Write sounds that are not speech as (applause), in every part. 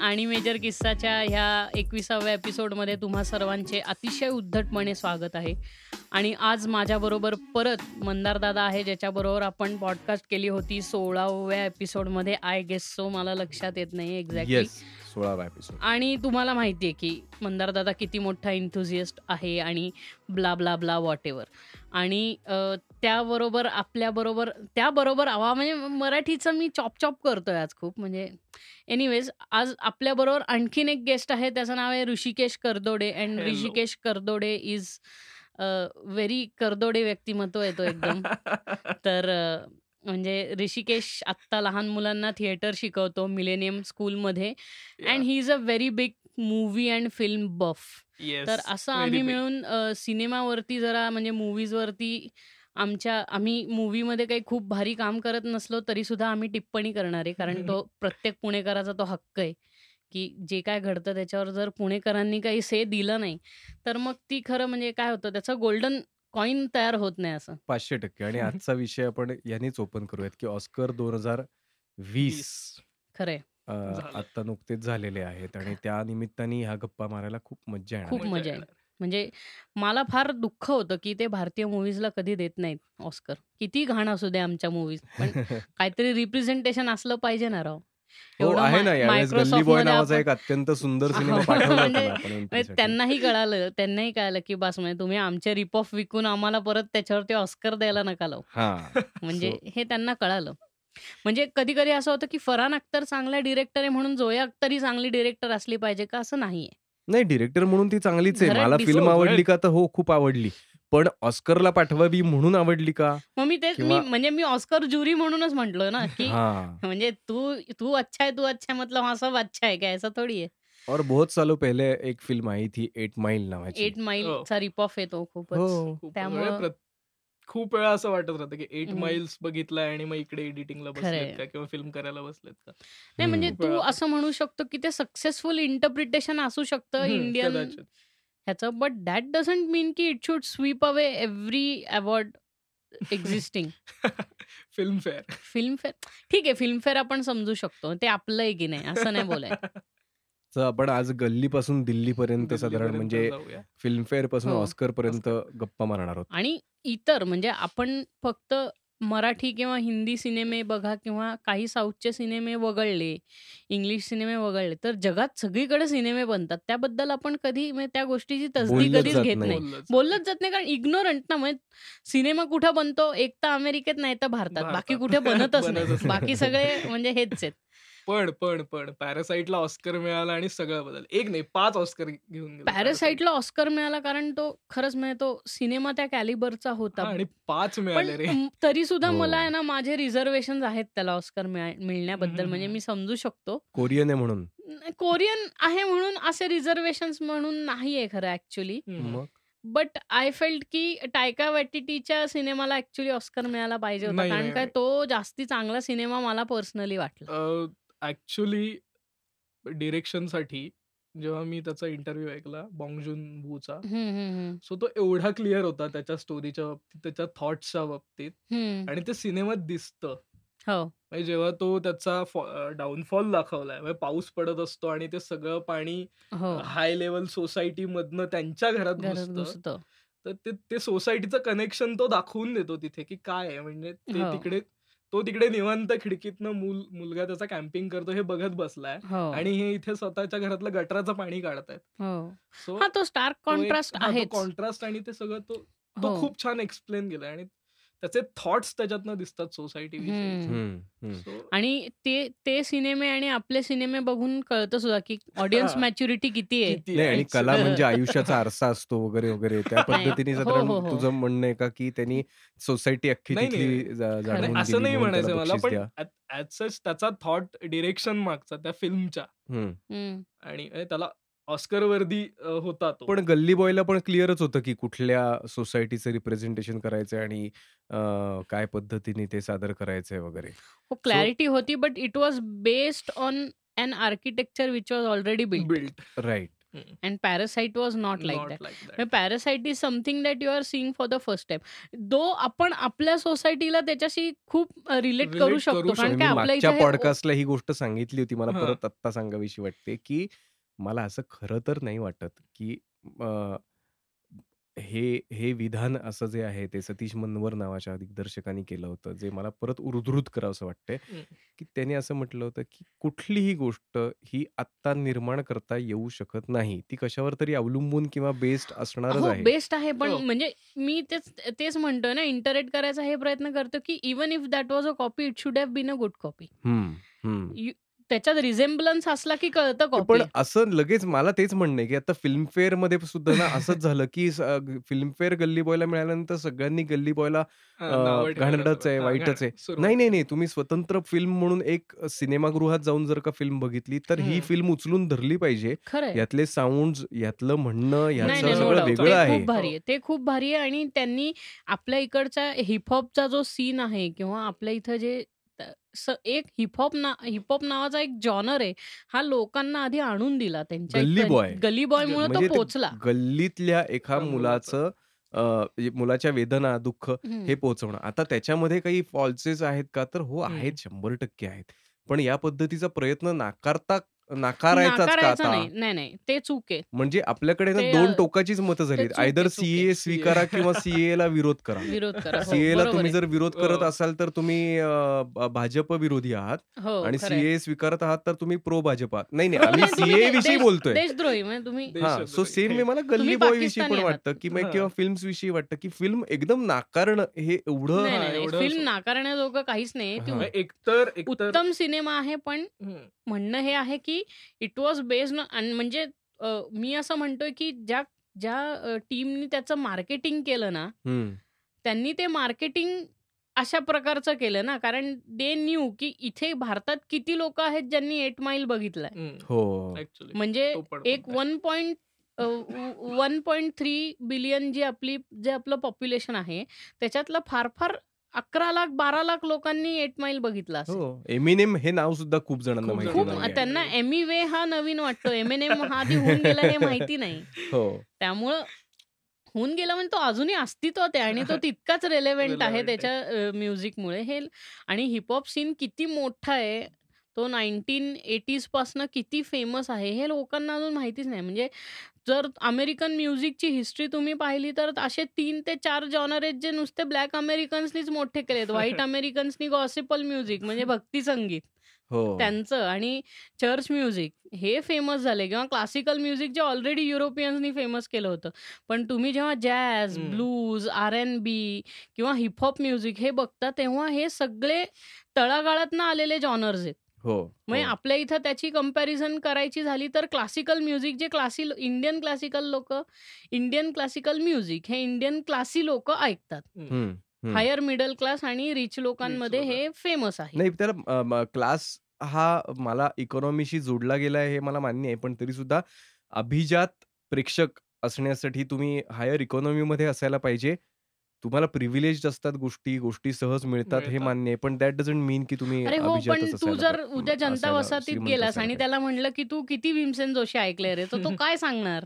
आणि मेजर किस्साच्या ह्या एकविसाव्या एपिसोडमध्ये तुम्हा सर्वांचे अतिशय उद्धटपणे स्वागत आहे. आणि आज माझ्याबरोबर परत मंदार दादा आहे ज्याच्याबरोबर आपण पॉडकास्ट केली होती सोळाव्या एपिसोडमध्ये. आय गेस सो मला लक्षात येत नाही एक्झॅक्टली सोळावा एपिसोड आणि तुम्हाला माहिती आहे की मंदार दादा किती मोठा इंथुझिएस्ट आहे आणि blah blah blah whatever आणि त्याबरोबर आपल्याबरोबर त्याबरोबर आवा म्हणजे मराठीचं मी चॉप चॉप करतोय आज खूप. म्हणजे एनिवेज आज आपल्याबरोबर आणखीन एक गेस्ट आहे त्याचं नाव आहे Hrishikesh Kardode. And. Hrishikesh Kardode is very Kardode व्यक्तिमत्व येतो एकदम. (laughs) तर अ, म्हणजे ऋषिकेश आत्ता लहान मुलांना थिएटर शिकवतो मिलेनियम स्कूलमध्ये. And he is a very big movie and film buff. तर असं आम्ही मिळून सिनेमावरती जरा म्हणजे मूवीजवरती आमच्या आम्ही मूवीमध्ये काही खूप भारी काम करत नसलो तरी सुद्धा आम्ही टिप्पणी करणार आहे. कारण तो (laughs) प्रत्येक पुणेकराचा तो हक्क आहे की जे काय घडतं त्याच्यावर जर पुणेकरांनी काही से दिलं नाही तर मग ती खरं म्हणजे काय होतं त्याचं गोल्डन कॉईन तयार होत नाही असं. पाचशे टक्के आणि (laughs) आजचा विषय आपण यांनीच ओपन करूयात की ऑस्कर दोन हजार वीस झालं. आता नुकतेच झालेले आहेत आणि त्या निमित्ताने ह्या गप्पा मारायला खूप मज्जा येणार खूप आहे. मजा आहे. म्हणजे मला फार दुःख होतं की ते भारतीय मूवीजला कधी देत नाहीत ऑस्कर. किती घाण असू दे आमच्या मूवीज पण (laughs) काहीतरी रिप्रेझेंटेशन असलं पाहिजे ना राव. हो आहे ना यावेळेस गल्ली बॉय नावाचा आपण- एक अत्यंत सुंदर सिनेमा हो, पाठवला होता म्हणजे- ना आपण म्हणजे. त्यांनाही कळालं त्यांनाही कळालं की बस म्हणजे तुम्ही आमचे रिप ऑफ विकून आम्हाला परत त्याच्यावरती ऑस्कर द्यायला नका लावू. हा म्हणजे हे त्यांना कळालं. म्हणजे कधी कधी असं होतं की फरहान अख्तर चांगला डिरेक्टर आहे म्हणून जोया अख्तर ही चांगली डिरेक्टर असली पाहिजे का? असं नाहीये. नाही डिरेक्टर म्हणून ती चांगलीच आहे. घरात मला फिल्म आवडली घरात. का तर हो खूप आवडली. पण ऑस्करला पाठवावी म्हणून आवडली का मग मी तेच मी किंवा- म्हणजे मी ऑस्कर ज्युरी म्हणूनच म्हंटल ना की हाँ म्हणजे तू तू अच्छा है तू अच्छा है मतलब हाँ सब अच्छा है क्या ऐसा थोडी आहे और बहुत सालों पहले एक फिल्म आई थी एट माइल नावाची एट माइलचा रिप ऑफ येतो खूपच हो खूप त्यामुळं- वेळा प्रत- खूप वेळा असं वाटत राहतं की एट हम्म. माइल्स बघितलाय आणि मग इकडे एडिटिंगला खरंय. बसलेत का किंवा फिल्म करायला बसलेत का नाही म्हणजे हम्म. तू बरोबर. असं म्हणू शकतो की ते सक्सेसफुल इंटरप्रिटेशन असू शकतं हम्म, इंडियन कदाचित. ह्याचं बट दॅट डझंट मीन की it should sweep away every award existing film fare Filmfare ठीक आहे फिल्मफेअर आपण समजू शकतो. ते आपलं आहे की नाही? असं नाही बोलाय (laughs) आपण आज गल्ली पासून दिल्ली पर्यंत साधारण दिल्लीपर्यंत म्हणजे. फिल्मफेअरपासून. ऑस्कर पर्यंत गप्पा मारणार आहोत. आणि इतर म्हणजे आपण फक्त मराठी किंवा हिंदी सिनेमे बघा किंवा काही साऊथचे सिनेमे वगळले इंग्लिश सिनेमे वगळले तर जगात सगळीकडे सिनेमे बनतात त्याबद्दल आपण कधी म्हणजे त्या गोष्टीची तसदी बोललंच कधीच जात घेत नाही. नाही बोललंच. बोललंच जात नाही कारण इग्नोरंट ना म्हणजे सिनेमा कुठं बनतो एक तर अमेरिकेत नाही तर भारतात भारतात. बाकी कुठे (laughs) बनतच नाही. बाकी सगळे म्हणजे हेच आहेत पण पण पण पॅरासाइटला ऑस्कर मिळाला आणि सगळं बदल. एक नाही पाच ऑस्कर घेऊन गेला पॅरासाइटला ऑस्कर मिळाला कारण तो खरंच म्हणजे तो सिनेमा त्या कॅलिबरचा हा, होता आणि पाच मिळाले रे. तरी सुद्धा हो. मला आहे ना माझे रिझर्वेशन आहेत त्याला ऑस्कर मिळा- मिळण्याबद्दल. म्हणजे. मी समजू शकतो. कोरियन आहे म्हणून. न- कोरियन आहे म्हणून असे रिझर्वेशन म्हणून नाहीये खरं ऍक्च्युली बट आय फेल्ट की टायका वॅटिटीच्या सिनेमाला ऍक्च्युली ऑस्कर मिळायला पाहिजे होता. कारण काय. तो जास्ती चांगला सिनेमा मला पर्सनली वाटला. ऍक्च्युली डिरेक्शनसाठी जेव्हा मी त्याचा इंटरव्ह्यू ऐकला बॉंगजून हम्म, हम्म, सो तो एवढा क्लिअर होता त्याच्या स्टोरीच्या बाबतीत त्याच्या थॉट्सच्या बाबतीत हम्म. आणि ते सिनेमात दिसतं. हो. म्हणजे जेव्हा तो त्याचा डाऊनफॉल दाखवलाय म्हणजे पाऊस पडत असतो आणि ते सगळं पाणी हो. हाय लेवल सोसायटी मधनं त्यांच्या घरात घरात घुसतं घुसतो. तर ते ते सोसायटीचं कनेक्शन तो दाखवून देतो तिथे की काय आहे. म्हणजे ते हो. तिकडे तो तिकडे निवांत खिडकीतनं मुल मुलगा त्याचा कॅम्पिंग करतो हे बघत बसलाय. हो. आणि हे इथे स्वतःच्या घरातलं गटराचं पाणी काढतायत. हो. सो हा तो स्टार्क कॉन्ट्रास्ट आहे कॉन्ट्रास्ट आणि ते सगळं तो तो हो. खूप छान एक्सप्लेन केलाय. आणि त्याचे थॉट्स त्याच्यातनं दिसतात सोसायटी. आणि ते ते सिनेमे आणि आपले सिनेमे बघून कळतं सुद्धा की ऑडियन्स. मॅच्युरिटी किती आहे नाही आणि कला (laughs) म्हणजे आयुष्याचा आरसा असतो वगैरे वगैरे त्या (laughs) पद्धतीने हो, साधारण हो, हो. तुझं म्हणणं आहे का की त्यांनी सोसायटी अख्खी असं नाही म्हणायचं मला पण. ऍज सच त्याचा थॉट डिरेक्शन मागचा त्या फिल्मच्या. आणि त्याला ऑस्कर वर्दी होता तो. पण गल्ली बॉयला पण क्लिअरच होतं की कुठल्या सोसायटीचं रिप्रेझेंटेशन करायचं आणि काय पद्धतीने ते सादर करायचंय वगैरे. हो क्लॅरिटी होती but it was based on an architecture which was already build built. Right. And Parasite was not like that. Like म्हणजे that. Parasite is something that you are seeing for the first time though आपण आपल्या सोसायटीला त्याच्याशी खूप relate करू शकतो करू कारण मी की आपल्या हे पॉडकास्टला ही गोष्ट सांगितली होती. मला. परत आत्ता सांगावीशी वाटते की मला असं खरं तर नाही वाटत की अ, हे हे विधान असं जे आहे ते सतीश मनवर नावाच्या दिग्दर्शकांनी केलं होतं जे मला परत उद्धृत करावंसं वाटतंय हं. की त्यांनी असं म्हटलं होतं की कुठलीही गोष्ट ही आत्ता निर्माण करता येऊ शकत नाही ती कशावर तरी अवलंबून किंवा बेस्ड असणारच हो आहे बेस्ट आहे पण हो. म्हणजे मी तेच तेच म्हणतोय ना इंटरेक्ट करायचा हे प्रयत्न करतो की even if that was a copy it should have been a good copy. त्याच्यात रिझेम्बलन्स असला की कळतं पण असं लगेच मला तेच म्हणणं आहे की आता फिल्मफेअरमध्ये सुद्धा ना असंच झालं की फिल्मफेअर गल्ली बॉयला मिळाल्यानंतर सगळ्यांनी गल्ली बॉयला हां, सुरुवात. आहे, हां, वाईटच आहे. नाही नाही नाही तुम्ही स्वतंत्र फिल्म म्हणून एक सिनेमागृहात जाऊन जर का फिल्म बघितली तर ही. फिल्म उचलून धरली पाहिजे यातले साऊंड यातलं म्हणणं नो सगळं वेगळं ते आहे खूप भारी आहे ते खूप भारी आहे आणि त्यांनी आपल्या इकडचा हिपहॉपचा जो सीन आहे किंवा आपल्या इथं जे स- एक हिपहॉप ना हिपहॉप नावाचा एक जॉनर आहे हा लोकांना आधी आणून दिला त्यांच्या गल्ली बॉय. गली बॉय मुळे म्हणजे तो ते पोचला गल्लीतल्या एका मुलाचं. म्हणजे मुलाच्या वेदना दुःख. हे पोहोचवणं आता त्याच्यामध्ये काही फॉल्सेस आहेत का तर हो. आहेत शंभर टक्के आहेत पण या पद्धतीचा प्रयत्न नाकारता नाकारायचाच का नाकारायचं आता नाही नाही नाही ते चूक आहे म्हणजे आपल्याकडे ना ते, दोन टोकाचीच मतं झाली आयदर. सीए स्वीकारा किंवा (laughs) सीए ला विरोध करा विरोध करा हो, सीए ला बरोबर तुम्ही. जर विरोध करत हो. असाल तर तुम्ही भाजप विरोधी आहात हो आणि. सीए स्वीकारत आहात तर तुम्ही प्रो भाजप आहात नाही नाही (laughs) आम्ही सीए विषयी बोलतोय देशद्रोही म्हणजे तुम्ही देश- हा देशद्रोही. सो सेम मला गल्ली बॉय विषयी पण वाटतं की हां. किंवा फिल्म्स विषयी वाटतं की फिल्म एकदम नाकारणं हे एवढं हा, फिल्म नाकारण्याजोगं काहीच नाही हा. एकतर एकतर उत्तम सिनेमा आहे पण हं. म्हणणं हे आहे की इट वॉज बेस्ड आणि म्हणजे मी असं म्हणतोय की ज्या ज्या टीमनी त्याचं मार्केटिंग केलं ना. त्यांनी ते मार्केटिंग अशा प्रकारचं केलं ना कारण दे न्यू की इथे भारतात किती लोक आहेत ज्यांनी एट माईल बघितलाय हं. Actually. म्हणजे एक. One point one point three billion जी आपली जे आपलं पॉप्युलेशन आहे त्याच्यातलं फार फार अकरा लाख बारा लाख लोकांनी एट माईल बघितला असेल. हो एमिनेम हे नाव सुद्धा खूप जणांना खूप माहिती खूप नाहीये. त्यांना एमी वे हा नवीन वाटतो. एम एन एम हा आधी होऊन गेला हे माहिती नाही. हो. त्यामुळं होऊन गेला म्हणजे तो अजूनही अस्तित्वात आहे आणि तो तितकाच रेलेव्हेंट आहे Relevant त्याच्या म्युझिकमुळे हे आणि हिपहॉप सीन किती मोठा आहे तो नाईन्टीन एटीज पासनं किती फेमस आहे हे लोकांना अजून माहितीच नाही. म्हणजे जर अमेरिकन म्युझिकची हिस्ट्री तुम्ही पाहिली तर असे तीन ते चार जॉनर आहेत जे नुसते ब्लॅक अमेरिकन्सनीच मोठे केलेत. व्हाईट अमेरिकन्सनी गॉसिपल म्युझिक म्हणजे (laughs) भक्ती संगीत. हो. त्यांचं आणि चर्च म्युझिक हे फेमस झाले किंवा क्लासिकल म्युझिक जे ऑलरेडी युरोपियन्सनी फेमस केलं होतं. पण तुम्ही जेव्हा जॅझ हम्म. ब्लूज आर एन बी किंवा हिपहॉप म्युझिक हे बघता तेव्हा हे सगळे तळागाळातनं आलेले जॉनर्स आहेत. हो म्हणजे हो. आपल्या इथं त्याची कंपॅरिझन करायची झाली तर क्लासिकल म्युझिक जे क्लासी इंडियन क्लासिकल लोक इंडियन क्लासिकल म्युझिक हे इंडियन क्लासी लोक ऐकतात हं. हायर मिडल क्लास आणि रिच लोकांमध्ये लोकं. हे फेमस आहे नाही त्याला क्लास हा मला इकॉनॉमीशी जोडला गेला आहे हे मला मान्य आहे पण तरी सुद्धा अभिजात प्रेक्षक असण्यासाठी तुम्ही हायर इकॉनॉमीमध्ये असायला पाहिजे तुम्हाला प्रिव्हिलेज असतात गोष्टी गोष्टी सहज मिळतात हे. मान्य आहे पण दॅट डझंट मीन की तुम्ही अरे हो पण तू जर. उद्या जनता वसाहतीत गेलास आणि. त्याला म्हणलं की तू किती भीमसेन जोशी ऐकलंय रे तर तो (laughs) काय सांगणार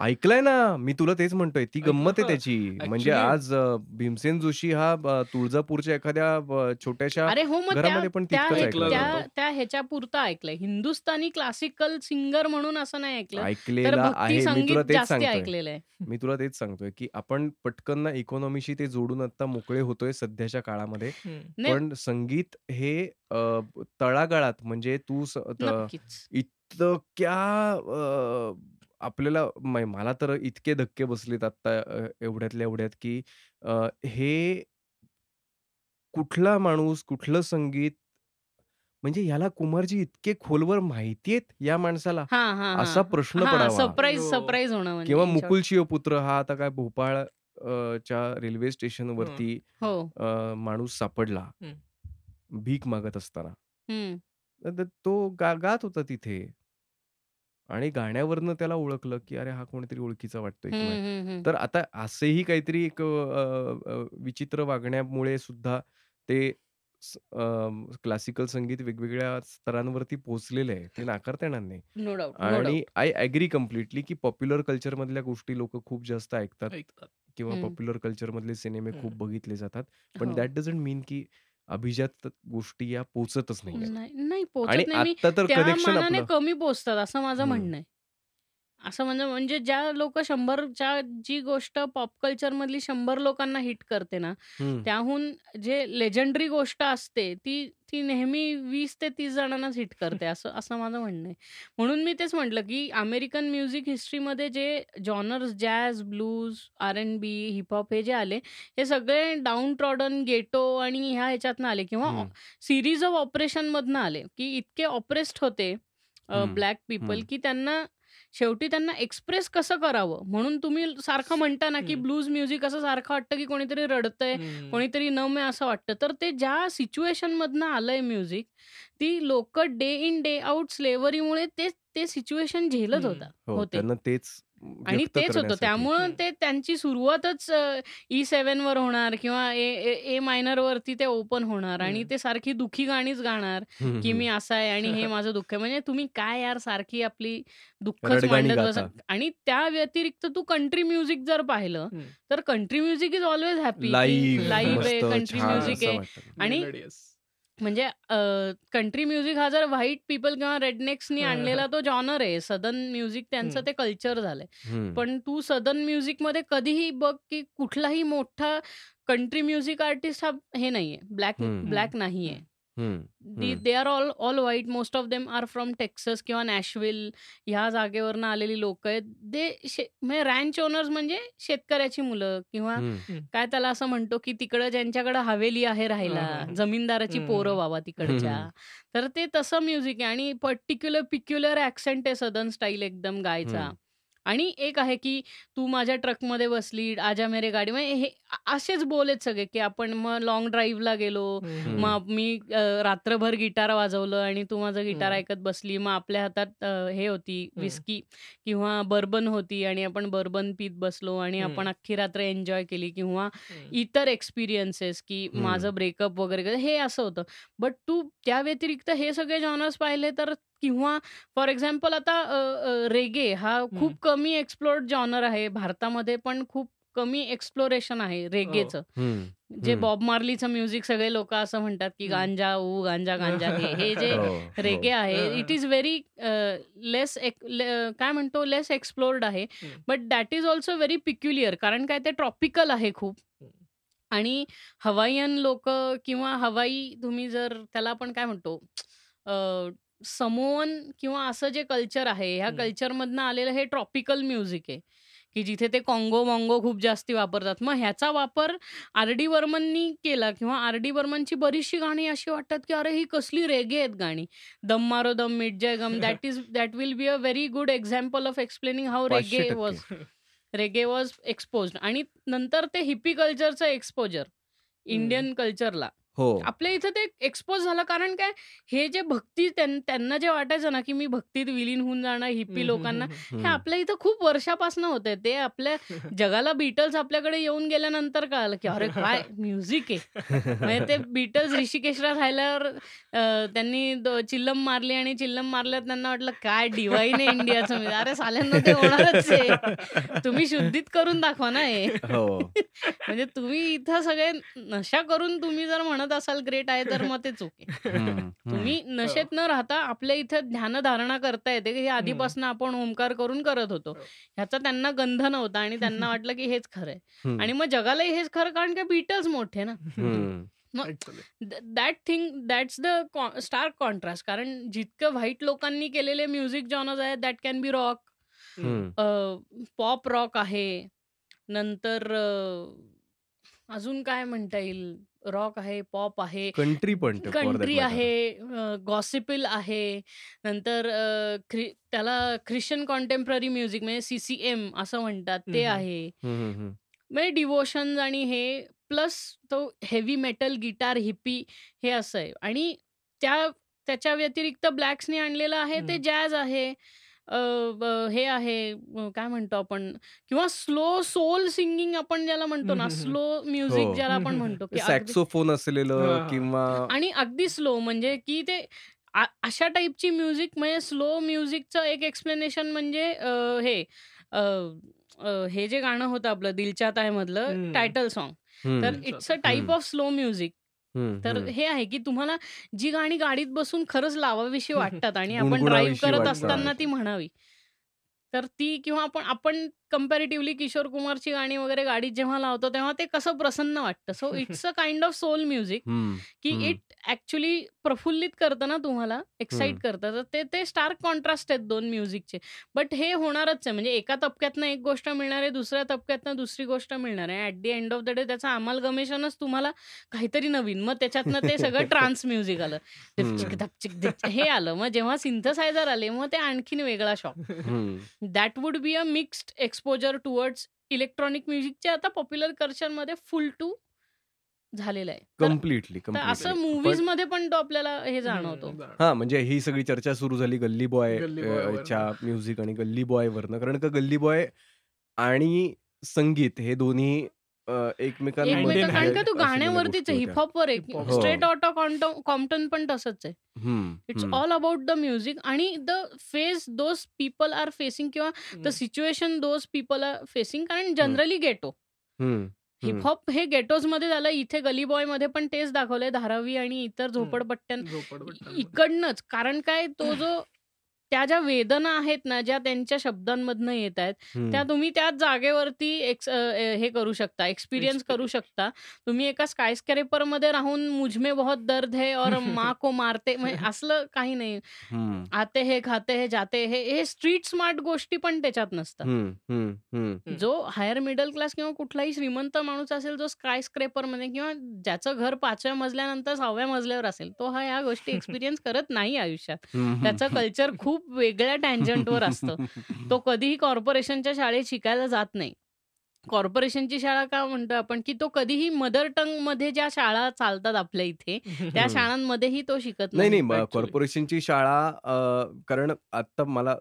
ऐकलंय ना मी तुला तेच म्हणतोय ती ऐकलं गंमत आहे. त्याची. म्हणजे आज अ, भीमसेन जोशी हा अ, तुळजापूरच्या एखाद्या अ, छोट्याशा अरे हो मग त्या घरामध्ये पण त्या तितकंच हे- ऐकलं त्या जातं. त्या ह्याच्या पुरता ऐकलंय. हिंदुस्थानी क्लासिकल सिंगर म्हणून असं नाही ऐकलं. तर ऐकलेला भक्ती आहे मी संगीत तुला तेच जास्ती सांगतोय. ऐकलेलं आहे. (laughs) मी तुला तेच सांगतोय की आपण पटकन ना इकॉनॉमीशी ते जोडून आता मोकळे होतोय सध्याच्या काळामध्ये. नाही. पण संगीत हे अ, तळागाळात म्हणजे तू स- त- नक्कीच. इतक्या अ, आपल्याला मै- मला तर इतके धक्के बसलेत आता अ, एवढ्यातल्या एवढ्यात की अ, हे कुठला माणूस कुठलं संगीत म्हणजे ह्याला कुमारजी इतके खोलवर माहितीयेत या माणसाला हा हा असा प्रश्न पडावा सरप्राईज हो. सरप्राईज होणं म्हणजे किंवा. मुकुल शिवपुत्र हा आता काय भोपाळ अ, च्या रेल्वे स्टेशनवरती हो अ, माणूस सापडला हं. भीक मागत असताना. तर तो गा गात होता तिथे आणि गाण्यावरनं त्याला ओळखलं की अरे हा कोणीतरी ओळखीचा वाटतोय किंवा. तर आता असेही काहीतरी एक अ, अ, विचित्र वागण्यामुळे सुद्धा ते क्लासिकल संगीत वेगवेगळ्या स्तरांवरती पोहोचलेलं आहे. ते नाकारता येणार नाही. नो डाउट, नो आणि डाउट. आय ॲग्री कंप्लीटली, की पॉप्युलर कल्चरमधल्या गोष्टी लोकं खूप जास्त ऐकतात ऐकतात. किंवा हं. पॉप्युलर कल्चरमधले सिनेमे खूप हं. बघितले जातात. पण हो. दॅट डझंट मीन की अभिजात गोष्टी या नाहीयेत. नाही, नाही पोहचत आणि नाही. मी आत्ता तर त्या कनेक्शन मानाने आपलं कमी पोहोचतात असं माझं हं. म्हणणं आहे. असं म्हणजे म्हणजे ज्या लोकं 100च्या जी गोष्ट पॉप कल्चरमधली 100 लोकांना हिट करते ना, हं. त्याहून जे लेजेंडरी गोष्ट असते ती ती नेहमी 20 ते 30 जणांनाच हिट करते असं असं माझं म्हणणं आहे. म्हणून मी तेच म्हटलं, की अमेरिकन म्युझिक हिस्ट्रीमध्ये जे genres jazz, blues, R N B, hip hop हे जे आले, हे सगळे डाउन ट्रॉडन, गेटो आणि ह्या ह्याच्यातनं आले किंवा हं. सीरीज ऑफ ऑपरेशनमधनं आले, की इतके ऑप्रेस्ड होते हं. ब्लॅक पीपल, हं. की त्यांना शेवटी त्यांना एक्सप्रेस कसं करावं म्हणून तुम्ही सारखं म्हणता ना, की. ब्लूज म्युझिक असं सारखं वाटतं, की कोणीतरी रडतंय, हं. कोणीतरी नम आहे असं वाटतं. तर ते ज्या सिच्युएशनमधनं आलंय म्युझिक, ती लोकं डे इन डे आउट स्लेव्हरीमुळे ते ते सिच्युएशन झेलत. होता हो, होते. त्यांना तेच आणि तेच होतं. त्यामुळं. ते त्यांची सुरुवातच अ, ई7वर होणार किंवा ए ए ए मायनरवरती ते ओपन होणार आणि. ते सारखी दुःखी गाणीच गाणार, की. मी असा आहे आणि हे माझं दुःख आहे. म्हणजे तुम्ही काय यार सारखी आपली दुःखच मांडत. आणि त्या व्यतिरिक्त तू कंट्री म्युझिक जर पाहिलं. तर country music is always happy, live आहे, कंट्री म्युझिक आहे. आणि. म्हणजे कंट्री म्युझिक हा जर व्हाईट पीपल किंवा रेडनेक्सनी आणलेला. तो जॉनर आहे. सदर्न म्युझिक त्यांचं. ते कल्चर झालंय. पण तू सदर्न म्युझिकमध्ये कधीही बघ, की कुठलाही मोठा कंट्री म्युझिक आर्टिस्ट हा हे नाहीये, ब्लॅक. ब्लॅक. नाहीये. The. They are all all white. Most of them are from Texas किंवा नॅशव्हिल ह्या जागेवरनं आलेली लोकं आहेत. दे शे म्हणजे रॅन्च ओनर्स म्हणजे शेतकऱ्याची मुलं किंवा. काय त्याला असं म्हणतो, की तिकडं ज्यांच्याकडं हवेली आहे हां, राहायला. जमीनदाराची पोरं. बाबा तिकडच्या. तर ते तसं म्युझिक आहे आणि पर्टिक्युलर पिक्युलर ॲक्सेंट आहे सदर्न स्टाईल एकदम गायचा. आणि एक आहे, की तू माझ्या ट्रकमध्ये बसली, आजा मेरे गाडी म्हणजे हे असेच बोल आहेत सगळे, की आपण मग लाँग ड्राईव्हला गेलो. मग मी रात्रभर गिटार वाजवलं आणि तू माझं गिटार. ऐकत बसली. मग आपल्या हातात हे होती. व्हिस्की किंवा बर्बन होती आणि आपण बर्बन पीत बसलो आणि आपण. अख्खी रात्र एन्जॉय केली किंवा. इतर एक्सपिरियन्सेस, की. माझं ब्रेकअप वगैरे हे असं होतं. बट तू त्या व्यतिरिक्त हे सगळे जॉनर्स पाहिले तर किंवा फॉर एक्झाम्पल आता रेगे हा. खूप कमी एक्सप्लोर्ड जॉनर आहे. भारतामध्ये पण खूप कमी एक्सप्लोरेशन आहे. रेगेचं. हं. जे. बॉब मार्लीचं म्युझिक सगळे लोकं असं म्हणतात, की. गांजा, ऊ गांजा, गांजा हे. जे (laughs) रेगे हो. आहे हां, इट हां. इज व्हेरी लेस काय म्हणतो लेस एक्सप्लोर्ड आहे. But that is also very peculiar कारण काय ते ट्रॉपिकल आहे खूप. आणि हवाईयन लोकं किंवा हवाई तुम्ही जर त्याला आपण काय म्हणतो अ, समोअन किंवा असं जे कल्चर आहे, ह्या. कल्चरमधनं आलेलं हे ट्रॉपिकल म्युझिक आहे, की जिथे ते काँगो-वाँगो खूप जास्ती वापरतात. मग ह्याचा वापर आर.डी. बर्मननी केला किंवा आर.डी. बर्मनची बरीचशी गाणी अशी वाटतात, की अरे ही कसली रेगे आहेत गाणी. दम मारो दम मिट जाए गम that is that will be a very good example of explaining how reggae 500% was reggae was exposed आणि नंतर ते हिप्पी कल्चरचं एक्सपोजर. इंडियन कल्चरला. हो. आपल्या इथं ते एक्सपोज झालं कारण काय हे जे भक्ती त्यां त्यांना जे वाटायचं ना, की मी भक्तीत विलीन होऊन जाणार हं, हिप्पी लोकांना, हं. आपल्या इथं खूप वर्षापासून होतंय. ते आपल्या (laughs) जगाला बीटल्स आपल्याकडे येऊन गेल्यानंतर कळालं, की अरे काय म्युझिक आहे. म्हणजे ते बीटल्स ऋषिकेशला राहिल्यावर त्यांनी चिल्लम मारली आणि चिल्लम मारल्यावर त्यांना वाटलं काय डिव्हाइन आहे इंडियाचं म्युझिक. अरे साल्यांनो ते होणारच आहे. तुम्ही शुद्धीत करून दाखवा ना हे. हो. (laughs) म्हणजे तुम्ही इथं सगळे नशा करून तुम्ही जर म्हणत असाल ग्रेट आहे तर मग ते (laughs) हं. तुम्ही. नशेत न राहता आपल्या इथं ध्यानधारणा करता येते, की हे. आधीपासून आपण ओंकार करून करत होतो. हो. ह्याचा त्यांना गंध नव्हता आणि त्यांना वाटलं, की हेच खरं आहे. आणि मग जगालाही हेच खरं कारण की बीटल्स मोठे ना. हं. That thing that's the co stark contrast कारण जितकं व्हाईट लोकांनी केलेले म्युझिक जॉनर्स आहेत that can be rock. Pop rock आहे. नंतर अजून काय म्हणता येईल? रॉक आहे, पॉप आहे. कंट्री पण कंट्री. आहे, गॉसिपिल आहे. नंतर त्याला ख्रिश्चन कॉन्टेम्पररी म्युझिक म्हणजे सी-सी-एम असं म्हणतात ते. आहे. म्हणजे डिव्होशन्स आणि हे प्लस तो हेवी मेटल, गिटार, हिप्पी हे असं आहे आणि त्या त्याच्या व्यतिरिक्त ब्लॅक्सनी आणलेलं आहे ते. जॅझ आहे. हे आहे काय म्हणतो आपण किंवा स्लो सोल सिंगिंग आपण ज्याला म्हणतो ना, हं, हं. Slow music. ज्याला आपण. म्हणतो, सॅक्सोफोन असलेलं. किंवा आणि अगदी स्लो म्हणजे की ते अ, अशा टाइपची म्युझिक म्हणजे स्लो म्युझिकचं एक एक्सप्लेनेशन म्हणजे हे हे जे गाणं होतं आपलं दिलचात आहे मधलं हं. Title song. हं, तर दिलचात इट्स अ हं. Of slow music. तर हं. हे आहे की तुम्हाला जी गाणी गाडीत बसून खरंच लावावीशी (laughs) वाटतात आणि आपण ड्राईव्ह गुणगुणावीशी करत वाटतात. असताना ती म्हणावी. तर ती किंवा आपण आपण कंपॅरेटिव्हली किशोर कुमारची गाणी वगैरे गाडीत जेव्हा लावतो, तेव्हा ते कसं प्रसन्न वाटतं. So it's a kind of soul music की. इट ॲक्चुअली प्रफुल्लित करतं ना तुम्हाला, एक्साईट हं. करतं. तर ते ते स्टार्क कॉन्ट्रास्ट आहेत 2 म्युझिकचे. बट हे होणारच आहे. म्हणजे एका तबक्यातनं एक गोष्ट मिळणार आहे, दुसऱ्या तबक्यातनं दुसरी गोष्ट मिळणार आहे. At the end of the day त्याचं अमालगमेशनच तुम्हाला काहीतरी नवीन. मग त्याच्यातनं ते सगळं ट्रान्स म्युझिक आलं. धिपचिक, हं. धपचिक, हे आलं. मग जेव्हा सिंथसायझर आले, मग ते आणखीन वेगळा shock. That would be a mixed exposure towards electronic म्युझिकचे आता पॉप्युलर कल्चरमध्ये फुल टू झालेलं आहे. तर असं. पण मूव्हीजमध्ये पण तो आपल्याला हे जाणवतो. हं. हां, म्हणजे ही सगळी चर्चा सुरू झाली गल्ली बॉय. च्या म्युझिक आणि गल्ली बॉयवरनं. कारण का गल्ली बॉय आणि संगीत हे दोन्ही अ, एकमेकांमध्ये एकमेक Indian कारण का तो असलेल्या गाण्यावरतीच गोष्टी आहे. होत्या. हिप-हॉपवर आहे. हो. स्ट्रेट ऑटा कॉन्टो कॉम्प्टन पण तसंच आहे. It's. All about the music आणि the face those people are facing किंवा the. Situation those people are facing कारण. Generally ghetto. हिप-हॉप हे गेटोजमध्ये झालं. इथे गली बॉयमध्ये पण तेच दाखवलंय. धारावी आणि इतर. झोपडपट्ट्यां झोपडपट्ट्यांमध्ये. इकडनंच. कारण काय तो जो त्या ज्या वेदना आहेत ना, ज्या त्यांच्या शब्दांमधनं येत आहेत, त्या. तुम्ही त्याच जागेवरती हे करू शकता, एक्सपिरियन्स करू. शकता. तुम्ही एका स्कायस्क्रॅपरमध्ये राहून मुझमे बहुत दर्द है और (laughs) माँ को मारते म्हणजे असलं काही नाही. आते है, खाते है, जाते है हे स्ट्रीट स्मार्ट गोष्टी पण त्याच्यात नसतात. जो हायर मिडल क्लास किंवा कुठलाही श्रीमंत माणूस असेल, जो स्कायस्क्रॅपरमध्ये किंवा ज्याचं घर 5व्या मजल्यानंतर 6व्या मजल्यावर असेल, तो हा ह्या गोष्टी (laughs) एक्सपिरियन्स करत नाही आयुष्यात. त्याचं कल्चर खूप वेगळ्या टँजंटवर असतं. तो कधीही कॉर्पोरेशनच्या शाळेत शिकायला जात नाही. कॉर्पोरेशनची शाळा का म्हणतो आपण, की तो कधीही मदर टंगमध्ये ज्या शाळा चालतात आपल्या इथे, त्या हं. शाळांमध्येही तो शिकत नाही, नाही. कॉर्पोरेशनची शाळा कारण आत्ता मला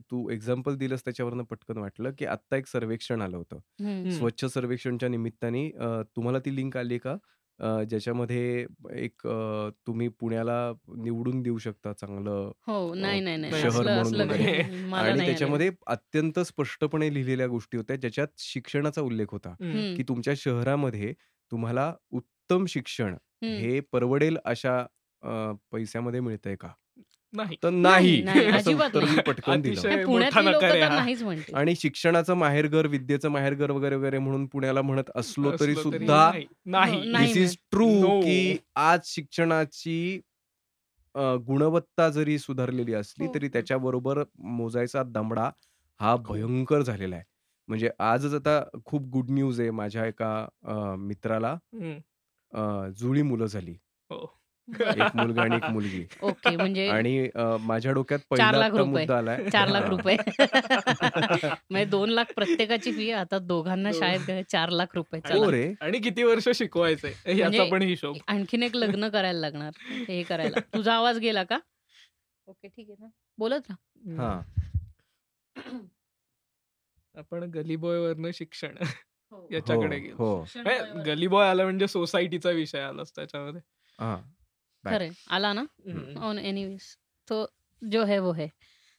तू एक्झाम्पल दिलंस त्याच्यावरनं पटकन वाटलं, की आत्ता एक सर्वेक्षण आलं होतं. स्वच्छ सर्वेक्षणच्या निमित्ताने तुम्हाला ती लिंक आली का? अ, ज्याच्यामध्ये एक अ, तुम्ही पुण्याला निवडून देऊ शकता चांगलं हो. अ, नाही, नाही, नाही. नाही. शहर असलं म्हणून असलं वगैरे. काही वगैरे. मला आणि नाही आलेलं. त्याच्यामध्ये अत्यंत स्पष्टपणे लिहिलेल्या गोष्टी होत्या, ज्याच्यात शिक्षणाचा उल्लेख होता. हं. की तुमच्या शहरामध्ये तुम्हाला उत्तम शिक्षण हं. हे परवडेल अशा अ, पैशामध्ये मिळतंय का? नाही. तर नाही. असं उत्तर मी. पटकन दिलं. हा. आणि शिक्षणाचं माहेरघर, विद्येचं माहेरघर वगैरे, वगैरे म्हणून पुण्याला म्हणत असलो तरी सुद्धा नाही. हो, नाही. नाही धिस इज. ट्रू. की आज शिक्षणाची गुणवत्ता जरी सुधारलेली असली, हो. तरी त्याच्याबरोबर मोजायचा दमडा हा भयंकर झालेला आहे. म्हणजे आजच आता खूप गुड न्यूज आहे. माझ्या एका मित्राला हं. जुळी मुलं झाली. हो. (laughs) एक मुलगा आणि एक मुलगी. ओके. म्हणजे आणि अ, माझ्या डोक्यात पहिला ₹4,00,000 आत्ता मुद्दा आलाय 4,00,000 हां. रुपये. (laughs) म्हणजे 2,00,000 प्रत्येकाची फी. आता दोघांना हो. शाळेत घालायला ₹4,00,000 हो चला. रे. आणि किती वर्ष शिकवायचंय याचा म्हणजे पण हिशोब. आणखीन एक लग्न करायला लागणार. हे करायला. तुझा आवाज गेला का? ओके. ठीक आहे ना. बोलत राहा. हं. हां. आपण गली बॉयवरनं शिक्षण हो. याच्याकडे हो, गेलो. हो. गली बॉय आला म्हणजे सोसायटीचा विषय आलाच त्याच्यामध्ये. हां. खरंय. आला ना? On anyways. तो जो है वो है.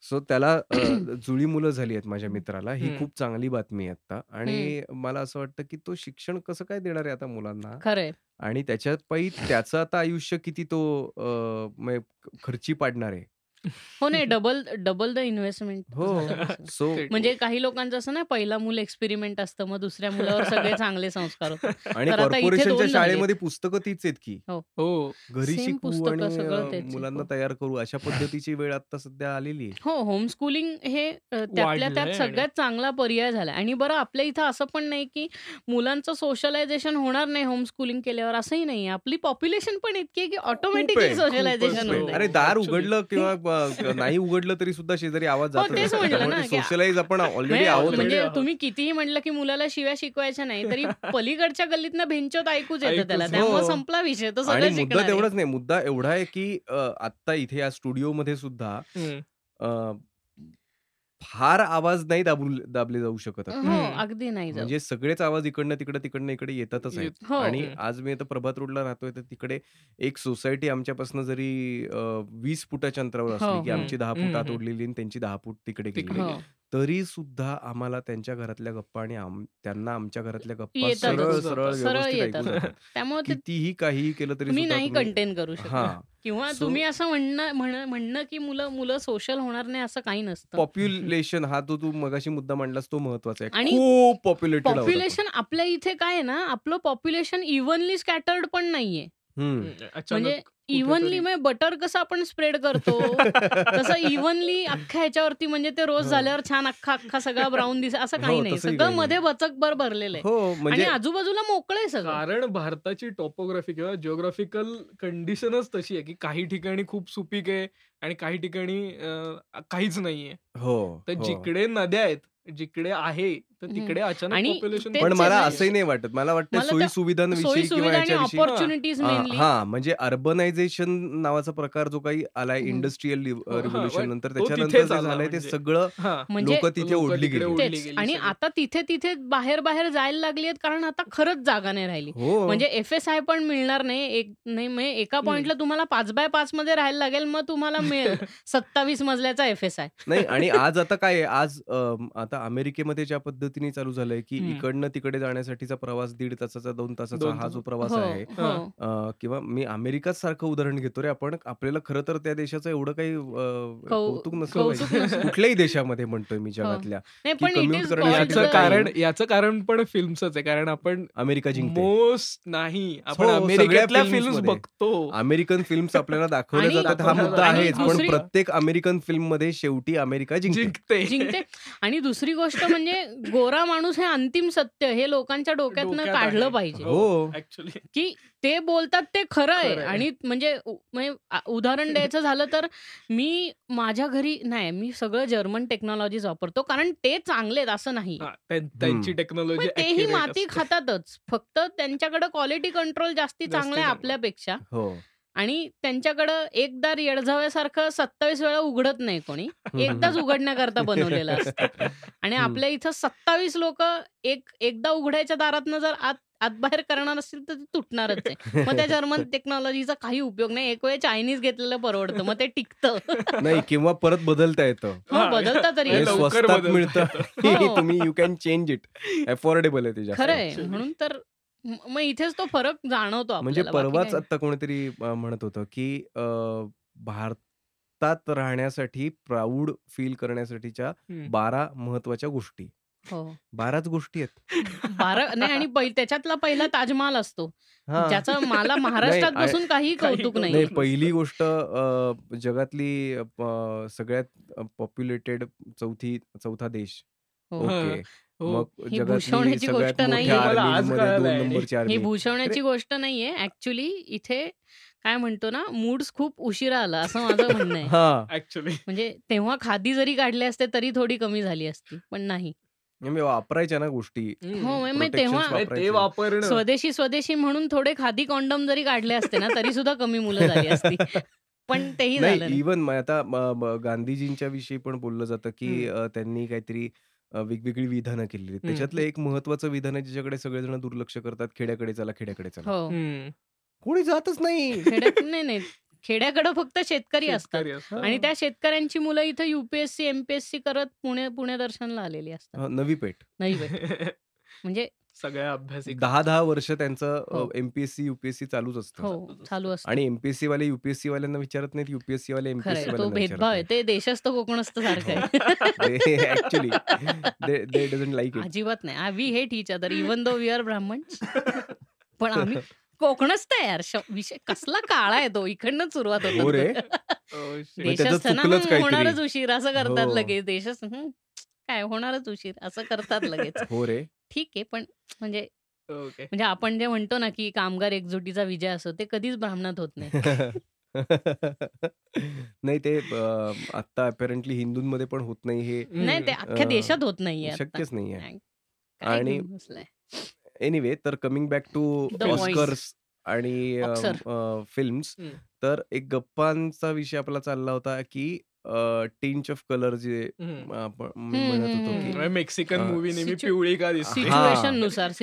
सो त्याला (coughs) जुळी मुलं झाली आहेत माझ्या मित्राला. ही. खूप चांगली बातमी आहे आत्ता हं. आणि मला असं वाटतं, की तो शिक्षण कसं काय देणार आहे आता मुलांना? खरंय. आणि त्याच्या पायी त्याचं आता आयुष्य किती तो खर्ची पाडणार आहे. हो नाही डबल डबल द इन्व्हेस्टमेंट हो. झालं. सो. (laughs) म्हणजे काही लोकांचं असं ना पहिला मूल एक्सपेरिमेंट असतं. मग दुसऱ्या मुलावर सगळे चांगले संस्कार होतात. (laughs) आणि तर आता इथे कॉर्पोरेशनच्या 2 झालेत. शाळेमध्ये पुस्तकं तीच आहेत की. हो. हो. घरी पुस्तकं आणि. मुलांना हो. तयार करू अशा पद्धतीची वेळ आता सध्या आलेली आहे. हो, होम स्कूलिंग हे त्यातल्या त्यात सगळ्यात चांगला पर्याय झालाय आणि बरं आपल्या इथं असं पण नाही, की मुलांचं सोशलायझेशन होणार नाही होम स्कूलिंग केल्यावर असंही नाहीये. आपली पॉप्युलेशन पण इतकी आहे, की ऑटोमॅटिकली. सोशलायझेशन. आहे. अरे दार. उघडलं किंवा नाही उघडलं तरी सुद्धा शेजारी आवाज हो, सोशलाइज आपण ऑलरेडी म्हणजे आहोत. म्हणजे. तुम्ही कितीही म्हटलं, की मुलाला शिव्या शिकवायच्या नाही, तरी (laughs) पलीकडच्या गल्लीतनं भेंचोत ऐकूच येतं त्याला. त्यामुळे हो. संपला विषय. तो सगळं मुद्दा. तेवढाच नाही. मुद्दा एवढा आहे, की अ, आत्ता इथे या स्टुडिओमध्ये सुद्धा हं. फार आवाज नाही दाबून दाबले जाऊ शकत हो. हम्म. अगदी नाही जाऊ म्हणजे सगळेच आवाज इकडनं तिकडं, तिकडनं इकडे येतातच आहेत. येत हो. आणि. आज मी आता प्रभात रोडला राहतोय तर तिकडे एक सोसायटी आमच्यापासून जरी 20 फुटाच्या अंतरावर हो, असली, की. आमची 10 हं, फूट आत. ओढलेली आणि त्यांची 10 फूट तिकडे तिकडे गेलेली. हो. तरी सुद्धा आम्हाला त्यांच्या घरातल्या गप्पा आणि आम त्यांना आमच्या घरातल्या गप्पा येतातच. सरळ, सरळ सरळ सरळ व्यवस्थित ऐकू येतात. जातात. (laughs) त्यामुळे ते कितीही काहीही केलं तरी तुम्ही सुद्धा नाही तुम्ही कंटेन करू शकत. हां. (laughs) किंवा सो तुम्ही असं म्हणणं म्हण म्हणणं की मुलं मुलं सोशल होणार नाही असं काही नसतं. पॉप्युलेशन हा जो तू मगाशी मुद्दा मांडलास तो महत्त्वाचा आहे. आणि खूप पॉप्युलेटेड आहोत आपण. पॉप्युलेशन आपल्या इथे काय आहे ना आपलं पॉप्युलेशन इव्हनली स्कॅटर्ड पण नाहीये. म्हणजे अचानक इव्हनली म्हणजे बटर कसं आपण स्प्रेड करतो तसं (laughs) इव्हनली अख्ख्या ह्याच्यावरती म्हणजे ते रोज हो. झाल्यावर छान अख्खा अख्खा सगळा ब्राऊन दिस असं काही हो, नाही. तसंही सगळं काही मध्ये नाही. बचकभर भरलेलं आहे. हो, आणि म्हणजे आजूबाजूला मोकळं आहे सगळं. कारण भारताची टॉपोग्राफी किंवा जिओग्राफिकल कंडिशनच तशी आहे, की काही ठिकाणी खूप सुपीक आहे आणि काही ठिकाणी अ, काहीच नाहीये. हो, तर हो. जिकडे नद्या आहेत, जिकडे आहे, तर. तिकडे अचानक पॉप्युलेशन तेच पण मला. असंही नाही वाटत. मला वाटतं मला त्या सोयी-सुविधांविषयी किंवा हां, म्हणजे अर्बनायझेशन नावाचा प्रकार जो काही आलाय. इंडस्ट्रियल रिव्होल्यूशन नंतर तो त्याच्यानंतर झालंय ते म्हणजे. सगळं. म्हणजे लोकं तिथे ओढली गेली. आणि. आता तिथे तिथे बाहेर बाहेर जायला लागली आहेत कारण आता खरंच जागा नाही राहिली. हो. म्हणजे एफ-एस-आय पण मिळणार नाही. एक नाही म्हणजे एका. पॉइंटला तुम्हाला 5x5 मध्ये राहायला लागेल मग तुम्हाला मिळेल (laughs) 27 मजल्याचा एफ-एस-आय. नाही आणि आज आता काय आज आता अमेरिकेमध्ये ज्या पद्धतीने चालू झालंय, की हं. इकडनं तिकडे जाण्यासाठीचा प्रवास 1.5 तासाचा, 2 तासाचा 2 हा तास. जो प्रवास हो, आहे हां. हो. अ, किंवा मी अमेरिकाच सारखं उदाहरण घेतो रे आपण. आपल्याला खरं तर त्या देशाचं एवढं काही अ, कौ कौतुक नसलं कौतुक पाहिजे. नसतं. कुठल्याही देशामध्ये म्हणतोय मी हो. जगातल्या, नाही की पण इट कम्यूट इज करण्यासाठी कॉल्ड याचं कारण आहे. याचं कारण पण फिल्मचंच आहे. कारण आपण अमेरिका जिंकते. मोस्ट नाही आपण हो, सगळ्या अमेरिकेतल्या फिल्म्स फिल्म्समध्ये. बघतो. अमेरिकन फिल्म्स आपल्याला दाखवल्या आणि जातात हा दाखवल्या मुद्दा जातात. आहेच. पण दुसरी- प्रत्येक अमेरिकन फिल्ममध्ये शेवटी अमेरिका जिंकते. जिंकते. जिंकते आणि दुसरी गोष्ट म्हणजे (laughs) गोरा माणूस हे अंतिम सत्य हे लोकांच्या डोक्यातनं डोक्यात काढलं. पाहिजे. हो. की ते बोलतात ते खरं आहे. आणि म्हणजे म्हणजे उदाहरण द्यायचं झालं तर मी माझ्या घरी नाही मी सगळं जर्मन टेक्नॉलॉजीज वापरतो कारण ते चांगले आहेत असं नाही त्यांची हं. टेक्नॉलॉजी तेही माती खातातच फक्त त्यांच्याकडे क्वालिटी कंट्रोल जास्ती चांगलं आहे चांगलं. आपल्यापेक्षा हो. आणि त्यांच्याकडं एकदा येडझाव्यासारखं सत्तावीस वेळा उघडत नाही कोणी एकदाच उघडण्याकरता बनवलेलं (laughs) असतं आणि. आपल्या इथं सत्तावीस लोक एक एकदा उघडायच्या दारातनं जर आत आत बाहेर करणार असतील तर ते तुटणारच आहे मग त्या जर्मन टेक्नॉलॉजीचा (laughs) काही उपयोग नाही एक वेळ चायनीज घेतलेलं परवडतं मग ते टिकतं (laughs) नाही किंवा परत बदलता येतं. हो बदलता तरी. स्वस्तात बदलता मिळतं. हो. तुम्ही you can change it affordable आहे ते जास्त. खरं आहे. म्हणून तर मग इथेच तो फरक जाणवतो म्हणजे आपल्याला बाकी परवाच काही आता कोणीतरी अ, म्हणत होतं की अ, भारतात राहण्यासाठी प्राऊड फील करण्यासाठीच्या. 12 महत्त्वाच्या गोष्टी. हो 12च गोष्टी आहेत. बारा (laughs) नाही आणि पहि- त्याच्यातला पहिला ताजमहाल असतो हां. ज्याचं मला (laughs) महाराष्ट्रात बसून काही काही कौतुक नाही. पहिली गोष्ट अ, जगातली अ, सगळ्यात पॉप्युलेटेड चौथी चौथा देश. हो. ओके. हो. मग ही जगातली भूषवण्याची सगळ्यात गोष्ट मोठ्या नाहीये. मला आज आर्मीमध्ये कळालं 2 आहे. नंबरची ही आर्मी. भूषवण्याची गोष्ट नाहीये ऍक्च्युली इथे काय म्हणतो ना मूड्स खूप उशिरा आला असं माझं (laughs) म्हणणं आहे हां. ऍक्च्युली म्हणजे तेव्हा खादी जरी काढले असते तरी थोडी कमी झाली असती पण नाही म्हणजे वापरायच्या ना गोष्टी. हो मग Protections तेव्हा ते. वापरणं स्वदेशी स्वदेशी म्हणून थोडे खादी कॉन्डम जरी काढले असते ना तरी सुद्धा कमी मुलं झाली असती पण तेही झालं नाही नाही इवन आता म- म- गांधीजींच्या विषयी पण बोललं जातं की. अ, त्यांनी काहीतरी अ, वेगवेगळी विधानं केलेली आहेत. हं. त्याच्यातलं एक महत्वाचं विधान आहे ज्याच्याकडे सगळेजण दुर्लक्ष करतात खेड्याकडे चला खेड्याकडे चला हो. कोणी जातच नाही खेड्यात नाही नाही खेड्याकडे फक्त शेतकरी असतात शेतकरी असतात. आणि त्या शेतकऱ्यांची मुलं इथं युपीएससी एमपीएससी करत पुणे पुणे दर्शनला आलेली असतात नवी पेठ नाही बाई. (laughs) म्हणजे सगळ्या अभ्यासिका. दहा दहा वर्ष त्यांचं हो. एमपीएससी युपीएससी चालूच असतं. हो चालू असतं. आणि एमपीएससी वाले युपीएससी वाल्यांना विचारत नाहीत युपीएससी वाले खरंय एमपीएससी तो वाल्यांना भेदभाव आहे. विचारत ते देशस्थ कोकणस्थ सारखं आहे. Actually (laughs) they doesn't like it अजिबात नाही. We hate each other even though we are Brahmin पण आम्ही कोकणस्थ आहे यार. श- विषय कसला काळा आहे तो. इकडनं सुरुवात हो रे. (laughs) होत Oh, shit. त्याचं देशस्थ ना चुकलंच हं, काहीतरी. होणारच उशीर असं करतात हो. लगेच. देशस्थ हं, काय होणारच उशीर असं करतात लगेच. हो रे. ठीक आहे पण म्हणजे. म्हणजे आपण जे म्हणतो ना की कामगार एकजुटीचा विजय असो ते कधीच ब्राह्मणात होत नाही (laughs) नाही ते आता अपेरंटली हिंदूंमध्ये पण होत नाही हे नाही ते अख्ख्या देशात होत नाहीये आता. शक्यच नाही आणि-? एनिवे तर कमिंग बॅक टू. ऑस्कर्स आणि. फिल्म्स. तर एक गप्पांचा विषय आपला चालला होता की टिंच ऑफ कलर जे म्हणत होतो. की मेक्सिकन मूवी नेहमी पिवळी का दिसते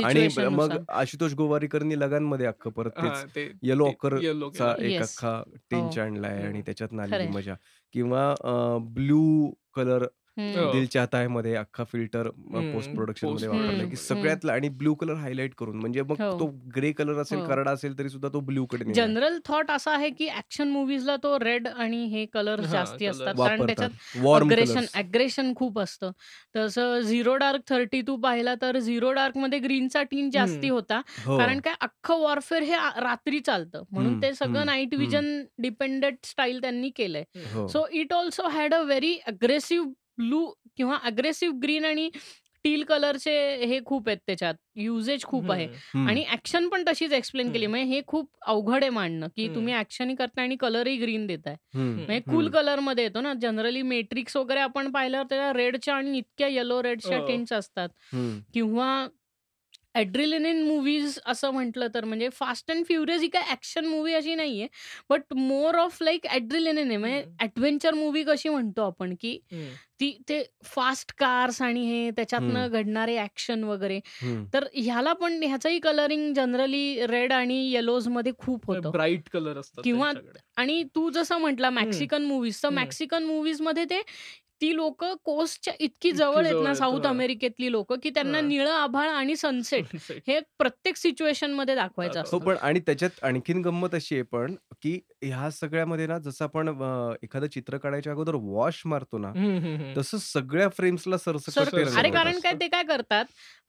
आणि मग आशुतोष गोवारीकरनी लगानमध्ये अख्खं परत तेच येलो ऑकर yellow चा. एक. अख्खा टिंच हो. आणलाय आणि. त्याच्यात खरंय. मजा किंवा ब्लू कलर हम्म. हो. दिल चाहता है मध्ये अख्खा फिल्टर हम्म, पोस्ट प्रोडक्शनमध्ये production की. सगळ्यातलं आणि ब्लू कलर हायलाइट करून म्हणजे मग हो. तो ग्रे कलर असेल हो. करडा असेल तरी सुद्धा तो ब्लू कडे नेलाय. जनरल थॉट असा आहे की ऍक्शन मुव्हीजला तो रेड आणि हे कलर हा, जास्ती. असतात कारण वापरतात त्याच्यात वॉर्म अग्रेशन अग्रेशन खूप असतं तसं झिरो डार्क थर्टी टू पाहिला तर झिरो डार्कमध्ये ग्रीनचा टीन जास्ती हम्म. होता हो कारण काय अख्खं वॉरफेअर हे आ- रात्री चालतं म्हणून हम्म, ते सगळं नाईट हम्म. विजन डिपेंडेंट स्टाईल त्यांनी केलंय so it also had a very aggressive blue किंवा अग्रेसिव्ह ग्रीन आणि टील कलरचे हे खूप आहेत त्याच्यात युजेज खूप आहे. आणि ऍक्शन पण तशीच एक्सप्लेन केली. म्हणजे हे खूप अवघड आहे मांडणं की. तुम्ही ऍक्शनही करताय आणि कलरही ग्रीन देताय. म्हणजे कूल. कलरमध्ये येतो ना जनरली मेट्रिक्स वगैरे आपण पाहिल्यावर त्याच्या रेडच्या आणि इतक्या येलो रेडच्या. टिंट्स असतात. किंवा ॲड्रिलिन मूवीज असं म्हटलं तर म्हणजे फास्ट अँड फ्युरियस ही काय ॲक्शन मूवी अशी नाहीये but more of like adrenaline आहे म्हणजे. ॲडव्हेंचर मूवी कशी म्हणतो आपण की. ती ते फास्ट कार्स आणि हे त्याच्यातनं. घडणारे ऍक्शन वगैरे. तर ह्याला पण ह्याचंही कलरिंग जनरली रेड आणि येलोजमध्ये खूप होतं ब्राईट कलर असतात किंवा. आणि तू जसं म्हटला मॅक्सिकन मूवीज तर. मॅक्सिकन मूवीजमध्ये ते ती लोक कोस्टच्या इतकी इतकी जवळ आहेत ना साऊथ. अमेरिकेतली लोक की त्यांना. निळं आभाळ आणि सनसेट (laughs) हे प्रत्येक सिच्युएशनमध्ये दाखवायचं हो, असतं पण आणि त्याच्यात आणखीन गंमत अशी आहे पण की ह्या सगळ्यामध्ये ना जसं आपण एखादं चित्र काढायच्या अगोदर वॉश मारतो ना. तसं सगळ्या फ्रेम्सला सरसकट अरे. कारण काय ते काय करतात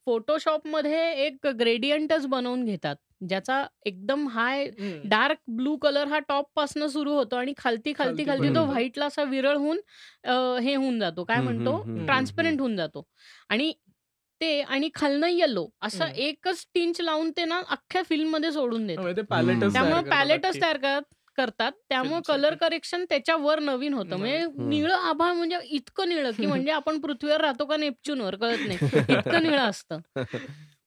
फोटोशॉपमध्ये एक ग्रेडियंटच बनवून घेतात ज्याचा एकदम हाय. डार्क ब्लू कलर हा टॉप पासन सुरू होतो आणि खालती खालती खालती तो. व्हाईटला असा विरळ होऊन हे होऊन जातो. काय म्हणतो? ट्रान्सपरंट होऊन जातो. आणि ते आणि खालनं येलो असं. एकच टिंच लावून ते ना अख्ख्या फिल्ममध्ये सोडून देतात. त्यामुळे पॅलेटच तयार करतात. करतात त्यामुळे. कलर करेक्शन त्याच्यावर नवीन होतं. म्हणजे. निळं आभाळ म्हणजे इतकं निळं की (laughs) म्हणजे आपण पृथ्वीवर राहतो का नेपच्यूनवर कळत नाही (laughs) इतकं निळं असतं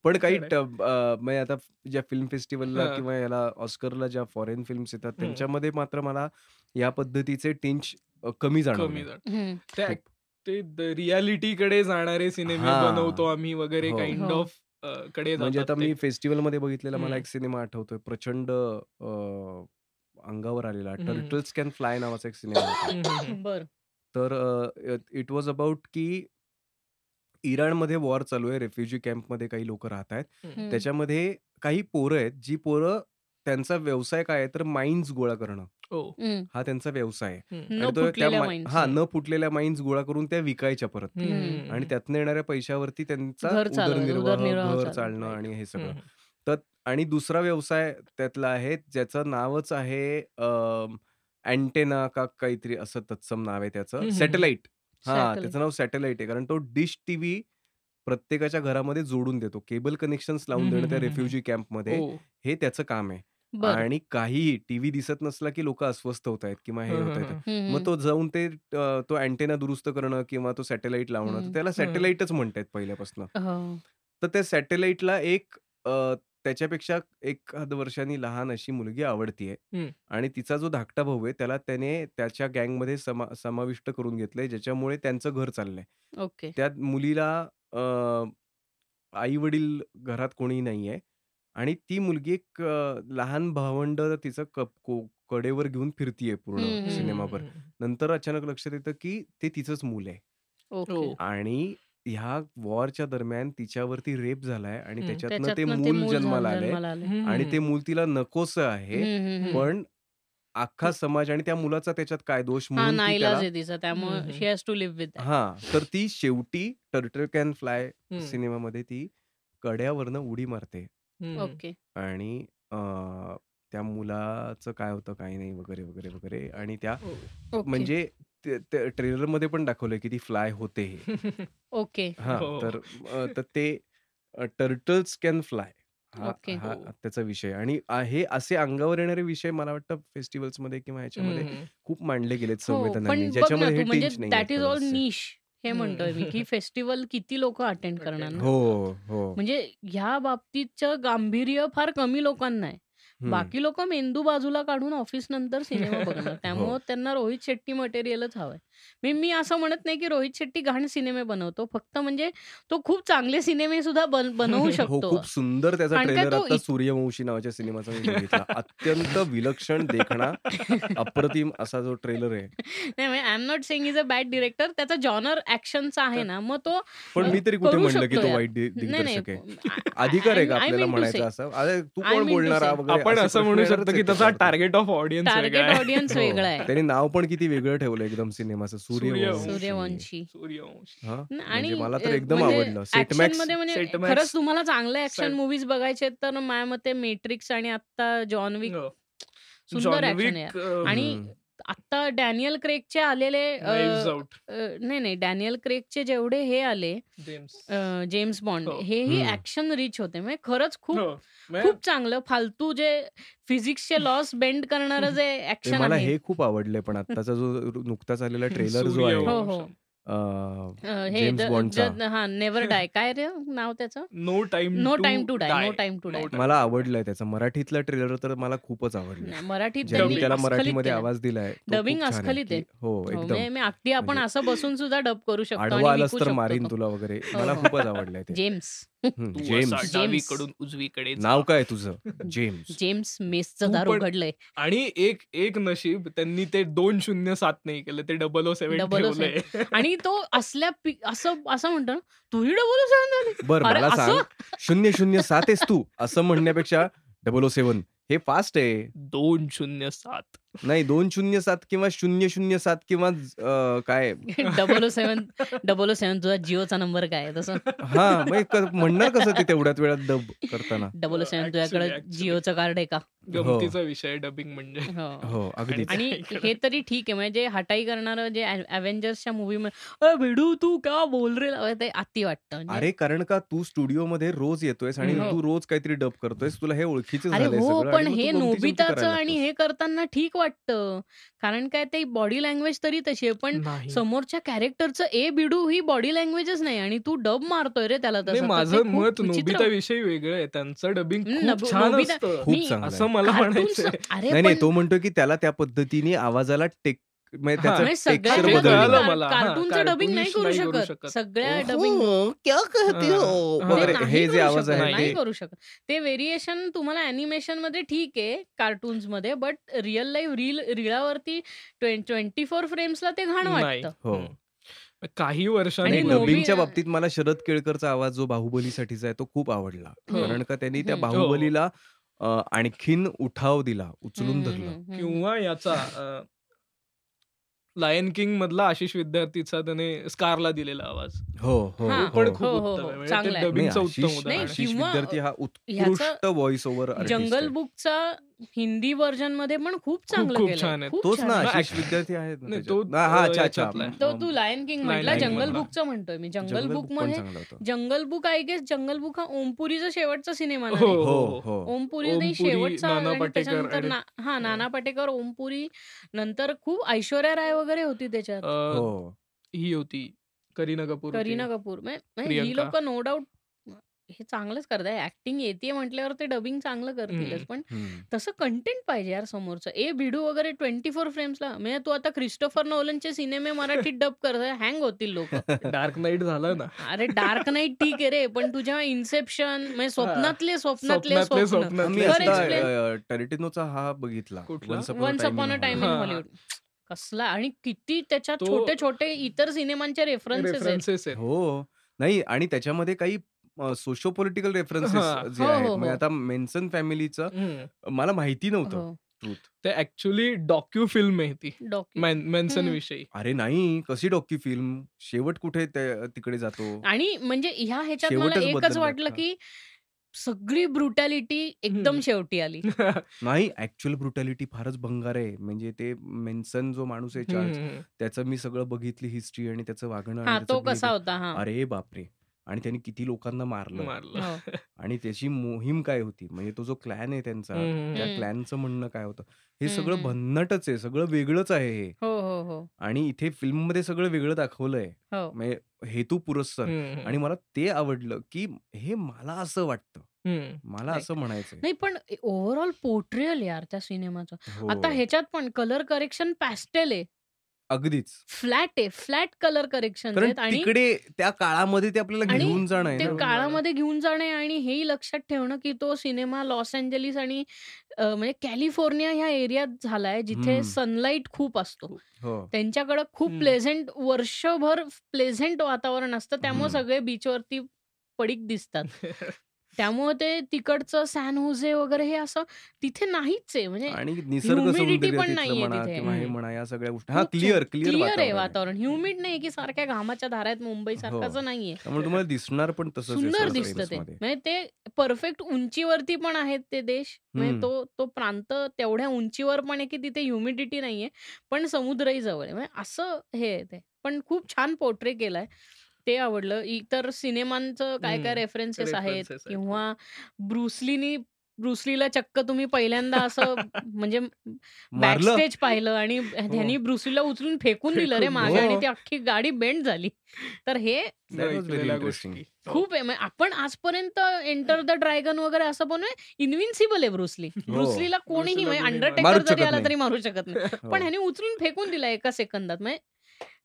पण काही म्हणजे आता ज्या फिल्म फेस्टिवलला हा. किंवा याला ऑस्करला ज्या फॉरेन फिल्म्स येतात. त्यांच्यामध्ये मात्र मला या पद्धतीचे टिंच कमी कमी जाणवले. ते रियालिटीकडे जाणारे सिनेमे हा. बनवतो आम्ही वगैरे हो. काइंड हो. ऑफकडे म्हणजे आता ते. मी फेस्टिवलमध्ये बघितलेला मला. एक सिनेमा आठवतोय प्रचंड अंगावर आलेला. टर्टल्स कॅन फ्लाय नावाचा एक सिनेमा होता. बर. तर इट वॉज अबाउट की इराणमध्ये वॉर चालू आहे. रेफ्युजी कॅम्पमध्ये काही लोक राहत आहेत. त्याच्यामध्ये काही पोरं आहेत जी पोरं त्यांचा व्यवसाय काय आहे तर माइन्स गोळा करणं. हो. हा त्यांचा व्यवसाय आहे. हा. न फुटलेल्या माइन्स गोळा करून त्या विकायच्या परत. आणि त्यातनं येणाऱ्या पैशावरती त्यांचा उदरनिर्वाह घर. चालणं. आणि हे सगळं. आणि दुसरा व्यवसाय त्यातला आहे ज्याचं नावच आहे अँटेना का काहीतरी असं तत्सम नाव आहे त्याचं. सॅटेलाइट हा Satellite. त्याचं नाव सॅटेलाइट आहे कारण तो डिश टीव्ही प्रत्येकाच्या घरामध्ये जोडून देतो केबल कनेक्शन्स लावून देणं त्या. रेफ्युजी कॅम्पमध्ये हो. हे त्याचं काम आहे बर आणि काहीही टीव्ही दिसत नसला की लोक अस्वस्थ होत आहेत किंवा हे हं, होत हं, आहेत मग तो जाऊन ते अ, तो अँटेना दुरुस्त करणं किंवा तो सॅटेलाइट लावणं तर. त्याला सॅटेलाइटच म्हणतायत पहिल्यापासून हो. तर त्या सॅटेलाइटला एक अ, त्याच्यापेक्षा एखाद वर्षांनी लहान अशी मुलगी आवडतीये. आणि तिचा जो धाकटा भाऊ आहे त्याला त्याने त्याच्या गँगमध्ये समा समाविष्ट करून घेतलंय ज्याच्यामुळे त्यांचं घर चाललंय ओके त्या मुलीला आई वडील घरात कोणी नाहीये आणि ती मुलगी एक अ, लहान भावंड तिचं कप को- कडेवर घेऊन फिरतीये पूर्ण सिनेमाभर हम्म. नंतर अचानक लक्षात येतं की ते तिचंच मूल आहे ओके हो. आणि ह्या वॉरच्या दरम्यान तिच्यावरती रेप झालाय आणि. त्याच्यातनं ते त्याच्यातनं ते मूल मूल जन्माला जन्म- आलंय जन्माला आलंय. हम्म. आणि ते मूल तिला नकोस आहे. पण अख्खा समाज आणि त्या मुलाचा त्याच्यात काय दोष हा म्हणून ती नाईलाज त्याला आहे तिचा त्यामुळे हम्म, she has to live with हा तर ती शेवटी टर्टल कॅन फ्लाय. सिनेमामध्ये ती कड्यावरनं उडी मारते. ओके आणि अं, त्या मुलाचं काय होतं काय नाही वगैरे वगैरे वगैरे आणि त्या. ओके म्हणजे ट्रेलरमध्ये पण दाखवलंय की ती फ्लाय होते हे (laughs) ओके हा हो. तर अ, तर ते टर्टल्स कॅन फ्लाय हा ओके. हा हो. त्याचा विषय आणि आ- हे असे अंगावर येणारे विषय मला वाटतं फेस्टिवल्समध्ये किंवा ह्याच्यामध्ये. खूप मांडले गेलेत हो संवेदनांनी पण बघ ना ज्याच्यामध्ये हे तू म्हणजे टिंच नाही दॅट इज ऑल आहे निश हे हम्म. म्हणतोय मी की फेस्टिवल किती लोक अटेंड करणार ना हो हो म्हणजे ह्या बाबतीतचं गांभीर्य फार कमी लोकांना आहे बाकी लोकं मेंदू बाजूला काढून ऑफिस नंतर सिनेमा बघणार. (laughs) हो. त्यामुळं त्यांना रोहित शेट्टी मटेरियलच हवंय. मी मी असं म्हणत नाही की रोहित शेट्टी घाण सिनेमे बनवतो. फक्त म्हणजे तो खूप चांगले सिनेमे सुद्धा बन बनवू (laughs) हो, शकतो. खूप सुंदर त्याचा ट्रेलर आता सूर्यवंशी नावाच्या सिनेमाचा मी बघितला. अत्यंत विलक्षण, देखणा, अप्रतिम असा जो ट्रेलर आहे. नाही I am not saying he is a bad director. त्याचा जॉनर ॲक्शनचा आहे ना, मग तो पण मी तरी कुठे म्हणलं की तो. वाईट. दिग्दर्शक आहे. अधिकार आहे का आपल्याला म्हणायचं असं? अरे तू कोण बोलणारा आपण असे म्हणू शकतो की त्याचा. टार्गेट ऑफ ऑडियन्स वेगळा टार्गेट आहे. ऑडियन्स. वेगळा आहे. त्यांनी नाव पण किती वेगळं ठेवलं एकदम सिनेमाचं सूर्यवंशी. सूर्यवंशी. सूर्यवंशी. हां, न म्हणजे आणि मला तर एकदम म्हणजे आवडलं. सेटमॅक्स म्हणजे खरंच तुम्हाला चांगले ॲक्शन साईड मूव्हीज बघायचे आहेत तर माझ्या मते मॅट्रिक्स आणि आत्ता जॉन विक. सुंदर. अ, आणि आत्ता डॅनियल क्रेगचे आलेले अ. अ, नाही, नाही. डॅनियल क्रेगचे जेवढे हे आले जेम्स. अ, जेम्स बॉन्ड हो. हेही हं. ॲक्शन रिच होते. म्हणजे खरंच खूप हो. म्हणजे खूप चांगलं फालतू जे फिजिक्सचे लॉस बेंड करणारं जे (laughs) ते ॲक्शन मला आहे. हे खूप आवडलंय पण आत्ताचा जो नुकताच आलेला (laughs) ट्रेलर जो आहे हो, हो. हे जेम्स बॉन्डचा. हां, नेव्हर डाय काय रे नाव त्याचं? No time no to time to die. No. Time to die. मला आवडलंय त्याचा मराठीतला ट्रेलर तर मला खूपच आवडलं. मराठीत ज्यांनी त्यांनी त्याला अस्खलित मराठीमध्ये केलं. आवाज दिलाय तो डबिंग खूप छान आहे अस्खलित की आहे. हो हो, एकदम. मी अगदी आपण म्हणजे असं बसून सुद्धा डब करू शकतो आणि आडवा आलास विकू तर शकतो मारीन तो. तुला वगैरे. हो, मला हो. खूपच आवडलंय ते. जेम्स. तू जेम्स. असा. डावीकडून उजवीकडे नाव. काय तुझं? (laughs) जेम्स. जेम्स मेसचं तू दार पण उघडलंय. आणि एक एक नशीब त्यांनी ते 207 नाही केलं. ते 007 007 ठेवलंय. आणि तो असल्या असं असं म्हणतो ना, तूही 007 झाली? बरं अरे मला सांग असं? 007 आहेस तू असं म्हणण्यापेक्षा 007 हे फास्ट आहे. 207. नाही 207 किंवा 007 किंवा अ, काय (laughs) 007 007 तुझा जिओचा नंबर काय तसं? हां, मग म्हणणार कसं ते तेवढ्याच वेळात डब करताना? 007 तुझ्याकडे ॲक्चुअली, ॲक्चुअली. जिओचं कार्ड आहे का? हो. गमतीचा विषय डबिंग म्हणजे. हो. हो, अगदीच. आणि (laughs) हे तरी ठीक आहे म्हणजे हटाई करणारं जे अव्हेंजर्सच्या मूव्हीमध्ये "अ भिडू तू क्या बोल रे?" ते अति वाटतं. म्हणजे अरे कारण का तू स्टुडिओमध्ये रोज येतोयस आणि हो. तू रोज काहीतरी डब करतोयस. तुला हे ओळखीचं हो, सगळं पण हे नोबिताचं आणि. हे करताना ठीक वाटतं. कारण काय ते बॉडी लँग्वेज तरी तशी आहे. पण. समोरच्या कॅरेक्टरचं ए बिडू ही बॉडी लँग्वेजच नाही आणि तू डब मारतोय रे त्याला नाही तसं. माझं मत विचित्र नोबिताविषयी वेगळं आहे. त्यांचं डबिंग खूप नबु छान नोबिता असतं. खूप मी चांगलं असं. मला म्हणायचंय. अरे नाही, तो म्हणतोय की त्याला त्या पद्धतीने आवाजाला टेक म्हणजे हां. त्याचं म्हणजे सगळ्या टेक्स्चर हे ह्याच्यात बदललं. कळालं तुम्ही मला. कार हां, कार्टूनचं डबिंग नाही कार्टूनिश करू नाही करू शकत. शकत. सगळ्या ओहो, डबिंग क्या कहते हो? हां. वगैरे नाही हे जे करू आवाज शकत. आहेत नाही ते करू शकत. ते व्हेरिएशन तुम्हाला ॲनिमेशनमध्ये ठीक आहे, कार्टून्समध्ये बट रिअल लाईफ रील रीळावरती ट्वें 24 फ्रेम्सला ते घाण नाही. वाटतं. हो. हं. काही आणि वर्षांनी डबिंगच्या बाबतीत मला शरद केळकरचा आवाज जो बाहुबलीसाठीचा आहे तो खूप आवडला. हो. कारण का त्यांनी त्या हं. हो. बाहुबलीला अ, आणखीन उठाव दिला, उचलून हं, धरलं. हं, हं. किंवा याचा अ, लायन किंग मधला आशिष विद्यार्थीचा त्याने स्कारला दिलेला आवाज. हो, हो, हां. पण हो. खूप हो, हो, उत्तम हो. आहे. म्हणजे चांगला ते आहे. नाही डबिंगचं आशिष उत्तम उदाहरण नाही, आहे. आशिष किंवा विद्यार्थी हा ह्याचं उत्कृष्ट व्हॉइस ओव्हर जंगल. बुकचा हिंदी व्हर्जनमध्ये पण खूप खूप चांगलं खूप. छान आहे. खूप तोच छान ना आहे. आशिष विद्यार्थी आहेत ना नाही, त्याच्यात. तो, हा, हा, अ, अच्छा, अच्छा. याच्यातला आहे. तो तू लायन किंग म्हटला जंगल मधला. बुकचं म्हणतोय मी. जंगल बुक पण चांगलं होतं. Jungle book I guess jungle book हा ओमपुरीचा शेवटचा सिनेमा ना हो? हो, हो, हो. हो. ओमपुरी नाही ओमपुरी, शेवटचा नाना आणि पाटेकर त्याच्यानंतर आणि ना हां, हं. नाना पाटेकर, ओमपुरी नंतर खूप ऐश्वर्या राय वगैरे होती त्याच्यात. हो. ही होती करीना कपूर. करीना कपूर. ही. लोकं नो डाउट हे चांगलंच करताय. ॲक्टिंग येतीये म्हटल्यावर ते डबिंग चांगलं करतीलच. पण. तसं कंटेंट पाहिजे यार समोरचं. ए भिडू वगैरे 24 फ्रेम्सला म्हणजे तू आता क्रिस्टोफर नोलनचे सिनेमे मराठीत डब करतोय हँग होतील लोकं. डार्क नाईट झाला ना. अरे डार्क नाईट ठीक आहे रे, पण तू जेव्हा इन्सेप्शन म्हणजे स्वप्नातले स्वप्नातले स्वप्न. फॉर हा बघितला. कुठला? Once upon a time in Hollywood. कसला आणि किती त्याच्यात तो छोटे-छोटे इतर सिनेमांचे रेफरन्सेस आहेत. हो. नाही आणि त्याच्यामध्ये काही सोशो पॉलिटिकल रेफरन्सेस हां. जे हो, आहेत. हो, म्हणजे हो. आता मेन्सन फॅमिलीचं. मला माहिती नव्हतं. ट्रूथ. ते ॲक्चुअली डॉक्यू फिल्म आहे ती. मेन्सन. विषयी. अरे नाही, कशी डॉक्यू फिल्म? शेवट कुठे तिकडे जातो? आणि म्हणजे ह्या ह्याच्यात मला एकच वाटलं का? सगळी ब्रुटॅलिटी एकदम. शेवटी आली. (laughs) नाही ॲक्चुअल ब्रुटॅलिटी फारच भंगार आहे. म्हणजे ते मेन्सन जो माणूस आहे चार्ल्स. त्याचं मी सगळं बघितली हिस्ट्री आणि त्याचं वागणं हां, तो त्याचं कसा. होता. हां. अरे बापरे! आणि त्यांनी किती लोकांना मारलं. मारलं. हो. आणि त्याची मोहीम काय होती? म्हणजे तो जो क्लॅन आहे त्यांचा, त्या. क्लॅनचं म्हणणं काय होतं? हे सगळं. भन्नाटच आहे. सगळं वेगळंच आहे हे. हो, हो, हो. आणि इथे फिल्ममध्ये सगळं वेगळं दाखवलंय. हो. म्हणजे हेतू पुरस्सर. आणि मला ते आवडलं, की हे मला असं वाटतं. हम्म. मला. असं म्हणायचंय नाही पण ओव्हरऑल पोर्ट्रियल यार त्या सिनेमाचं आता ह्याच्यात पण कलर करेक्शन पॅस्टेल आहे अगदीच फ्लॅट आहे फ्लॅट कलर करेक्शन कारण आहेत आणि तिकडे त्या काळामध्ये ते आपल्याला घेऊन जाणं आहे ते काळामध्ये घेऊन जाणे आणि हेही लक्षात ठेवणं की तो सिनेमा लॉस एंजलिस आणि म्हणजे कॅलिफोर्निया ह्या एरियात झालाय जिथे हम्म. सनलाईट खूप असतो हो त्यांच्याकडे खूप हम्म. प्लेझेंट वर्षभर प्लेझेंट वातावरण असतं त्यामुळे. सगळे बीचवरती पडीक दिसतात (laughs) त्यामुळे ते तिकडचं सॅन हुजे वगैरे हे असं तिथे नाहीच आहे. म्हणजे आणि निसर्ग पण नाहीये तिथे. हे. म्हणा या सगळ्या गोष्टी. हा क्लिअर क्लिअर आहे वातावरण ह्युमिड नाही की सारख्या घामाच्या धाऱ्यात मुंबई सारखाचं हो. नाहीये. तुम्हाला दिसणार पण आहे सुंदर दिसतं ते. म्हणजे ते परफेक्ट उंचीवरती पण आहेत ते देश. म्हणजे. तो तो प्रांत तेवढ्या उंचीवर पण आहे की तिथे ह्युमिडिटी नाहीये. पण समुद्रही जवळ आहे. म्हणजे असं हे ते. पण खूप छान पोर्ट्रे केलाय. ते आवडलं इतर सिनेमांचं काय काय. रेफरन्सेस आहेत. किंवा ब्रुसलीनी ब्रुसलीला चक्क तुम्ही पहिल्यांदा असं (laughs) म्हणजे बॅकस्टेज पाहिलं आणि त्यांनी ब्रुसलीला उचलून फेकून दिलं रे मागे. आणि ती अख्खी गाडी बेंड झाली तर हे. हो. खूप आहे म्हणजे आपण आजपर्यंत एंटर द ड्रॅगन वगैरे असं पण इन्व्हिन्सिबल आहे ब्रुसली हो. ब्रुसलीला कोणीही म्हणजे अंडरटेकर मारूच जरी आला. तरी मारू शकत नाही (laughs) हो. पण ह्याने उचलून फेकून दिला एका सेकंदात म्हणजे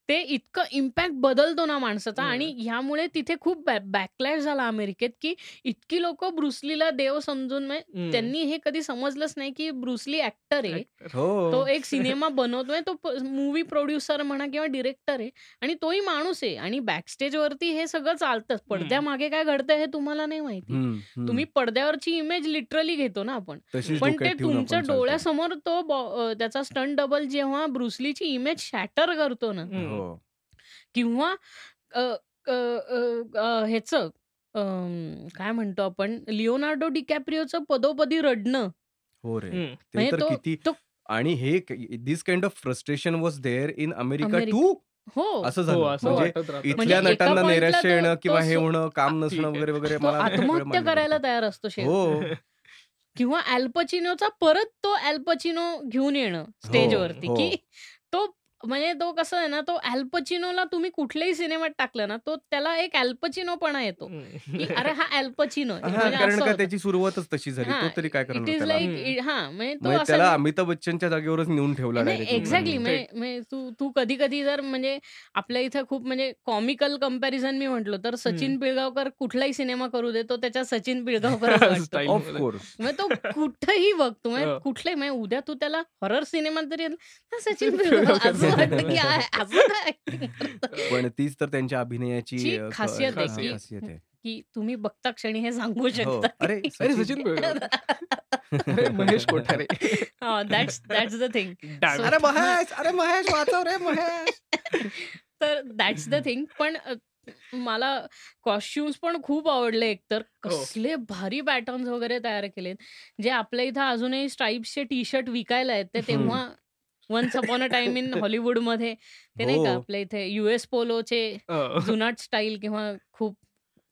ते इतकं इम्पॅक्ट बदलतो ना माणसाचा. आणि ह्यामुळे तिथे खूप बॅकलॅश झाला अमेरिकेत की इतकी लोक ब्रुसलीला देव समजून म्हणजे. त्यांनी हे कधी समजलंच नाही की ब्रुसली ऍक्टर आहे. हो तो एक (laughs) सिनेमा बनवतोय तो मूवी प्रोड्युसर म्हणा किंवा डिरेक्टर आहे आणि तोही माणूस आहे आणि बॅकस्टेज वरती हे सगळं चालतं पडद्यामागे काय घडतंय हे तुम्हाला नाही माहिती. तुम्ही पडद्यावरची इमेज लिटरली घेतो ना आपण पण ते तुमच्या. डोळ्यासमोर तो त्याचा स्टंट डबल जेव्हा ब्रुसलीची इमेज शॅटर करतो ना हम्म. हो किंवा अ, अ, अ, अ, ह्याचं अम, काय म्हणतो आपण लिओनार्डो डिकॅप्रिओचं पदोपदी रडणं हो रे हम्म. ते म्हणजे तर तो किती तो आणि हे this kind of frustration was there in America America. Too हो असं हो झालं असं म्हणजे वाटत राहतं. म्हणजे इथल्या एका नटांना नैराश्य तो- येणं तो किंवा हे होणं काम नसणं. वगैरे वगैरे तो मला वेळ आत्महत्या करायला. तयार असतो शेवटी हो किंवा अल्पचिनोचा परत तो अल्पचिनो घेऊन येणं स्टेजवरती हो. की तो म्हणजे तो कसं आहे ना तो अल्पचिनोला तुम्ही कुठल्याही सिनेमात टाकलं ना तो त्याला एक अल्पचिनोपणा येतो हम्म. की अरे हा अल्पचिनो म्हणजे होतं. त्याची सुरुवातच तशी झाली तो तरी काय इट इज लाईक. हा म्हणजे तो म्हणजे त्याला अमिताभ बच्चनच्या जागेवरच नेऊन ठेवला. एक्झॅक्टली. म्हणजे तू तू कधी कधी जर म्हणजे आपल्या इथं खूप म्हणजे कॉमिकल कंपॅरिझन मी म्हटलो तर सचिन पिळगावकर कुठलाही सिनेमा करू दे तो त्याच्या सचिन (laughs) पिळगावकर मग (laughs) तो कुठंही बघतो म्हणजे हो. कुठले म्हणजे उद्या तू त्याला हॉरर सिनेमात जरी आला, "हा, सचिन पिळगाव असं वाटतं की (laughs) आ- असं काय acting करतो?" पण तीच तर त्यांच्या अभिनयाची खासियत आहे की- तुम्ही बघता क्षणी हे सांगू हो. शकता अरे Sachin (laughs) (laughs) Mahesh Kothare that's that's the thing. अरे महेश अरे महेश वाचव रे महेश तर दॅट्स द थिंग पण मला कॉस्ट्युम्स पण खूप आवडले एकतर हो. कसले भारी पॅटर्न्स वगैरे तयार केलेत जे आपल्या इथं अजूनही स्ट्राईप्सचे टी शर्ट विकायला आहेत ते. तेव्हा once upon a time in हॉलिवूडमध्ये ते नाही का हो. आपल्या इथे युएस पोलोचे जुनाट स्टाईल किंवा खूप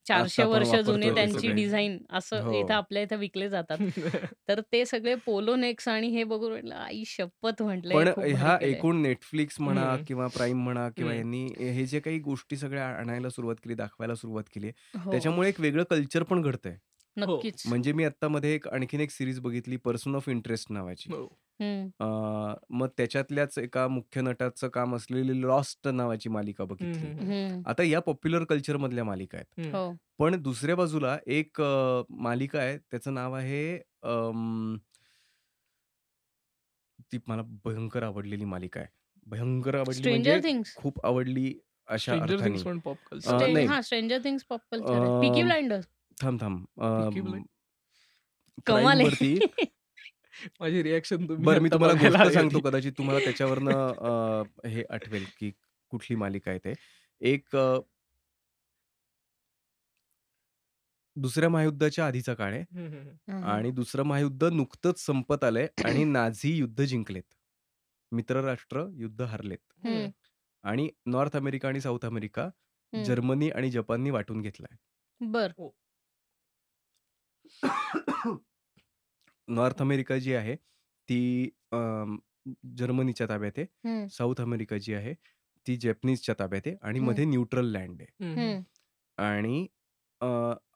चारशे वर्ष जुने त्यांची. डिझाईन असं हो. इथं आपल्या इथं विकले जातात (laughs) तर ते सगळे पोलो नेक्स आणि हे बघून म्हटलं आई शपथ म्हटलं पण ह्या केलंय." एकूण नेटफ्लिक्स म्हणा. किंवा प्राईम म्हणा किंवा. यांनी हे जे काही गोष्टी सगळ्या आणायला सुरुवात केली दाखवायला सुरुवात केली हो, त्याच्यामुळे एक वेगळं कल्चर पण घडतंय नक्कीच. म्हणजे मी आता मध्ये एक आणखीन एक सिरीज बघितली पर्सन ऑफ इंटरेस्ट नावाची. हो. हम्म, अं, मग त्याच्यातल्याच एका मुख्य नटाचं काम असलेली लॉस्ट नावाची मालिका बघितली. हम्म. हम्म, आता या पॉप्युलर कल्चर मधल्या मालिका आहेत. हम्म. हो. पण दुसऱ्या बाजूला एक अ, मालिका आहे त्याचं नाव आहे ती मला भयंकर आवडलेली मालिका आहे. भयंकर आवडली स्ट्रेंजर म्हणजे थिंग्स खूप अशा Stranger अर्थाने. Things पण पॉप अं, कल्चर नाही. हा stranger things pop culture um, blinders थांब थांब. कमाल आहे. (laughs) माझी रिॲक्शन तुम्ही बरं मी आता तुम्हाला बघायला गोष्ट हवी सांगतो होती. कदाचित तुम्हाला त्याच्यावरनं अ, हे आठवेल की कुठली मालिका आहे ते. एक अ, दुसऱ्या महायुद्धाच्या आधीचा काळ आहे. आणि दुसरं महायुद्ध नुकतंच संपत आलंय आणि (clears throat) नाझी युद्ध जिंकलेत. मित्रराष्ट्र युद्ध हरलेत. आणि नॉर्थ अमेरिका आणि साऊथ अमेरिका. जर्मनी आणि जपाननी वाटून घेतलाय. बर. (coughs) नॉर्थ अमेरिका जी आहे ती अम, जर्मनीच्या ताब्यात आहे हम्म, साऊथ अमेरिका जी आहे ती जॅपनीजच्या ताब्यात आहे आणि हम्म. मध्ये न्यूट्रल लँड आहे हम्म, आणि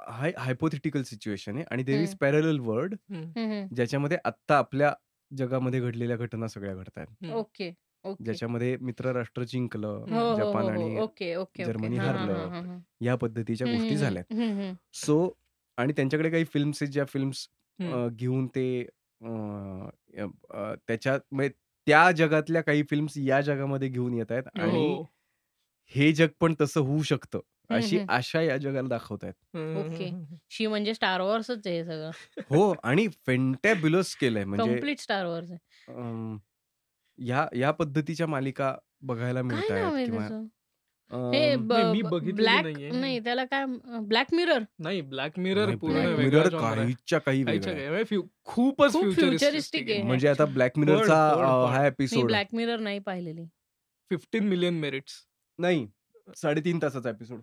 हाय हायपोथेटिकल सिच्युएशन आहे आणि देर इज. Parallel world. हं, हं. ज्याच्यामध्ये आत्ता आपल्या जगामध्ये घडलेल्या घटना सगळ्या घडतायत. हं. Okay, okay. ज्याच्यामध्ये मित्र राष्ट्र जिंकलं, हो, हो, जपान हो, हो. आणि ओके, ओके, ओके. जर्मनी हां, हां, हां, हारलं. हां, हां. या पद्धतीच्या गोष्टी झाल्यात. सो आणि त्यांच्याकडे काही फिल्म्स आहेत ज्या फिल्म्स हं. अ, घेऊन ते अ, अ, त्याच्या म्हणजे त्या जगातल्या काही फिल्म्स या जगामध्ये घेऊन येतायत आणि हो. हे जग पण तसं होऊ शकतं, हं, अशी हं. आशा या जगाला दाखवतायत. हं, हं, ओके. शी म्हणजे स्टार वॉर्सच आहे हे सगळं. हो आणि फेंटॅब्युलस केलंय म्हणजे कंप्लीट स्टार वॉर्स आहे. अं, ह्या या पद्धतीच्या मालिका बघायला काय नाव मिळतायत आहे किंवा त्याचं? हे मी ब्लॅक नाहीये. नाही त्याला काय ब्लॅक मिरर? नाही ब्लॅक मिरर पूर्ण मिरर. काहीच्या काही म्हणजे खूपच खूप फ्युचरिस्टिक आहे. म्हणजे आता ब्लॅक मिररचा. हा मी एपिसोड ब्लॅक मिरर नाही पाहिलेली. 15 मिलियन मेरिट्स. नाही 3.5 तासाचा एपिसोड.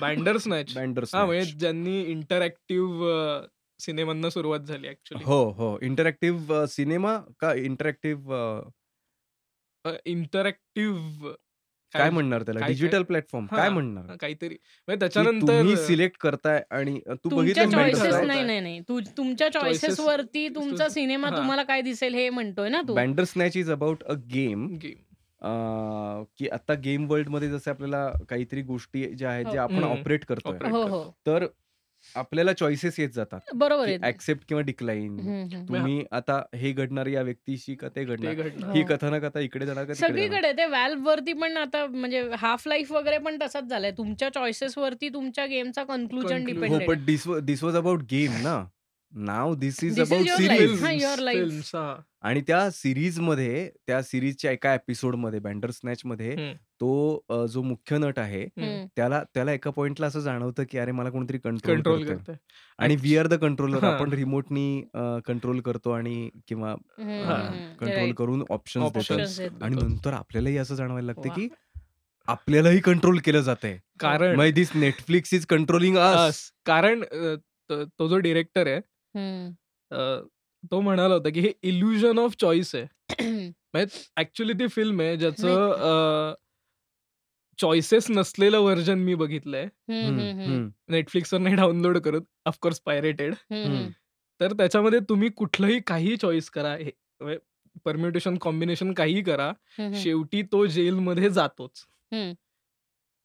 बँडर्स मॅच. बँडर्स हां, म्हणजे. ज्यांनी इंटरॅक्टिव्ह सिनेमांना सुरुवात झाली ॲक्चुअली. हो, हो. इंटरॅक्टिव्ह सिनेमा का इंटरॅक्टिव्ह इंटरॅक्टिव्ह काय म्हणणार त्याला? डिजिटल प्लॅटफॉर्म काय म्हणणार? काहीतरी म्हणजे त्याच्यानंतर सिलेक्ट करताय आणि तू तुमच्या चॉईसेस नाही, नाही, नाही. तू तुमच्या चॉईसेस वरती तुमचा सिनेमा. तुम्हाला काय दिसेल हे म्हणतोय ना तू? Bandersnatch is about a game game. की आता गेम वर्ल्डमध्ये जसं आपल्याला काहीतरी गोष्टी ज्या आहेत हो. ज्या आपण. ऑपरेट करतोय. Operate हो, करतो. हो. तर आपल्याला चॉईसेस येत जातात. बरोबर की आहे. ऍक्सेप्ट किंवा डिक्लाइन. हं, हं. तुम्ही आता हे घडणार या व्यक्तीशी का ते ते घडणार? घडणार. ही हो. कथानक आता इकडे जाणार का तिकडे जाणार? सगळीकडे ते व्हॅल्व वरती पण आता म्हणजे हाफ लाईफ वगैरे पण तसाच झालाय. तुमच्या चॉईसेस वरती तुमच्या गेमचा कन्क्लुजन Conclusion. हो डिपेंडेड पण this this was about game ना. नाव this is This is about your series. life. हां, your life. फिल्म्स हां. आणि त्या सिरीजमध्ये त्या सिरीजच्या एका एपिसोडमध्ये बँडर स्नॅचमध्ये हं. तो अ, जो मुख्य नट आहे हं. त्याला त्याला एका पॉइंटला असं जाणवतं की अरे मला कोणतरी कंट्रोल कंट्रोल करतंय. करतोय. आणि वी आर द कंट्रोलर हां. आपण रिमोटनी कंट्रोल करतो आणि किंवा हां. कंट्रोल करून ऑप्शन्स देतो ऑप्शन्स देतात. आणि देतो. नंतर आपल्यालाही असं जाणवायला लागतं. की आपल्यालाही कंट्रोल केलं जातंय कारण मग this Netflix is controlling us us. कारण अ, त- तो जो डिरेक्टर आहे अ, तो म्हणाला होता की हे इल्युजन ऑफ चॉईस आहे. (clears throat) म्हणजे ऍक्च्युली ती फिल्म आहे ज्याचं चॉईसेस नसलेलं व्हर्जन मी बघितलंय. नेटफ्लिक्सवर नाही डाउनलोड करत ऑफकोर्स पायरेटेड. तर त्याच्यामध्ये तुम्ही कुठलंही काही चॉईस करा परम्युटेशन कॉम्बिनेशन काहीही करा शेवटी तो जेलमध्ये जातोच.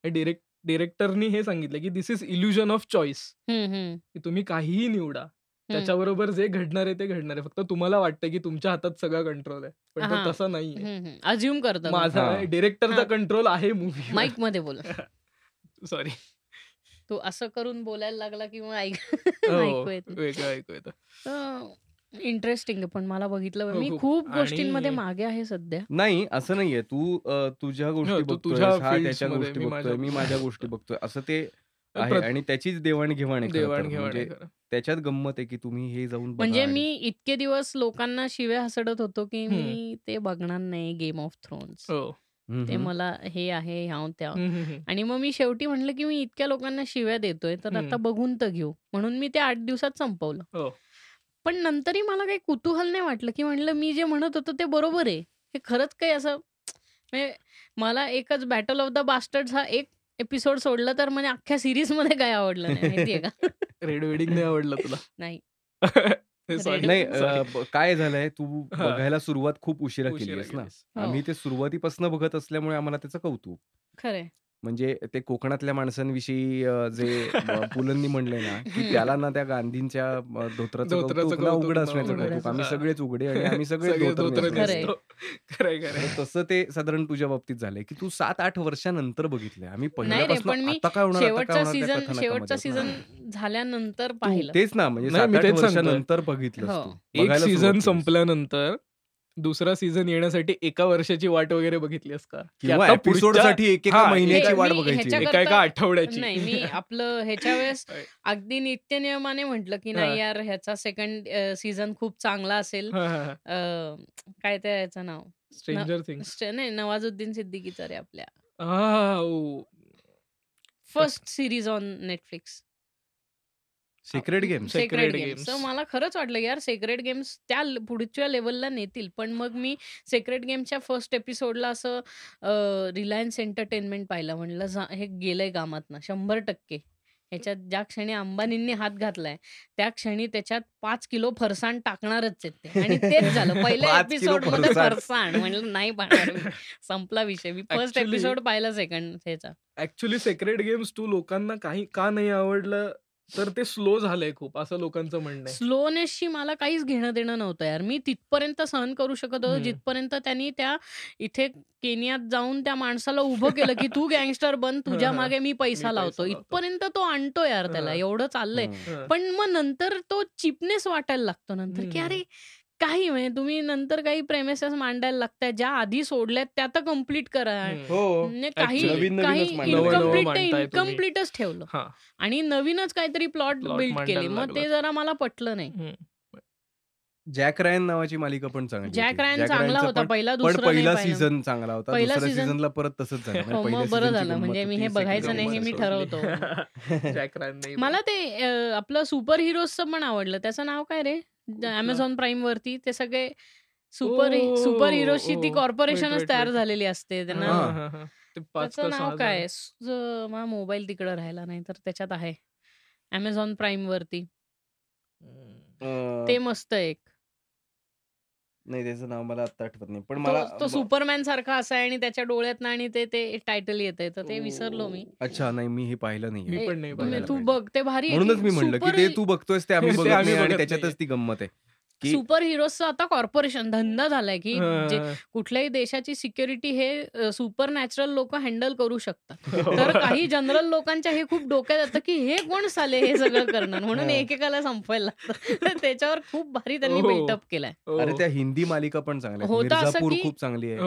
डिरेक्ट डिरेक्टरनी हे सांगितलं की this is illusion of choice की तुम्ही काहीही निवडा त्याच्याबरोबर जे घडणार आहे ते घडणार आहे. फक्त तुम्हाला वाटतं की तुमच्या हातात सगळा कंट्रोल आहे. पण. तो तसा नाहीये. अज्युम करतो माझा हां. डिरेक्टरचा. कंट्रोल आहे मूवी माईकमध्ये बोल. (laughs) सॉरी तू असं करून बोलायला लागला की मग ऐक हो येत. वेगळं ऐकू येतं. इंटरेस्टिंग पण मला बघितलं हो, मी खूप. गोष्टींमध्ये मागे आहे सध्या. नाही असं नाहीये. तू तुझ्या गोष्टी हो, बघतोय गोष्टी मी बघतोय माझ्या- मी माझ्या गोष्टी बघतोय. असं ते आहे आणि त्याचीच देवाणघेवाण आहे खरं तर. देवाणघेवाण आहे म्हणजे खरं. त्याच्यात गंमत आहे की तुम्ही हे जाऊन बघा म्हणजे आणि- मी इतके दिवस लोकांना शिव्या हसडत होतो की मी ते बघणार नाही गेम ऑफ थ्रोन्स हो हम्म, ते हम्म. मला हे आहे ह्याव त्या हम्म, हम्म, हम्म. आणि मग मी शेवटी म्हणलं की मी इतक्या लोकांना शिव्या देतोय तर आता. बघून तर घेऊ म्हणून मी ते आठ दिवसात संपवलं हो पण नंतरही मला काही कुतूहल नाही वाटलं की म्हणलं मी जे म्हणत होतो ते बरोबर आहे हे खरंच काही असं म्हणजे मला एकच बॅटल ऑफ द बास्टर्ड हा एक एपिसोड सोडला तर म्हणजे अख्ख्या सिरीजमध्ये काय आवडलं नाही माहितीये का? (laughs) रेड वेडिंग नाही आवडलं तुला? नाही. (laughs) नाही काय झालंय तू. बघायला सुरुवात खूप उशिरा उशिरा केलीस ना. हो. आम्ही ते सुरुवातीपासून बघत असल्यामुळे आम्हाला त्याचं कौतुक. खरंय. म्हणजे ते कोकणातल्या माणसांविषयी अ, जे अ, (laughs) पुलंनी म्हणले ना की. त्याला ना त्या गांधींच्या अ, धोत्राचं धोत्राचं कौतुक ना कौतुक उघड ना असण्याचं आम्ही. सगळेच उघडे आणि आम्ही (laughs) सगळे सगळे धोतर धोतर नेसलेले. खरंय. नेसतो. खरंय खरंय तर तसं ते साधारण तुझ्या बाबतीत झालंय की तू सात आठ वर्षानंतर बघितलंय आम्ही नाही रे पहिल्यापासून पण मी आता काय होणार आता काय शेवटचा होणार त्या सीझन कथानकामध्ये शेवटचा ना. सीझन झाल्यानंतर तू पाहिलं तेच ना म्हणजे नाही, मी तेच सांगतोय. वर्षानंतर बघितलंस हो. तू एक बघायला सीझन केलीस. संपल्यानंतर दुसरा सीझन येण्यासाठी एका वर्षाची वाट वगैरे बघितलीस का की किंवा आता एपिसोड पुढच्या- साठी एक एका महिन्याची हे वाट बघायची. एका एका आठवड्याची. नाही मी (laughs) आपलं ह्याच्या वेळेस अगदी नित्य नियमाने म्हटलं की. नाही यार ह्याचा सेकंड सीझन खूप चांगला असेल. काय त्या ह्याचं नाव? स्ट्रेंजर थिंग्स नाही नवाजुद्दीन सिद्दीकीचा रे आपल्या. First series on Netflix secret games Sacred sacred Games. Games तर मला खरंच वाटलं यार सेक्रेट गेम्स त्या पुढच्या लेवलला नेतील. पण मग मी सेक्रेट गेमच्या फर्स्ट एपिसोडला असं रिलायन्स एंटरटेनमेंट पाहिलं. म्हणलं हे गेलंय कामात ना शंभर टक्के. ह्याच्यात ज्या क्षणी अंबानींनी हात घातलाय त्या क्षणी त्याच्यात पाच किलो फरसाण टाकणारच आहेत ते. आणि तेच झालं. (laughs) पहिल्या पाच किलो एपिसोडमध्ये फरसाण. म्हणलं नाही पाहणार. संपला विषय. मी फर्स्ट Actually- एपिसोड पाहिला सेकंड ह्याचा. ऍक्च्युली सेक्रेट गेम्स टू लोकांना काही का नाही आवडलं? तर ते स्लो झालंय खूप असं लोकांचं म्हणणं स्लोनेसशी मला काहीच घेणं देणं नव्हतं यार मी तिथपर्यंत सहन करू शकत होतो. जिथपर्यंत त्यांनी त्या इथे केनियात जाऊन त्या माणसाला उभं केलं की तू गँगस्टर बन (laughs) तुझ्या. मागे मी पैसा लावतो. इथपर्यंत तो आणतो यार त्याला. एवढं चाललंय. पण मग नंतर तो चिपनेस वाटायला लागतो नंतर की. अरे काही म्हणजे तुम्ही नंतर काही प्रेमेसेस मांडायला लागतात ज्या आधी सोडल्यात त्या तर कंप्लीट करा हं. हो म्हणजे काही काही इनकम्प्लीट. इनकम्प्लीटच ठेवलं आणि नवीनच काहीतरी प्लॉट बिल्ड केले मग ते. जरा मला पटलं नाही. जॅक रायन नावाची मालिका पण चांगली जॅक होती. रायन चांगला होता पहिला दुसरा पहिला. सीझन चांगला होता पहिला सीझनला परत तसंच झालं म्हणजे हो, बरं झालं. म्हणजे मी हे बघायचं नाही, हे मी. ठरवतो. जॅक रायन (laughs) नाही मला ते आपलं सुपर हिरोजचं पण आवडलं त्याचं नाव काय रे अमेझॉन प्राईम वरती ते सगळे सुपर सुपर हिरोजची ती कॉर्पोरेशनच तयार. झालेली असते त्यांना. त्याचं का नाव काय मोबाईल तिकडं राहिला नाही तर त्याच्यात आहे. अमेझॉन प्राईम वरती. ते मस्त एक. नाही त्याचं नाव मला आता आठवत नाही. पण तो मला तो सुपरमॅन सारखा असा आहे आणि त्याच्या डोळ्यात आणि ते ते टायटल येत तर ते विसरलो मी. अच्छा नाही मी हे पाहिलं नाही पण नाही तू. बघ ते भारी आहे. म्हणूनच मी म्हणलं की ते तू बघतोयस ते आम्ही बघत नाही आणि त्याच्यातच. ती गंमत आहे. सुपर हिरोजचं आता कॉर्पोरेशन धंदा झालाय की. कुठल्याही देशाची सिक्युरिटी हे सुपर नॅचरल लोक हँडल करू शकतात (laughs) हो. तर काही जनरल लोकांच्या हे खूप डोक्यात येतं की हे कोण साले हे सगळं करणार म्हणून. एकेकाला संपवायला लागतं (laughs) तर त्याच्यावर खूप भारी त्यांनी हो. बिल्टअप केलाय हो. अरे त्या हिंदी मालिका पण चांगल्या खूप चांगली आहे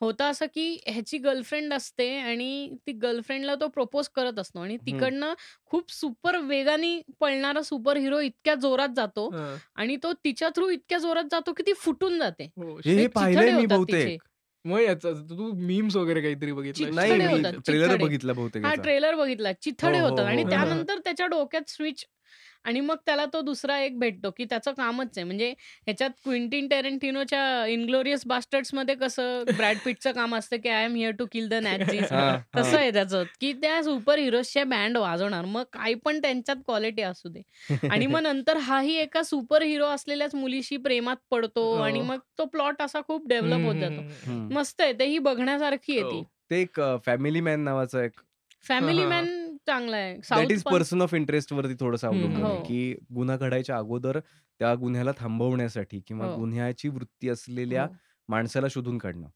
होतं असं की ह्याची गर्लफ्रेंड असते आणि ती गर्लफ्रेंडला तो प्रपोज करत असतो आणि तिकडनं खूप सुपर वेगाने पळणारा सुपर हिरो इतक्या जोरात जातो. आणि तो तिच्या थ्रू इतक्या जोरात जातो की ती फुटून जाते हो. हे ते मी. मग मीम्स वगैरे काहीतरी बघितलं ट्रेलर. बघितला बहुतेक हा. ट्रेलर बघितला चिथडे हो, हो, होतात आणि. त्यानंतर त्याच्या डोक्यात स्विच आणि मग त्याला तो दुसरा एक भेटतो की त्याचं कामच आहे म्हणजे ह्याच्यात क्विंटिन टेरेंटिनोच्या इनग्लोरियस बास्टर्ड्समध्ये कसं ब्रॅड पिटचं काम असतं की I am here to kill the हा. तसं आहे त्याचं की त्या सुपर हिरोजच्या बँड वाजवणार मग काही पण त्यांच्यात क्वालिटी असू दे आणि मग नंतर हाही एका सुपर हिरो असलेल्याच मुलीशी प्रेमात पडतो हो. आणि मग तो प्लॉट असा खूप डेव्हलप होत जातो. मस्त आहे ते ही बघण्यासारखी आहे ती हो. ते एक फॅमिली मॅन नावाचं एक फॅमिली. मॅन चांगला आहे पर्सन ऑफ इंटरेस्ट वरती थोडंसं. अवलंबून हो. की गुन्हा घडायच्या अगोदर त्या गुन्ह्याला थांबवण्यासाठी किंवा हो. गुन्ह्याची वृत्ती असलेल्या हो. माणसाला शोधून काढणं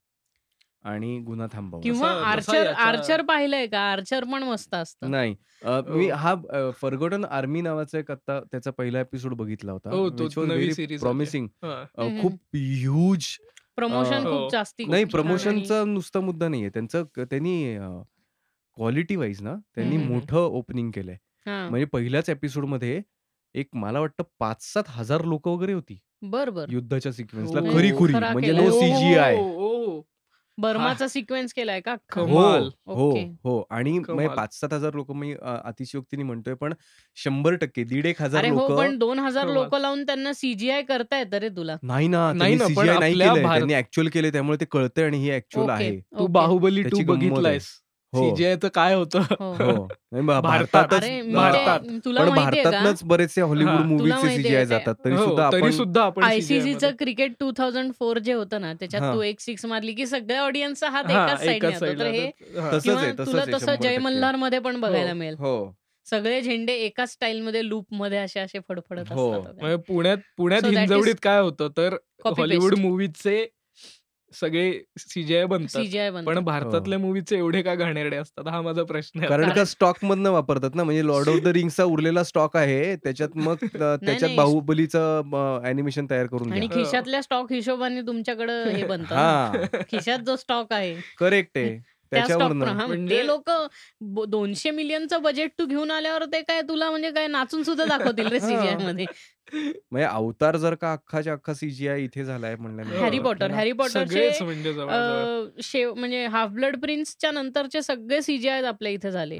आणि गुन्हा थांबवणं किंवा आर्चर आर्चर पाहिलंय का आर्चर पण मस्त असतं नाही मी हो. फर्गोटन आर्मी नावाचा एक आता त्याचा पहिला एपिसोड बघितला होता. प्रॉमिसिंग. खूप ह्यूज प्रमोशन. खूप जास्ती नाही प्रमोशनचा नुसता मुद्दा नाहीये त्यांचं त्यांनी क्वालिटी वाईज ना त्यांनी हम्म. मोठं ओपनिंग केलंय हा. म्हणजे पहिल्याच एपिसोडमध्ये एक मला वाटतं पाच सात हजार लोक वगैरे होती बर बर युद्धाच्या सिक्वेन्सला हो. खरी खुरी खरा म्हणजे केलाय. नो सीजीआय ओ, ओ. बर्माचा सिक्वेन्स केलाय का हो कमाल. हो ओके. हो आणि म्हणजे कमाल. पाच सात हजार लोक मी अ, अतिशयोक्तीने म्हणतोय पण शंभर टक्के दीड एक हजार अरे हो लोक पण दोन हजार कमाल. लोक लावून त्यांना सीजीआय करता येतं रे तुला नाही ना नाही त्यांनी ना, पण सीजीआय नाही आपल्या केलंय भारत- त्यांनी ऍक्च्युअल केले त्यामुळे ते कळतंय आणि हे ऍक्च्युअल ओके, आहे तू ओके. बाहुबली त्याची टू गंमत आहे. बघितलायस हो सीजीआयचं काय होतं हो. हो नाही, भा- भारतात- भारतातच अरे मी भारतात. तुला पण माहितीये का बरेचसे हॉलिवूड. तुला माहितीये सीजीआय जातात तरी हो, सुद्धा तरी आपण सुद्धा आपण आयसीसीचं CGI cricket two thousand four जे होतं ना त्याच्यात हा. तू एक सिक्स मारली की सगळ्या ऑडियन्सचा हात हा, एकाच साईडने एकाच होतो तर साईडला हे तर- हा. तसंच किंवा आहे, तसंच तुला आहे, तसं 100% जय मल्हारमध्ये पण बघायला मिळेल हो सगळे झेंडे एकाच स्टाईल मध्ये लूपमध्ये असे असे फडफडत हो. असतात वगैरे. म्हणजे पुण्यात पुण्यात So that is हिंजवडीत काय होतं तर Copy हॉलिवूड paste. सगळे सीजीआय बनतात सीजीआय पण भारतातल्या मूवीचे एवढे का घाणेरडे असतात हा माझा प्रश्न आहे कारण का स्टॉक मधनं वापरतात ना म्हणजे लॉर्ड ऑफ द रिंगचा उरलेला स्टॉक आहे त्याच्यात मग (laughs) त्याच्यात. बाहुबलीचं अॅनिमेशन तयार करून आणि. हो. खिशातल्या स्टॉक हिशोबाने तुमच्याकडे हे बनतं ना. हा खिशात जो स्टॉक आहे करेक्ट आहे (laughs) त्या स्टॉक त्याच्यावरनं म्हणजे- ते लोक दोनशे मिलियनचं बजेट तू घेऊन आल्यावर ते काय तुला म्हणजे काय नाचून सुद्धा दाखवतील रे (laughs) सीजीआयमध्ये. म्हणजे अवतार जर का अख्खाच्या अख्खा सीजीआय इथे झालाय म्हणल्यानंतर हॅरी पॉटर हॅरी पॉटरचे सगळेच म्हणजे म्हणजे हाफ ब्लड प्रिन्सच्या नंतरचे सगळे सीजीआय आपल्या इथे झाले.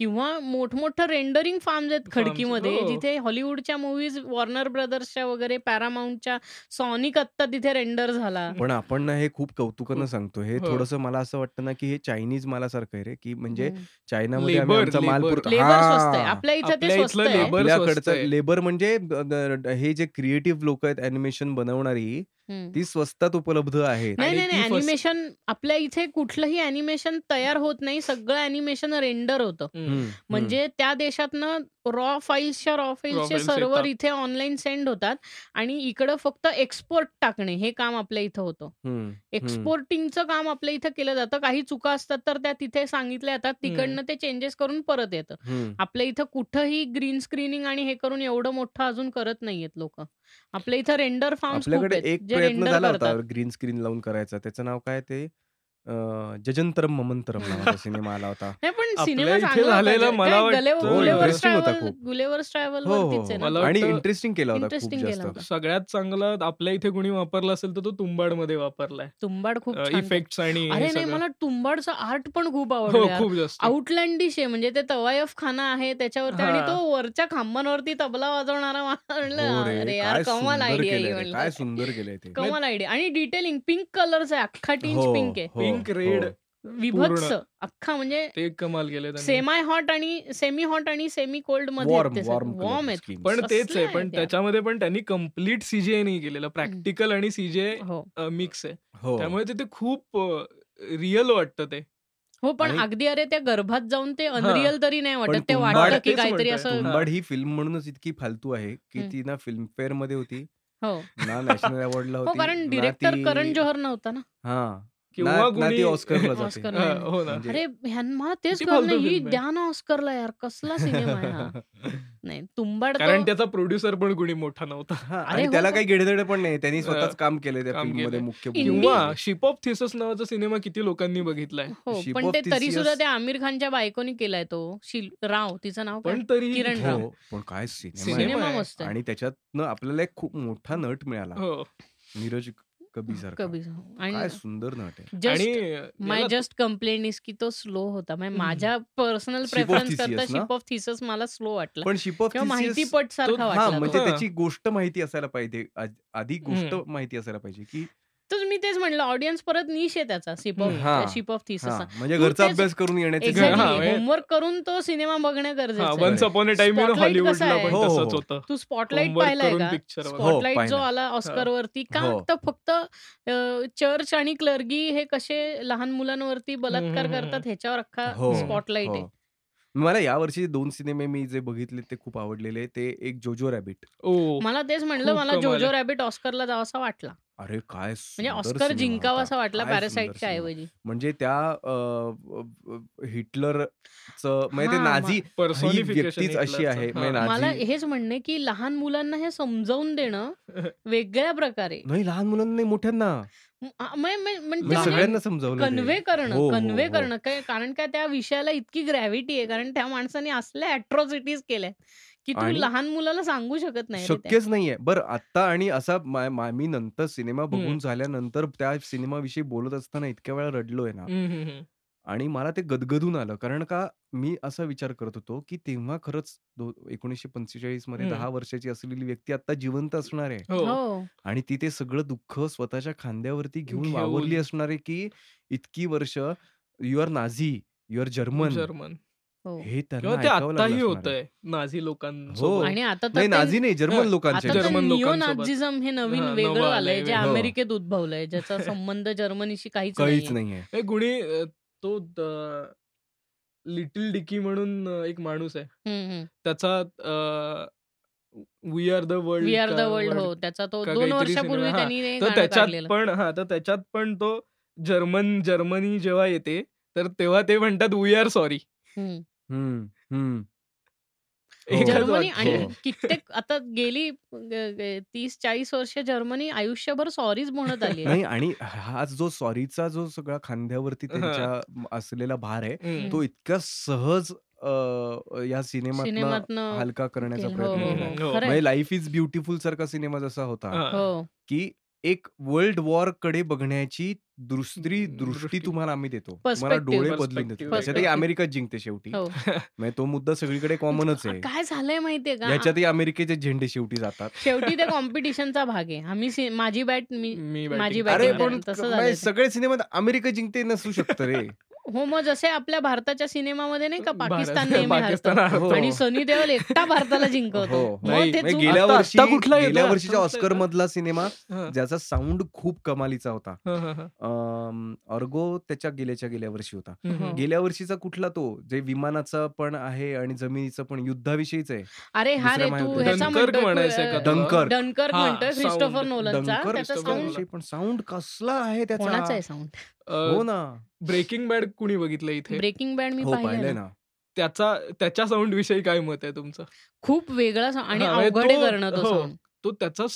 किंवा मोठमोठं रेंडरिंग फार्म्स आहेत खडकीमध्ये हो. जिथे हॉलिवूडच्या मूव्हीज वॉर्नर ब्रदर्सच्या वगैरे पॅरामाउंटच्या सॉनिक आत्ता तिथे रेंडर झाला पण आपण ना हे खूप कौतुकानं. सांगतो हे हो. थोडंसं मला असं वाटतं ना की हे चायनीज मालासारखं आहे रे की म्हणजे. चायनामध्ये माल हा. आपल्या इथं ते. लेबर म्हणजे हे जे क्रिएटिव्ह लोक आहेत अॅनिमेशन बनवणारी. ती स्वस्तात उपलब्ध आहेत. नाही नाही अॅनिमेशन आपल्या इथे कुठलंही अॅनिमेशन तयार होत नाही. सगळं अॅनिमेशन रेंडर होतं. म्हणजे त्या देशातनं रॉ फाईल्सच्या रॉ फाईल्सचे सर्व्हर. इथे ऑनलाईन सेंड होतात आणि इकडं फक्त एक्सपोर्ट टाकणे हे काम आपल्या इथं होतं. एक्सपोर्टिंगचं काम आपल्या इथं केलं जातं. काही चुका असतात तर त्या तिथे सांगितल्या जातात. तिकडनं ते चेंजेस करून परत येतं. आपल्या इथं कुठंही ग्रीन स्क्रीनिंग आणि हे करून एवढं मोठं अजून करत नाहीयेत लोक. आपल्या इथं रेंडर एक प्रयत्न झाला होता करतात. ग्रीन स्क्रीन लावून करायचा. त्याचं नाव काय ते? जजंतरम ममंतरम सिनेमा (laughs) आला होता. सिनेमा चांगला मला वाटतं- हो हो मला आणि इंटरेस्टिंग केला होता. सगळ्यात चांगला आपल्या इथे कुणी वापरला असेल तर तो तुंबाडमध्ये वापरलाय. तुंबाड खूप छान इफेक्ट्स आणि हे अरे नाही सगळं. मला तुंबाडचं आर्ट पण खूप हो आवडलं खूप जास्त. आउटलँडिश आहे म्हणजे ते तवायफ खाना आहे त्याच्यावरती आणि हा. तो वरच्या खांबांवरती तबला वाजवणारा हो अरे यार कमाल आयडिया काय सुंदर केलंय कमाल आयडिया आणि डिटेलिंग पिंक कलरचा आहे अख्खा टिंच हो, पिंक आहे. हो, पिंक हो. रेड विभत्स. अख्खा म्हणजे ते कमाल केले सेमाय हॉट आणि सेमी हॉट आणि सेमी कोल्डमध्ये Warm, आहेत. पण तेच आहे पण? त्याच्यामध्ये पण त्यांनी कंप्लीट सीजीआय नाही केलेलं. प्रॅक्टिकल आणि हो. मिक्स आहे. हो. त्यामुळे ते- ते खूप रिअल वाटतं ते. हो पण अगदी अरे त्या गर्भात जाऊन ते अनरियल तरी नाही वाटत. ते वाटतं की काहीतरी. असं ही फिल्म म्हणूनच इतकी फालतू आहे की. ती ना फिल्म फेअरमध्ये होती. हो. ना नॅशनल अवॉर्डला हो होती कारण डिरेक्टर करण जोहर नव्हता ना? हा. किंवा ऑस्करला (laughs) जाते ऑस्कर हा. हो ना म्हणजे- अरे ह्यां- मला तेच किती फालतू ही film आहे. द्या ना ऑस्करला यार कसला सिनेमा आहे हा (laughs) नाही तुंबाड कारण त्याचा प्रोड्युसर पण कुणी मोठा नव्हता हा, अरे आणि हो त्याला काही घेडेदेडे पण नाही त्यांनी स्वतःच काम केलंय त्या काम फिल्ममध्ये केलंय. मुख्य Indie- किंवा. शिप ऑफ थिसस नावाचा सिनेमा किती लोकांनी बघितलाय हो Ship पण of ते तरी सुद्धा त्या आमिर खानच्या बायकोनी केलाय तो शील राव तिचं नाव काय पण तरी किरण राव. हो पण काय सिनेमा सिनेमा आहे. सिनेमा आहे. मस्त आहे आणि त्याच्यातनं आपल्याला एक खूप मोठा नट मिळाला हो नीरज कबी सारखा कबी काय आणि सुंदर नट आहे जस्ट आणि माय जस्ट कंप्लेंट इज की तो स्लो होता म्हणजे. माझ्या पर्सनल Ship of प्रेफरन्स करता ना? शिप ऑफ थिसस मला स्लो वाटला पण शिप ऑफ किंवा माहिती थिसियस पट सारखा हा वाटला म्हणजे तो. त्याची गोष्ट माहिती असायला पाहिजे आध- आधी गोष्ट. माहिती असायला पाहिजे की तर मी तेच म्हणलं ऑडियन्स परत निश आहे त्याचा ship of. Ship of Theseus हा, म्हणजे घरचा अभ्यास करून येण्याची हा, एक्झॅक्टली म्हणजे- होमवर्क करून तो सिनेमा बघणं गरजेचं हा हो, हो, तसंच हो. होतं तू स्पॉटलाइट पाहिलाय का. हो, स्पॉटलाइट जो. आला ऑस्कर वरती का हो. तर फक्त चर्च आणि क्लर्गी हे कसे लहान मुलांवरती बलात्कार करतात ह्याच्यावर अख्खा हो, स्पॉटलाइट आहे हो. मला यावर्षी दोन सिनेमे मी जे बघितले ते खूप आवडलेले ते एक जोजो रॅबिट ओ मला तेच म्हणलं मला कमाल जो जो आहे. रॅबिट ऑस्करला जावासा वाटला अरे काय म्हणजे ऑस्कर जिंकावा. असा वाटला सिनेमा. ऐवजी म्हणजे त्या हिटलरच म्हणजे ते नाझी व्यक्तीच अशी. आहे हा. म्हणजे मला हेच म्हणणे की लहान मुलांना हे समजावून देणं (laughs) वेगळ्या प्रकारे नाही लहान मुलांना नाही मोठ्यांना म- आ- म- म- मी म्हणजे सगळ्यांना समजावलं ते. कन्वे करणं हो, हो, कन्वे हो. करणं काय कारण काय त्या विषयाला इतकी ग्रॅव्हिटी आहे कारण त्या माणसाने असल्या अॅट्रॉसिटीज केल्या की तू लहान मुलाला सांगू शकत नाही. शक्यच नाहीये बरं आता आणि असा मा- नंतर सिनेमा बघून. झाल्यानंतर त्या सिनेमाविषयी बोलत असताना इतक्या वेळा रडलोय ना. आणि मला ते गदगदून आलं कारण का मी असा विचार करत होतो की तेव्हा खरंच एकोणीसशे पंचेचाळीसमध्ये. दहा वर्षाची असलेली व्यक्ती आता जिवंत असणार आहे हो हो आणि ती ते सगळं दुःख स्वतःच्या खांद्यावरती घेऊन घेऊन. वावरली असणार आहे की इतकी वर्ष you are Nazi you are German German हो हे त्यांना किंवा ते ऐकावं लागलं आताही असणार होत आहे. नाझी हो. लोकांसोबत आणि आता तर नाही ते- नाझी नाही जर्मन हा, लोकांचे जर्मन लोकांसोबत. नाझिझम हे नवीन हा, वेगळं नवं आलंय आलंय, जे हो. अमेरिकेत उद्भवलंय ज्याचा संबंध जर्मनीशी काहीच काहीच नाहीये. नाहीये हे गुणी अ, तो लिटिल डिकी म्हणून एक माणूस आहे. त्याचा we are the world we are the world हो त्याचा तो का दोन वर्षापूर्वी. हा, त्यांनी तर त्याच्यात. पण हा तर त्याच्यात पण तो जर्मन जर्मनी जेव्हा येते तर तेव्हा ते म्हणतात वी आर सॉरी हम्म. हम्म, हम्म. एकच जर्मनी वाक्य. आणि हो. कित्येक आता गेली तीस चाळीस वर्ष जर्मनी आयुष्यभर सॉरीच म्हणत आली नाही आणि हा जो सॉरीचा जो सगळा खांद्यावरती हा. त्यांच्या असलेला भार आहे. तो इतक्या सहज या सिनेमात हलका करण्याचा. हो, प्रयत्न हो, हो. हो. म्हणजे लाईफ इज ब्युटिफुल सारखा सिनेमा जसा होता हा. हो की एक वर्ल्ड वॉरकडे बघण्याची दुसरी दृष्टी. तुम्हाला आम्ही देतो तुम्हाला. डोळे बदलून देतो. त्याच्यातही अमेरिकाच जिंकते शेवटी हो (laughs) म्हणजे तो मुद्दा सगळीकडे (laughs) कॉमनच आहे काय झालंय माहितीये का याच्यातही अमेरिकेचे झेंडे शेवटी जातात शेवटी त्या (laughs) कॉम्पिटिशनचा भाग आहे आम्ही सि- माझी बॅट मी माझी अरे. पण तसं म्हणजे. सगळे सिनेमात अमेरिका जिंकते नसू शकतं रे हो मग जसे आपल्या भारताच्या सिनेमामध्ये नाही का पाकिस्तान नेहमी पाकिस्तान हरतं. हो. आणि सनी देओल एकटा भारताला जिंकवतो हो. मग नाही, ते म्हणजे चूक- गेल्या आता- वर्षी आता कुठला येतोय? गेल्या वर्षीच्या ऑस्कर? मधला सिनेमा हा, ज्याचा साऊंड खूप कमालीचा होता हा, हा, हा. अम, अर्गो त्याच्या गेल्याच्या गेल्या वर्षी होता हो. गेल्या वर्षीचा कुठला तो जे विमानाचा पण आहे आणि जमिनीचं पण युद्धाविषयीच आहे अरे हा रे तू. ह्याचा म्हणतोय म्हणायचंय का तू, हा, म्हणतोय क्रिस्टोफर sound. नोलनचा डंकर त्याचा Christopher साऊंड विषयी पण साऊंड कसला आहे कोणाचा आहे त्याचा साऊंड हो ना ब्रेकिंग बॅड कुणी बघितलं इथे ब्रेकिंग बँड मी हो पाहिलंय ना त्याचा त्याच्या साऊंड विषयी काय मत आहे तुमचं खूप वेगळा आणि म्हणजे अवघड करणं तो हो. तो त्याचा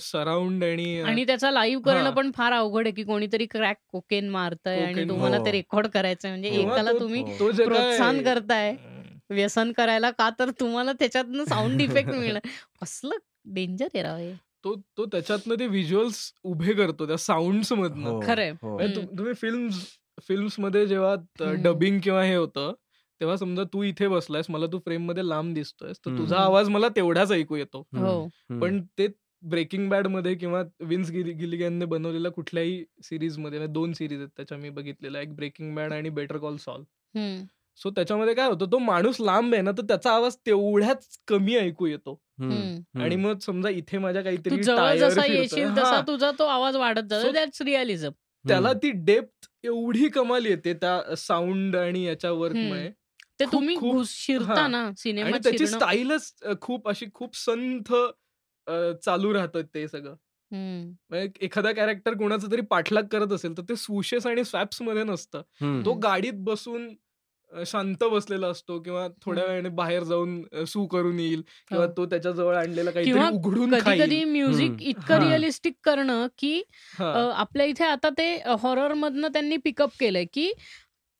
सराउंड आणि आणि त्याचा लाईव्ह करणं. पण फार अवघड आहे की कोणीतरी क्रॅक कोकेन मारतंय आणि तुम्हाला हो. ते रेकॉर्ड करायचंय म्हणजे. एकाला तुम्ही प्रोत्साहन करताय. व्यसन करायला का तर तुम्हाला त्याच्यातनं साऊंड इफेक्ट मिळणार कसलं डेंजर आहे राव हे तो तो त्याच्यातनं ते व्हिज्युअल्स उभे करतो त्या साऊंड मधनं हो, खरंय. हो. म्हणजे तुम- तुम्ही फिल्म फिल्म्समध्ये जेव्हा. डबिंग किंवा हे होतं तेव्हा समजा तू इथे बसलायस मला तू फ्रेममध्ये लांब दिसतोयस तर. तुझा आवाज मला तेवढाच ऐकू येतो हो. पण ते ब्रेकिंग बॅडमध्ये किंवा विन्स गिलिगॅनने बनवलेल्या कुठल्याही सिरीजमध्ये म्हणजे दोन सिरीज आहेत त्याच्या मी बघितलेल्या एक ब्रेकिंग बॅड आणि बेटर कॉल सॉल्व. सो त्याच्यामध्ये काय होतं तो माणूस लांब आहे ना तर त्याचा आवाज तेवढ्याच कमी ऐकू येतो. आणि मग समजा इथे माझ्या काहीतरी जसा. येशील तसा तुझा तो आवाज वाढत जातो दॅट्स रिअलिझम त्याला. ती डेप्थ एवढी कमाल येते त्या साऊंड आणि याच्या वर्कमुळे ते तुम्ही शिरता हा. ना आणि सिनेमात त्याची स्टाईलच खूप अशी खूप संथ चालू राहतं ते सगळं. म्हणजे एखादा कॅरेक्टर कोणाचा तरी पाठलाग करत असेल तर ते सुशेस आणि स्वॅप्समध्ये नसतं. तो गाडीत बसून शांत बसलेला असतो किंवा थोड्या. वेळाने बाहेर जाऊन सू करून येईल किंवा हो. तो त्याच्याजवळ आणलेला किंवा काहीतरी उघडून कधी कधी म्युझिक. इतकं. रिअलिस्टिक करणं की आपल्या इथे आता ते हॉरर मधनं त्यांनी पिकअप केलंय की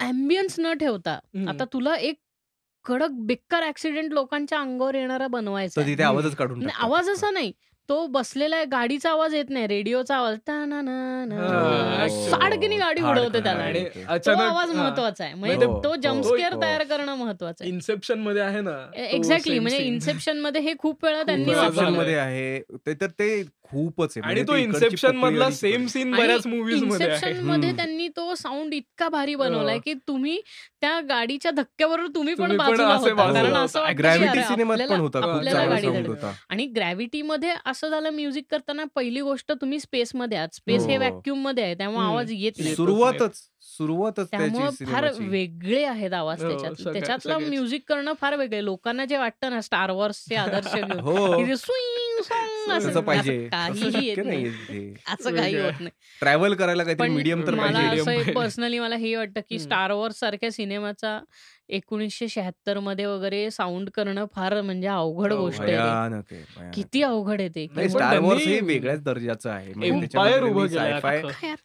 अँबियन्स न ठेवता. आता तुला एक कडक बेकार ऍक्सिडेंट लोकांच्या अंगावर येणारा बनवायचा तर आहे. तिथे आवाजच काढून. आवाज असा नाही तो बसलेला आहे गाडीचा आवाज येत नाही रेडिओचा आवाज साडकीने गाडी उडवते त्याला ते. अचानक आवाज. महत्त्वाचा आहे म्हणजे तो जम्पस्केअर. तयार करणं महत्वाचं आहे इन्सेप्शनमध्ये आहे ना एक्झॅक्टली same म्हणजे scene. इन्सेप्शनमध्ये हे खूप वेळा त्यांनी मध्ये आहे ते तर ते खूपच आहे आणि म्हणजे तो इन्सेप्शन मधला सेम सीन बऱ्याच आहे इन्सेप्शनमध्ये. त्यांनी तो साऊंड इतका भारी बनवलाय हो. की तुम्ही त्या गाडीच्या धक्क्याबरोबर तुम्ही पण बाजूला होता कारण. असं ग्रॅव्हिटी अरे सिनेमात पण. होता आणि ग्रॅव्हिटी मध्ये असं झालं म्युझिक करताना पहिली गोष्ट तुम्ही स्पेस मध्ये आहात स्पेस हे हो. व्हॅक्युममध्ये आहे त्यामुळे. आवाज येत नाही सुरुवातच सुरुवातच त्यामुळे फार वेगळे आहेत आवाज हो, त्याच्यात त्याच्यातलं. म्युझिक करणं फार वेगळे लोकांना जे वाटतं ना स्टार वॉर्सचे आदर्श (laughs) घेऊन हो असं- काहीही येत नाही असं काही. होत नाही ट्रॅव्हल करायला काहीतरी मीडियम तर मला असं. पर्सनली (laughs) मला हे वाटतं की. स्टार वॉर्स सारख्या सिनेमाचा एकोणीसशे शहात्तरमध्ये वगैरे साऊंड करणं फार म्हणजे अवघड हो, गोष्ट आहे ते. भयानक आहे भयानक. किती अवघड आहे ते नाही पण स्टार वॉर्स त्यांनी- हे वेगळ्याच दर्जाचं आहे म्हणजे Empire त्याच्यामध्ये उभं त्यांनी केलंय sci-fi अख्खं. काय यार,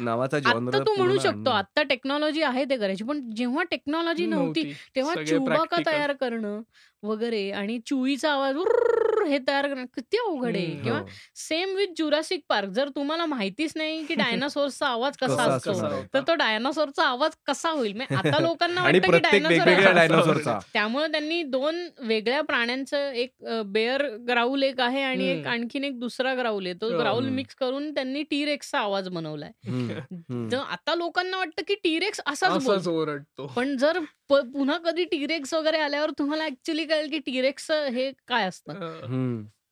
नावाचा जॉनर आता तू म्हणू शकतो आता टेक्नॉलॉजी आहे ते करायची पण जेव्हा टेक्नॉलॉजी नव्हती तेव्हा चुबाका. तयार करणं वगैरे आणि चुईचा आवाज उर्र हे तयार करणं किती अवघड आहे. किंवा सेम विथ जुरासिक पार्क जर तुम्हाला माहितीच नाही की (laughs) डायनासोरचा आवाज कसा असतो. तर तो डायनासोरचा आवाज कसा होईल म्हणजे (laughs) आता लोकांना वाटतं की डायनासोर त्यामुळे त्यांनी दोन वेगळ्या प्राण्यांचं एक बेअर ग्राउल एक आहे आणि एक. आणखीन एक दुसरा ग्राउल आहे तो हो. ग्राउल हम्म. मिक्स करून त्यांनी टीरेक्सचा आवाज बनवलाय आता लोकांना वाटतं की टीरेक्स असाच ओरडतो पण जर पुन्हा कधी टीरेक्स वगैरे आल्यावर तुम्हाला ऍक्च्युली कळेल की टीरेक्स हे काय असतं.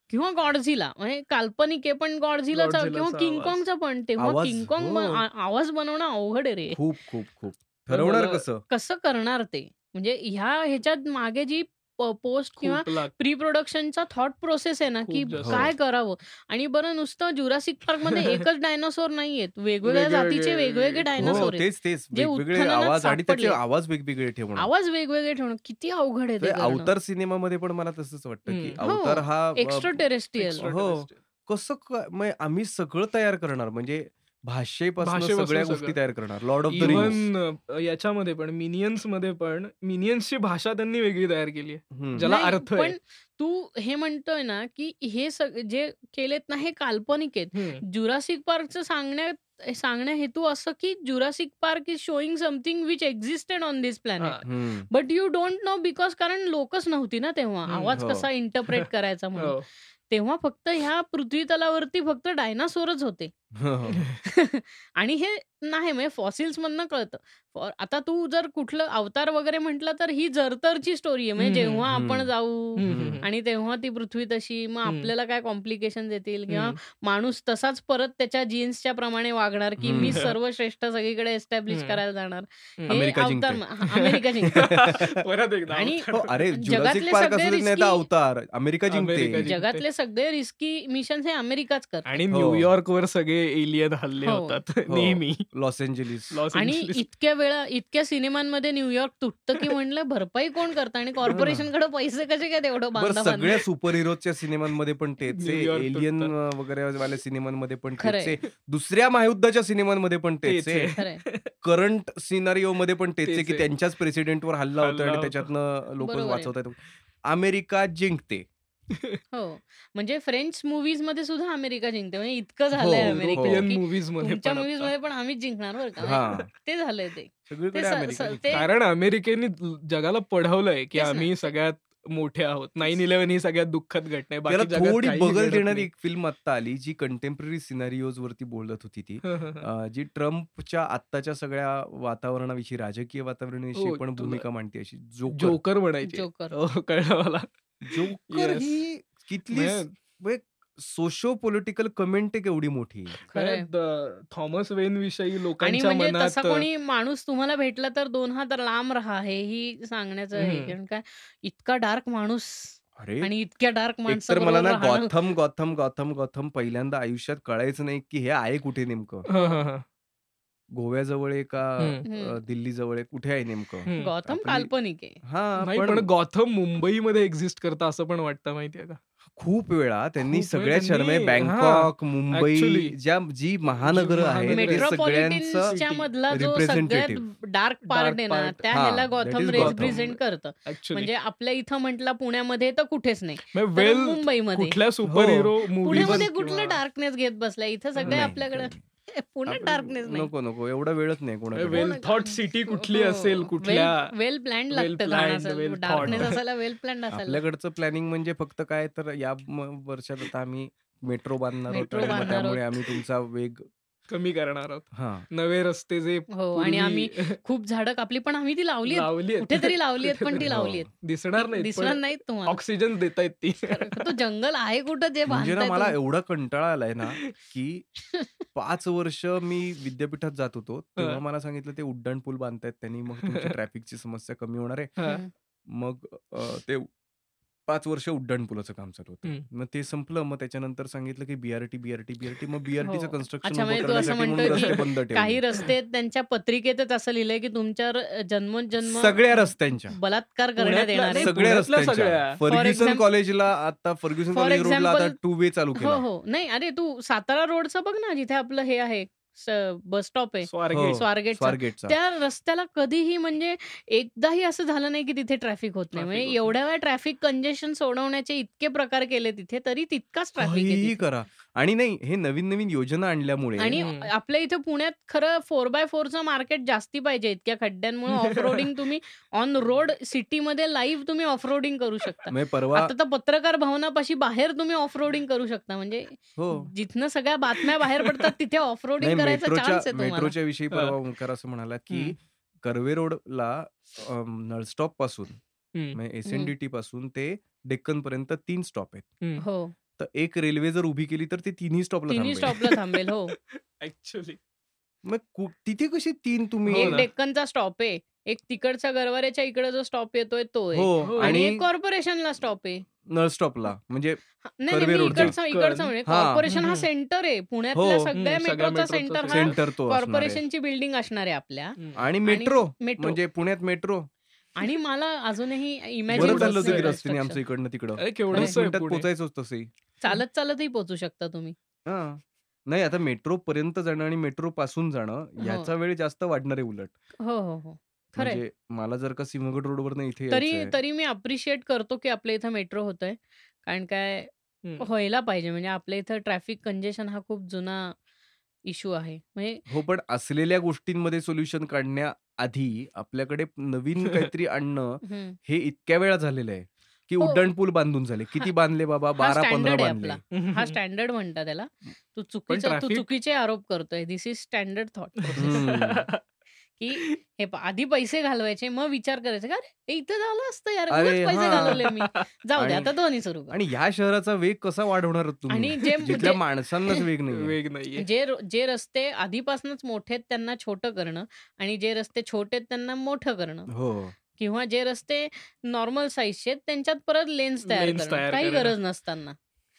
किंवा गॉडझिला म्हणजे काल्पनिक आहे पण गॉडझिलाचा किंवा किंगकॉंगचा पण तेव्हा किंगकॉंग हो. आवाज बनवणं अवघड आहे रे. खूप खूप खूप. ठरवणार मला- कसं? कसं करणार ते? म्हणजे ह्या ह्याच्यात मागे जी पोस्ट किंवा प्री प्रोडक्शनचा थॉट प्रोसेस आहे ना की. काय करावं? आणि बरं नुसतं जुरासिक पार्कमध्ये (laughs) एकच डायनासोर नाहीयेत. वेगवेगळ्या वेगवेगळे- जातीचे वेगवेगळे हो डायनासोर आहेत. तेच तेच. जे आवाज आणि त्याचे सापडले. आवाज वेगवेगळे ठेवणं. आवाज वेगवेगळे ठेवणं. किती अवघड आहे ते ते अवतार सिनेमामध्ये पण मला तसंच वाटतं की. हो, अवतार हा. अ, एक्स्ट्रा टेरेस्ट्रियल हो. कसं म्हणजे आम्ही सगळं तयार करणार. म्हणजे भाषेपासून सगळ्या सगळं. गोष्टी तयार करणार लॉर्ड ऑफ द रिंग्स याच्यामध्ये पण मिनियन्समध्ये पण मिनियन्सची भाषा त्यांनी वेगळी तयार केली आहे ज्याला अर्थ पण आहे तू हे म्हणतोय ना, की हे सग जे केलेत ना, हे काल्पनिक आहेत. हं. जुरासिक पार्कचं सांगण्यात सांगण्या हेतू असं, की Jurassic park is showing something which existed on this planet. But you don't know because कारण लोकच नव्हती ना तेव्हा. आवाज हो. कसा इंटरप्रेट (laughs) करायचा म्हणून. हो. तेव्हा फक्त ह्या पृथ्वी तलावरती फक्त डायनासोरच होते. (laughs) आणि हे नाही म्हणजे फॉसिल्समधनं कळतं. फॉर आता तू जर कुठलं अवतार वगैरे म्हटलं तर ही जरतरची स्टोरी आहे. म्हणजे जेव्हा आपण. जाऊ. आणि तेव्हा ती पृथ्वी तशी मग. आपल्याला काय कॉम्प्लिकेशन्स येतील किंवा हं. माणूस तसाच परत त्याच्या जीन्सच्या प्रमाणे वागणार, की मी. सर्वश्रेष्ठ सगळीकडे एस्टॅब्लिश. करायला जाणार. हं. अमेरिका (laughs) अवतार अमेरिका जिंकते. आणि जगातले सगळे अवतार. अमेरिका जिंकते. जगातले सगळे रिस्की मिशन्स हे अमेरिकाच करते. आणि हो. न्यूयॉर्कवर सगळे एलियन हल्ले हो. होतात हो. नेहमी. Los Angeles. लॉस आणि. इतक्या वेळा इतक्या सिनेमांमध्ये न्यूयॉर्क तुटतं, की म्हणलं भरपाई कोण करतं आणि कॉर्पोरेशनकडे पैसे कसे काय तेवढं सगळ्या. सुपर हिरोच्या सिनेमांमध्ये पण तेच एलियन. वगैरे वाल्या सिनेमांमध्ये पण तेच. दुसऱ्या महायुद्धाच्या सिनेमांमध्ये पण तेच. करंट सिनारिओ मध्ये पण तेच की. त्यांच्याच प्रेसिडेंटवर हल्ला होतोय हल्ला आणि होतो. त्याच्यातनं लोक. वाचवतात. अमेरिका जिंकते. (laughs) हो. म्हणजे फ्रेंच मूव्हीजमध्ये सुद्धा अमेरिका जिंकते. म्हणजे इतकं झालंय हो, अमेरिकेत, युरोपियन की मूव्हीजमध्ये तुमच्या पण आम्हीच जिंकणार बरं का. हां. ते झालंय ते. कारण अमेरिकेने जगाला पढवलंय की. आम्ही सगळ्यात मोठे आहोत. 9/11 ही सगळ्यात दुःखद घटना आहे. थोडी बगल देणारी. एक फिल्म आता आली जी कंटेम्पररी सिनारिओज वरती बोलत होती ती हं, हं, हं. जी ट्रम्पच्या आत्ताच्या सगळ्या वातावरणाविषयी राजकीय वातावरणाविषयी हो, पण भूमिका मांडते अशी जोकर म्हणायची. जोकर. हो, कळलं मला. Joker Yes. ही कितली म्हणजे सोशो पॉलिटिकल कमेंट केवढी मोठी आहे. खरंय. द- थॉमस वेन विषयी लोकांच्या म्हणजे मनात तसा कोणी माणूस तुम्हाला भेटला तर दोन हात लांब राहा सांगण्याचं आहे. हं. कारण काय इतका डार्क माणूस अरे आणि इतक्या डार्क एकतर मला ना गॉथम गॉथम गॉथम गॉथम पहिल्यांदा आयुष्यात कळायचं नाही की हे आहे कुठे नेमकं हं, हं, हं. गोव्याजवळ आहे का. अ, दिल्लीजवळ आहे कुठे आहे नेमकं. गौतम आपली- काल्पनिक आहे. हा नाही पण गॉथम मुंबईमध्ये एक्झिस्ट करतं असं पण वाटतं माहितीये का खूप वेळा त्यांनी खूप वेळ सगळ्या शर्मे त्यांनी- बँकॉक मुंबई actually. ज्या जी महानगर जी आहेत महानगरं ते आहेत. सगळ्यांचं मेट्रोपॉलिटनच्या city मधला जो सगळ्यात representative. डार्क पार्ट आहे ना part. त्या हा, ह्याला that Gotham is Gotham. Represent करतं. ऍक्च्युली म्हणजे आपल्या इथं म्हटलं पुण्यामध्ये तर कुठेच नाही. तर वेल मुंबईमध्ये कुठल्या सुपर. हिरो पुण्यामध्ये कुठलं डार्कनेस घेत बसलाय इथं सगळे नाही. आपल्याकडे (laughs) पुण्यात आपण- डार्कनेस नाही. नको नको एवढा वेळच नाही कोणाकडे वेल कोण- थॉट सिटी कुठली हो. असेल कुठल्या वेल प्लॅन लागतं डार्कनेस. असायला वेल प्लॅन असायला. आपल्याकडचं प्लॅनिंग म्हणजे फक्त काय तर या वर्षात आता आम्ही मेट्रो बांधणार त्यामुळे. आम्ही तुमचा वेग कमी करणार आहोत हा नवे रस्ते जे हो आणि आम्ही खूप झाडं कापली पण आम्ही ती लावली. लावली. कुठेतरी लावली आहेत पण ती कुठेतरी. लावली आहेत. दिसणार नाही दिसणार नाहीत तुम्हाला. ऑक्सिजन देत आहेत ती तो जंगल आहे कुठं जे म्हणजे मला? एवढा कंटाळा आलाय ना (laughs) की पाच वर्ष मी विद्यापीठात जात होतो तेव्हा हा. मला सांगितलं ते उड्डाण पूल बांधतायत त्यांनी मग ट्रॅफिकची (laughs) समस्या कमी होणार आहे हा. मग ते पाच वर्ष उड्डाण पुलाचं काम चालू होतं. मग ते संपलं मग त्याच्यानंतर सांगितलं की बीआरटी बीआरटी बीआरटी मग बीआरटीचं हो. कन्स्ट्रक्शन म्हणजे तू असं करण्यासाठी मग म्हणतोय की रस्ते बंद काही रस्ते त्यांच्या पत्रिकेतच असं लिहिलंय की तुमच्यावर जन्मोजन्म सगळ्या रस्त्यांच्या. बलात्कार करण्यात येणार सगळ्या रस्त्यांच्या. सगळ्या. फर्ग्युसन कॉलेजला आता फर्ग्युसन कॉलेज रोडला आता टू वे चालू हो केला. हो. नाही अरे तू सातारा रोडचं बघ ना जिथे आपलं हे आहे. बस स्टॉप आहे स्वारगेट हो. स्वारगेटचा त्या रस्त्याला कधीही म्हणजे एकदाही असं झालं नाही की तिथे ट्रॅफिक होत नाही म्हणजे. एवढ्या वेळा ट्रॅफिक कंजेशन सोडवण्याचे इतके प्रकार केले तिथे तरी तितकाच ट्रॅफिक. करा आणि नाही हे नवीन नवीन योजना आणल्यामुळे आणि. आपल्या इथे पुण्यात खरं फोर बाय फोरचं मार्केट जास्ती पाहिजे इतक्या खड्ड्यांमुळे. (laughs) ऑफरोडिंग तुम्ही ऑन रोड सिटीमध्ये लाईव्ह तुम्ही ऑफरोडिंग करू शकता. म्हणजे परवा आता तर पत्रकार भवनापाशी बाहेर तुम्ही ऑफरोडिंग करू शकता. म्हणजे हो. जिथनं सगळ्या बातम्या बाहेर पडतात (laughs) तिथे ऑफरोडिंग करायचा मेट्रोच्या चान्स आहे तुम्हाला. मेट्रोच्या विषयी. परवा ओंकार असं म्हणाला की. कर्वे रोडला नळस्टॉपपासून एसएनडीटी पासून ते डेक्कन पर्यंत तीन स्टॉप आहेत. हो. तर एक रेल्वे जर उभी केली तर ते तिन्ही स्टॉपला तिन्ही थांबेल. स्टॉपला थांबेल हो. (laughs) ऍक्च्युली मग कु- तिथे कशी तीन तुम्ही हो एक ना. डेक्कनचा स्टॉप आहे एक तिकडच्या गरवाऱ्याच्या इकडे जो स्टॉप येतोय तो आहे हो. आणि आणि एक कॉर्पोरेशनला स्टॉप आहे नळ स्टॉपला म्हणजे हा, नाही नाही, कर्वे मी रोडचा. इकडचा इकडचा म्हणजे हा. कॉर्पोरेशन हा हम्म. सेंटर आहे पुण्यातल्या हो. सगळ्या हम्म, सगळ्या मेट्रोचा मेट्रोचं सेंटर हा सेंटर तो असणार आहे. कॉर्पोरेशनची बिल्डिंग असणार आहे आपल्या. आणि मेट्रो मेट्रो म्हणजे पुण्यात मेट्रो आणि मला अजूनही इमॅजिन चाललं होतं की बसतंय रस्त्याने आमचं इकडनं तिकडं. पोचायचंच तसंही चालत चालतही पोहोचू शकता तुम्ही. हा. नाही आता मेट्रो पर्यंत जाणं आणि मेट्रो पासून जाणं याचा वेळ जास्त वाढणार आहे उलट. हो हो हो. खरंय. म्हणजे मला जर का सिंहगड रोडवरनं इथे तरी तरी मी अप्रिशिएट करतो, की आपल्या इथं मेट्रो होतंय. कारण काय हं. व्हायला पाहिजे. म्हणजे आपल्या इथं ट्रॅफिक कंजेशन हा खूप जुना इश्यू आहे. म्हणजे हो, पण असलेल्या गोष्टींमध्ये सोल्युशन काढण्याआधी आपल्याकडे नवीन (laughs) काहीतरी आणणं हं. हे इतक्या वेळा झालेलं आहे, की हो. उड्डाणपूल बांधून झाले. हा (laughs) किती बांधले बाबा? हा 12-15 स्टँडर्ड आहे बांधले. आपला. (laughs) हा स्टँडर्ड म्हणतात त्याला. तू पण चुकीचं तू चुकीचे आरोप करतोय. This is standard thought process. की हे आधी पैसे घालवायचे, मग विचार करायचा, "का रे, इथं झालं असतं यार, पैसे. घालवले मी. जाऊ दे आता दोन्ही सुरू कर." आणि या शहराचा वेग कसा वाढवणार? आणि जे माणसांनाच वेग (laughs) नाहीये. वेग नाहीये. जे जे रस्ते आधीपासूनच मोठे आहेत त्यांना छोटं करणं आणि जे रस्ते छोटे आहेत त्यांना मोठं करणं हो. किंवा जे रस्ते नॉर्मल साइजचे आहेत त्यांच्यात परत लेन्स तयार काही. गरज नसताना.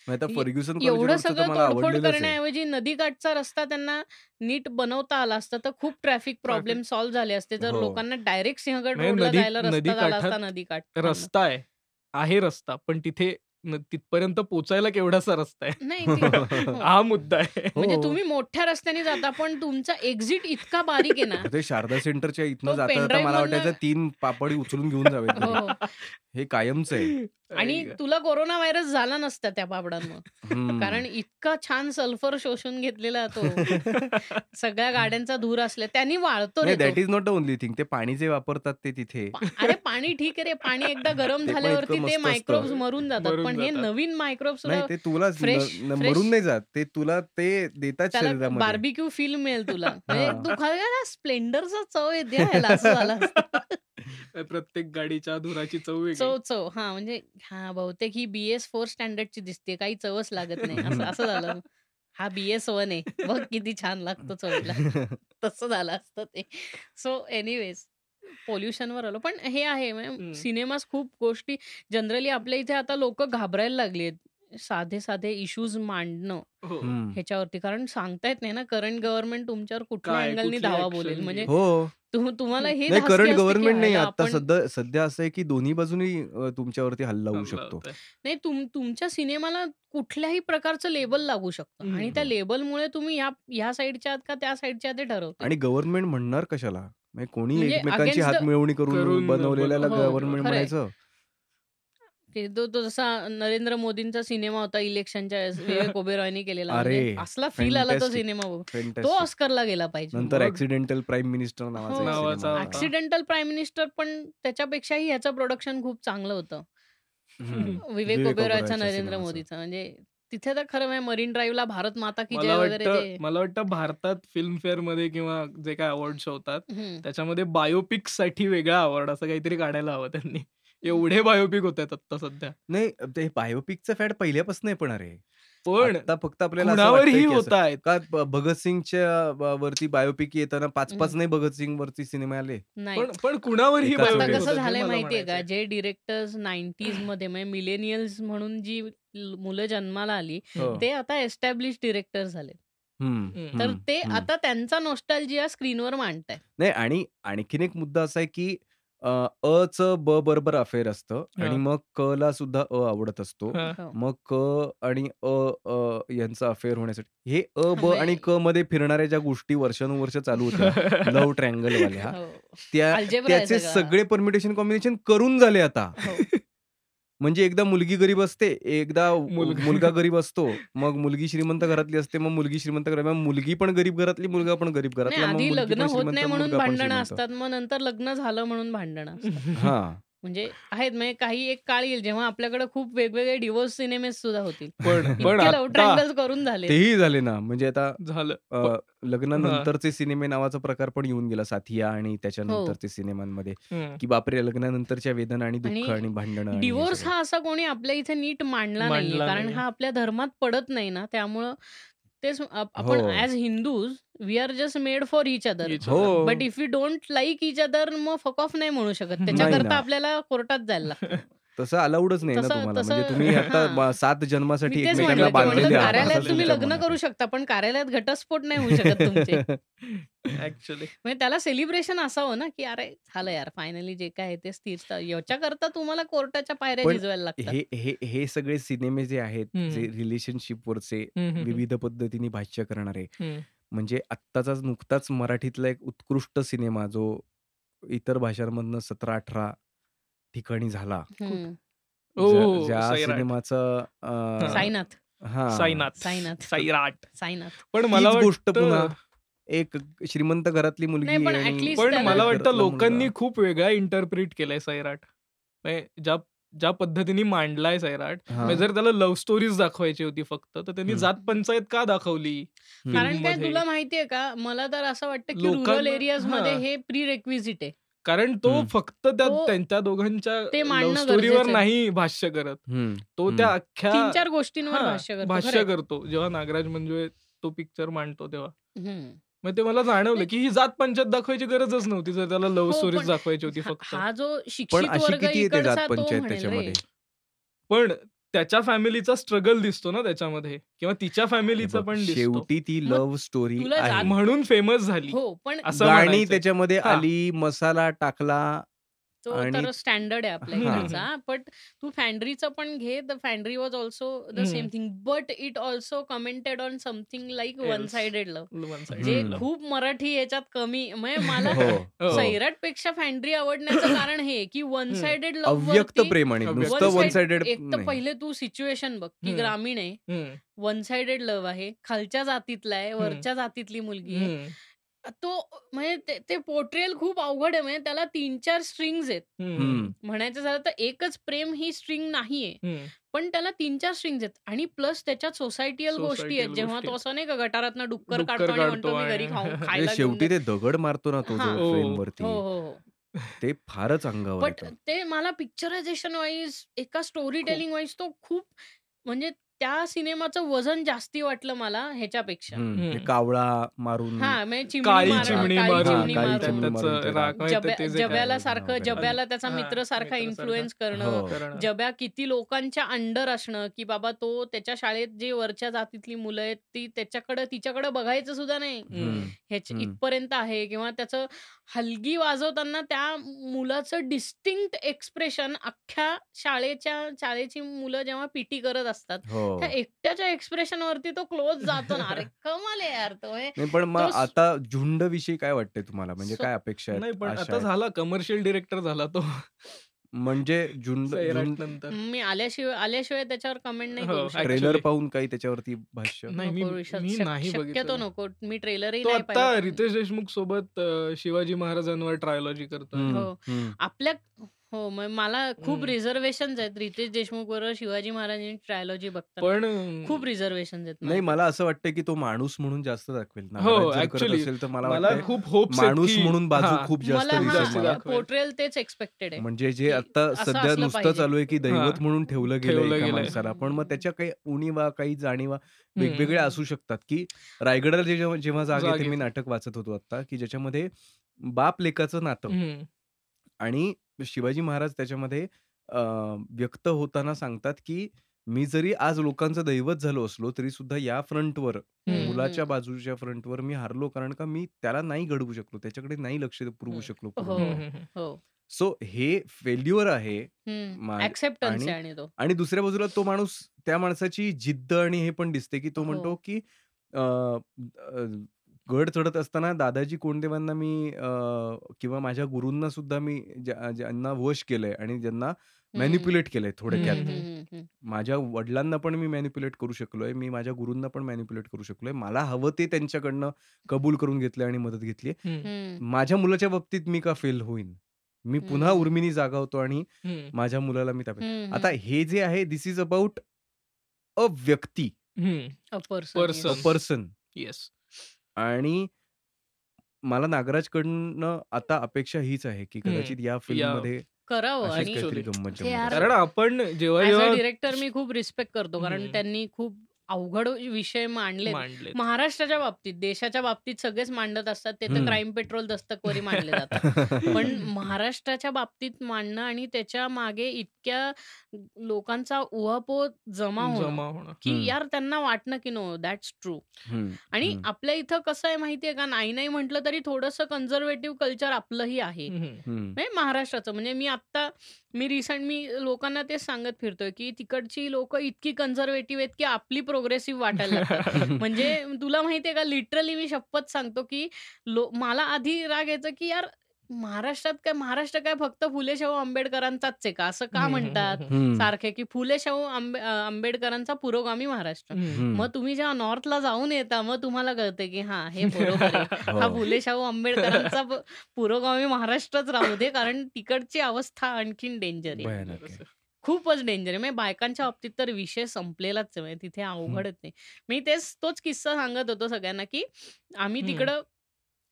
फर्ग्युसन एवढं सगळं तोडफोड. करण्याऐवजी नदीकाठचा रस्ता त्यांना नीट बनवता आला असता तर खूप ट्रॅफिक प्रॉब्लेम सॉल्व्ह झाले असते. जर हो. लोकांना डायरेक्ट सिंहगड रोडला नदी जायला रस्ता झाला असता नदीकाठमधनं. रस्ता आहे. आहे रस्ता. पण तिथे तिथपर्यंत पोहोचायला केवढासा रस्ता आहे? नाही हो. (laughs) हा मुद्दा आहे. (laughs) म्हणजे हो. तुम्ही मोठ्या रस्त्याने जाता पण तुमचा एक्झिट इतका बारीक आहे ना (laughs) ते शारदा सेंटरच्या इथनं जाता मला वाटायचं 3 पापडी उचलून घेऊन जावेत हो, कायमच आहे. आणि. तुला कोरोना व्हायरस झाला नसता त्या पापडांमुळे. हं. कारण इतका छान सल्फर शोषून घेतलेला तो. (laughs) सगळ्या गाड्यांचा धूर असल्या त्यांनी वाळतो. That is not the only thing. ते पाणी जे वापरतात ते तिथे. अरे पाणी ठीक आहे रे. पाणी एकदा (laughs) गरम झाल्यावरती ते मायक्रोब्स. मरून जातात. पण हे. नवीन मायक्रोब्स नाही ते तुला मरून नाही जात. ते तुला ते देतात. बार्बिक्यू फील मिळेल तुला. (laughs) म्हणजे. तू स्प्लेंडरचा चव येते असं झालं. प्रत्येक गाडीच्या धुराची चव वेगळी. चव चव. हां, म्हणजे हां, बहुतेक ही बी-एस-4 स्टँडर्डची दिसते. काही चवच लागत नाही. असं (laughs) असं झालं. हा बी-एस-1 आहे. बघ किती छान लागतो चवीला. (laughs) तसं झालं असतं ते. सो एनिवेज पोल्युशनवर आलो. पण हे आहे म्हणजे. सिनेमास खूप गोष्टी जनरली आपल्या इथे आता लोकं घाबरायला लागली आहेत. साधे-साधे इश्यूज मांडणं हो. हं. ह्याच्यावरती. कारण सांगता येत नाही ना करंट गव्हर्नमेंट तुमच्यावर कुठल्या काय अँगलनी कुठली धावा बोलेल. म्हणजे. हो. तुम तुम्हाला हे नाही धास्ती करंट असते की गव्हर्नमेंट नाही. ह्याला आता आपण सध्या सध्या असं आहे की दोन्ही बाजूनी अ, तुमच्यावरती हल्ला होऊ शकतो. नाही तुम तुमच्या सिनेमाला कुठल्याही प्रकारचं लेबल लागू शकतं आणि हं. त्या लेबलमुळे तुम्ही ह्या ह्या साइडच्या आहात का त्या साइडच्या आहात ते ठरवते. आणि गव्हर्नमेंट म्हणणार कशाला? म्हणजे कोणी म्हणजे एकमेकांची अगेन्स्ट द हातमिळवणी करून करून बनवलेल्याला हो, गव्हर्नमेंट खरंय. म्हणायचं. की तो तो जसा नरेंद्र मोदींचा सिनेमा होता इलेक्शनच्या वेळेस (laughs) विवेक ओबेरॉयनी केलेला. म्हणजे अरे असला फील आला तो. सिनेमा बघून. तो. ऑस्करला गेला पाहिजे. नंतर ऍक्सिडेंटल प्राईम मिनिस्टर नावाचा. ऍक्सिडेंटल प्राईम मिनिस्टर पण त्याच्यापेक्षाही ह्याचं प्रोडक्शन खूप चांगलं होतं. (laughs) विवेक ओबेरॉयचा ओबेरॉयच्या नरेंद्र. मोदीचा. म्हणजे तिथे तर खरं म्हणजे मरीन ड्राईव्हला भारत माता की मला जय वगैरे मला वाटतं भारतात फिल्मफेअरमध्ये किंवा जे काय अवॉर्ड्स होतात. त्याच्यामध्ये बायोपिक्ससाठी वेगळा अवॉर्ड असं काहीतरी काढायला हवं त्यांनी. एवढे बायोपिक होत आहेत आता सध्या. नाही ते बायोपिकचं फॅड पहिल्यापासून आहे पण अरे. पण आता फक्त आपल्याला होत आहेत. का भगतसिंगच्या वरती बायोपिक येताना 5-5 हं. नाही भगतसिंग वरती सिनेमे आले. नाही. पण पण कुणावरही. कसं झालंय माहितीये का. जे डिरेक्टर्स 90s मध्ये म्हणजे मिलेनियल्स म्हणून जी ल- मुलं जन्माला आली हो. ते आता एस्टॅब्लिश डिरेक्टर झाले. तर ते. आता त्यांचा नॉस्टॅल्जिया स्क्रीनवर मांडताय. नाही आणि आणखीन एक मुद्दा असा आहे की अ, अचं ब बरोबर अफेअर असतं आणि हां. मग क ला सुद्धा अ आवडत असतो. हां. हो. मग क आणि अ अ, यांचं अफेअर होण्यासाठी हे अ, (laughs) ब म्हणजे आणि क मध्ये फिरणाऱ्या ज्या गोष्टी वर्षानुवर्ष चालू होत्या लव्ह (laughs) ट्रँगल वाल्या हो. त्या आहे त्याचे सगळा. सगळे परमिटेशन कॉम्बिनेशन करून झाले आता. हो. म्हणजे एकदा मुलगी गरीब असते, एकदा मुलगा. (laughs) मुलगा गरीब असतो. मग मुलगी श्रीमंत घरातली असते, मग मुलगी श्रीमंत घरात मग मुलगी पण गरीब घरातली, मुलगा पण गरीब नाही घरातला. मग आधी मुलगी लग्न पण होत श्रीमंत, नाही म्हणून मुलगा पण भांडणं श्रीमंत. असतात. मग नंतर लग्न झालं म्हणून भांडणं असतात. हां. म्हणजे आहेत म्हणजे काही एक काळ येईल जेव्हा आपल्याकडे खूप वेगवेगळे डिवोर्स सिनेमे सुद्धा होतील. पण पण ट्रँगल्स करून झाले. तेही झाले ना. म्हणजे आता झालं. लग्नानंतरचे सिनेमे नावाचा प्रकार पण येऊन गेला साथिया आणि. त्याच्यानंतरचे सिनेमांमध्ये हं. की बापरे लग्नानंतरच्या वेदना आणि दुःख आणि भांडणं आणि डिवोर्स. हा असा कोणी आपल्या इथे नीट मांडला. मांडला कारण. हा आपल्या धर्मात पडत नाही ना त्यामुळं तेच आप- आपण. As Hindus we are just made for each other. Each other. But if you don't like each other मग फक ऑफ नाही म्हणू शकत. (laughs) त्याच्याकरता. आपल्याला कोर्टात जायला लागतं. तसं अलाउडच नाही ना तसं- तुम्हाला. म्हणजे तसं- तुम्ही आता हां. सात जन्मासाठी तेच एकमेकांना की बांधलेले कार्यालयात तुम्ही तुमच्या लग्न करू. शकता पण कार्यालयात घटस्फोट नाही होऊ शकत तुमचे. (laughs) ऍक्च्युली म्हणजे त्याला सेलिब्रेशन असावं ना की अरे झालं यार फायनली जे काय आहे ते स्थिर याच्याकरता तुम्हाला कोर्टाच्या पायऱ्या पण झिजवायला लागतात. हे हे हे सगळे सिनेमे जे आहेत हम्म. जे रिलेशनशिपवरचे हम्म, हम्म, विविध पद्धतीने भाष्य करणारे हम्म. म्हणजे आत्ताचाच नुकताच मराठीतला एक उत्कृष्ट सिनेमा जो इतर भाषांमधनं सतरा अठरा ठिकाणी झाला. हो, ज्या ज्या सैराट. सिनेमाचं अं, साईनाथ हा साईनाथ साईनाथ. साईराट साईनाथ पण मला तीच गोष्ट वाटतं- पुन्हा एक श्रीमंत घरातली मुलगी नाही, पण आणि at least पण त्याला- मला वाटतं घरातला लोकांनी. खूप वेगळा इंटरप्रिट केलाय सैराट म्हणजे ज्या ज्या पद्धतीने मांडलाय सैराट हा. म्हणजे जर त्याला लव्ह स्टोरीज दाखवायची होती फक्त तर त्यांनी हम्म. जात पंचायत का दाखवली हम्म. कारण काय मध्ये. तुला माहितीये का मला तर असं वाटतं की लोकांना- रुरल एरियाजमध्ये हा. हे प्री रेक्विजिट आहे कारण तो. फक्त त्या तो- त्यांच्या दोघांच्या स्टोरीवर. नाही भाष्य करत हम्म. तो. त्या अख्ख्या तीन चार गोष्टींवर भाष्य करतो भाष्य. करतो जेव्हा नागराज मंजुळे तो पिक्चर मांडतो तेव्हा हम्म. मग ते मला जाणवलं की ही जात पंचायत दाखवायची गरजच नव्हती जर त्याला लव्ह हो, स्टोरीज दाखवायची होती फक्त हा जो पण शिक्षित अशी वर्ग किती येते इकडचा जात तो पंचायत म्हणेल रे त्याच्यामध्ये पण त्याच्या फॅमिलीचा स्ट्रगल दिसतो ना त्याच्यामध्ये किंवा तिच्या फॅमिलीचा पण दिसतो शेवटी ती लव्ह स्टोरी म्हणून फेमस झाली हो पण असं गाणी. त्याच्यामध्ये. आली मसाला टाकला तो आणि- तर स्टँडर्ड आहे आपल्या हा. इकडचा बट तू फॅन्ड्रीचं पण घे the Fandry was also the hmm. Same thing but it also commented on something like one. Sided love जे love. खूप मराठी याच्यात कमी म्हणजे मला हो हो. सैराटपेक्षा फॅन्ड्री आवडण्याचं (coughs) कारण हे की वन हम्म. साइडेड लव्ह अव्यक्त प्रेम आणि अव्यक्त. नुसतं वन साइडेड एक तर पहिले तू सिच्युएशन बघ की हम्म. ग्रामीण आहे वन साइडेड लव्ह आहे खालच्या जातीतला आहे. वरच्या जातीतली मुलगी आहे तो म्हणजे ते- ते पोर्ट्रेल खूप अवघड आहे. म्हणजे त्याला तीन चार स्ट्रिंग्स आहेत म्हणायचं झालं तर एकच प्रेम ही स्ट्रिंग नाहीये. पण त्याला तीन चार स्ट्रिंग्स आहेत. आणि प्लस त्याच्यात सोसायटीयल गोष्टी आहेत. जेव्हा तो असं नाही का गटारातनं डुक्कर डुक्कर काढतो आणि म्हणतो मी घरी (laughs) खाऊ शेवटी ये." ते दगड मारतो ना तो हा. हो. हो हो ते फारच अंगावर बट ते मला पिक्चरायझेशन वाईज एका स्टोरी टेलिंग वाईज तो खूप म्हणजे त्या सिनेमाचं वजन जास्ती वाटलं मला ह्याच्यापेक्षा हम्म. ते हम्म. कावळा मारून हा म्हणजे चिमणी काळी चिमणी काळी मारून चिमणी काळी मारून. चिमणी मारून त्याचं ते राग राग. माहिती जब्या- ते जे जब्याला सारखं नाव जब्याला त्याचा हा, मित्रसारखा मित्रासारखा. इन्फ्लुएन्स हो. करणं. जब्या किती लोकांच्या अंडर असणं की बाबा तो त्याच्या शाळेत जे वरच्या जातीतली मुलं आहेत ती त्याच्याकडे तिच्याकडे बघायचं सुद्धा नाही हम्म. ह्याच हम्म. इथपर्यंत आहे किंवा त्याचं हलगी वाजवताना त्या मुलाचं डिस्टिंक्ट एक्सप्रेशन अख्ख्या शाळेच्या शाळेची मुलं जेव्हा पीटी करत असतात हो त्या एकट्याच्या एक्सप्रेशन वरती तो क्लोज जातो ना अरे (laughs) कमाल आहे यार तो हे. नाही पण मग आता झुंड विषयी काय वाटतंय तुम्हाला म्हणजे काय अपेक्षा आहेत नाही पण आता? झाला कमर्शियल डिरेक्टर झाला तो म्हणजे झुंड मी आल्याशिवाय आल्याशिवाय त्याच्यावर कमेंट नाही हो, करू शकत. ट्रेलर. पाहून काही त्याच्यावरती भाष्य नाही, शक्यतो. नको मी ट्रेलरही तो नाही. रितेश देशमुख सोबत शिवाजी महाराजांवर ट्रायोलॉजी करतो हो. आपल्या हो मग मला खूप. रिझर्वेशन आहेत रितेश देशमुख बरोबर शिवाजी महाराजांची ट्रायोलॉजी बघताना पण खूप रिझर्वेशन आहेत नाही मला असं वाटतं की तो माणूस म्हणून जास्त दाखवेल हो, नागराज जर करत actually. असेल तर मला खूप होप माणूस म्हणून बाजू खूप जास्त मला दिसेल जास्त मला दाखवेल. पोर्ट्रेल तेच एक्सपेक्टेड आहे म्हणजे जे की आता असं सध्या असलं नुसतं पाहिजे. चालू आहे की दैवत हा. म्हणून ठेवलं गेलं ठेवलं एका गेलंय. माणसाला पण मग त्याच्या काही उणीवा काही जाणीवा हम्म. वेगवेगळ्या असू शकतात की रायगडाला जे जेव्हा जेव्हा जागे ते जागे. मी नाटक वाचत होतो आता की ज्याच्यामध्ये बाप लेकाचं नातं हम्म. आणि शिवाजी महाराज त्याच्यामध्ये अं, व्यक्त होताना सांगतात की मी जरी आज लोकांचं दैवत झालो असलो तरी सुद्धा या फ्रंटवर. मुलाच्या बाजूच्या फ्रंटवर मी हारलो कारण का मी त्याला नाही घडवू शकलो त्याच्याकडे नाही लक्ष पुरवू. शकलो हो. हम्म, हो सो हे फेल्युअर आहे आणि- आहे आणि तो आणि दुसऱ्या बाजूला तो माणूस त्या माणसाची जिद्द आणि हे पण दिसते की तो हो. म्हणतो की अं, अं, गड चढत असताना दादाजी कोंडदेवांना मी अं, किंवा माझ्या गुरूंना सुद्धा मी ज्या- ज्यांना वश केलंय आणि ज्यांना मॅनिप्युलेट केलंय थोडक्यात. हम्म. हम्म, हम्म, माझ्या वडिलांना पण मी मॅनिप्युलेट करू शकलोय. मी माझ्या गुरूंना पण मॅनिप्युलेट करू शकलोय. मला हवं ते त्यांच्याकडनं कबूल करून घेतलंय आणि मदत घेतली हम्म, हम्म. माझ्या मुलाच्या बाबतीत मी का फेल होईन? मी पुन्हा हम्म. उर्मिनी जागावतो आणि हम्म, माझ्या मुलाला मी हम्म, आता हे जे आहे दिस इज अबाउट अ व्यक्ती हम्म. yes. पर्सन येस आणि मला नागराजकडनं आता अपेक्षा हीच आहे की कदाचित या फिल्ममध्ये करावं अशीच आणि काहीतरी actually. गंमत हे यार- जम्मत कारण आपण जेव्हा ऍज अ जेव्हा डिरेक्टर मी खूप रिस्पेक्ट करतो कारण हम्म. त्यांनी खूप अवघड विषय मांडले मांडले महाराष्ट्राच्या बाबतीत देशाच्या बाबतीत सगळेच मांडत असतात ते तर हम्म. क्राईम पेट्रोल दस्तकवरी मांडले जातात (laughs) पण महाराष्ट्राच्या बाबतीत मांडणं आणि त्याच्यामागे इतक्या लोकांचा उहापोह जमा होणं जमा होणं की हम्म. यार त्यांना वाटणं की नो दॅट्स ट्रू हम्म, आणि हम्म. आपल्या इथं कसं आहे माहितीये का नाही नाही म्हटलं तरी थोडंसं कन्झर्वेटिव्ह कल्चर आपलंही आहे हम्म. हम्म. म्हणजे महाराष्ट्राचं म्हणजे मी आत्ता मी रिसेंट मी लोकांना तेच सांगत फिरतोय की तिकडची लोक इतकी कन्झर्वेटिव्ह आहेत की आपली प्रोग्रेसिव्ह वाटायला लागतात (laughs) म्हणजे तुला माहितीये का लिटरली मी शपथ सांगतो की लो मला आधी राग यायचं की यार महाराष्ट्रात काय महाराष्ट्र काय फक्त फुले शाहू आंबेडकरांचाच आहे का असं का म्हणतात. सारखे की फुले शाहू आंबे आंबेडकरांचा पुरोगामी महाराष्ट्र. मग तुम्ही जेव्हा नॉर्थला जाऊन येता मग तुम्हाला कळते की हा हे (laughs) बरोबर हा हो. फुले शाहू आंबेडकरांचा पुरोगामी महाराष्ट्रच राहू दे कारण तिकडची अवस्था आणखीन डेंजर आहे. खूपच डेंजर आहे म्हणजे बायकांच्या बाबतीत तर विषय संपलेलाच आहे म्हणजे तिथे अवघडच नाही मी तेच तोच किस्सा सांगत होतो सगळ्यांना की आम्ही. तिकडं